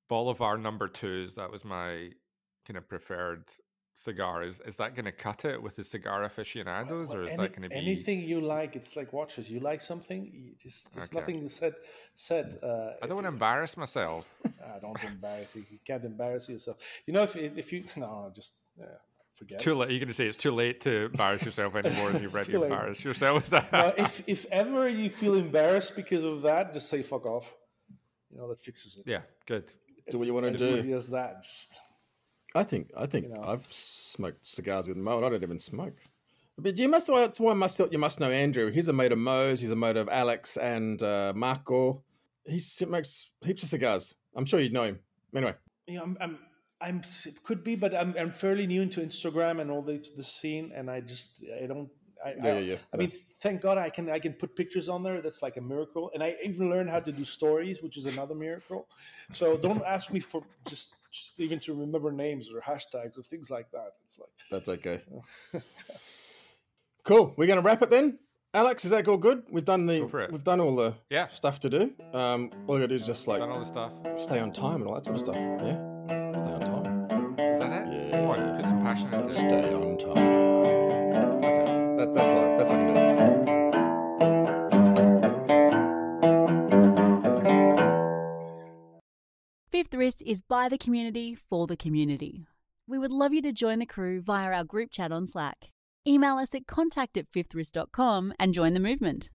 Bolivar number twos. That was my kind of preferred cigar. Is is that going to cut it with the cigar aficionados, Well, or is any- that going to be anything you like? It's like watches. You like something, you just there's Okay. nothing said. Said. Uh, I don't want to embarrass myself. i don't embarrass you. You can't embarrass yourself. You know, if if you no, just uh, forget. It's too late. You're going to say it's too late to embarrass yourself anymore, and you've It's already too late. embarrassed yourself. No, if if ever you feel embarrassed because of that, just say fuck off. You know that fixes it. yeah, good. Do what you want to as do. easy as that. Just I think I think know. I've smoked cigars with Mo, and I don't even smoke. But you must that's why must you must know Andrew. He's a mate of Mo's. He's a mate of Alex and uh, Marco. He makes heaps of cigars. I'm sure you'd know him. Anyway, you know, I'm, I'm, I'm, could be, but I'm, I'm fairly new into Instagram and all the, the scene, and I just, I don't, I, Yeah, I, yeah, yeah, I mean, thank God I can, I can put pictures on there. That's like a miracle, and I even learned how to do stories, which is another miracle. So don't ask me for just, just even to remember names or hashtags or things like that. It's like, that's okay. cool. We're gonna wrap it then. Alex, is that all good? We've done the Go for it. we've done all the Yeah. stuff to do. Um, all we gotta do is just like Done all the stuff. stay on time and all that sort of stuff. Yeah, stay on time. Is that it? Yeah. Come on, you put some passion into it. Stay on time. That, that's all. That's all I can do. Fifth Wrist is by the community for the community. We would love you to join the crew via our group chat on Slack. Email us at contact at fifthwrist.com and join the movement.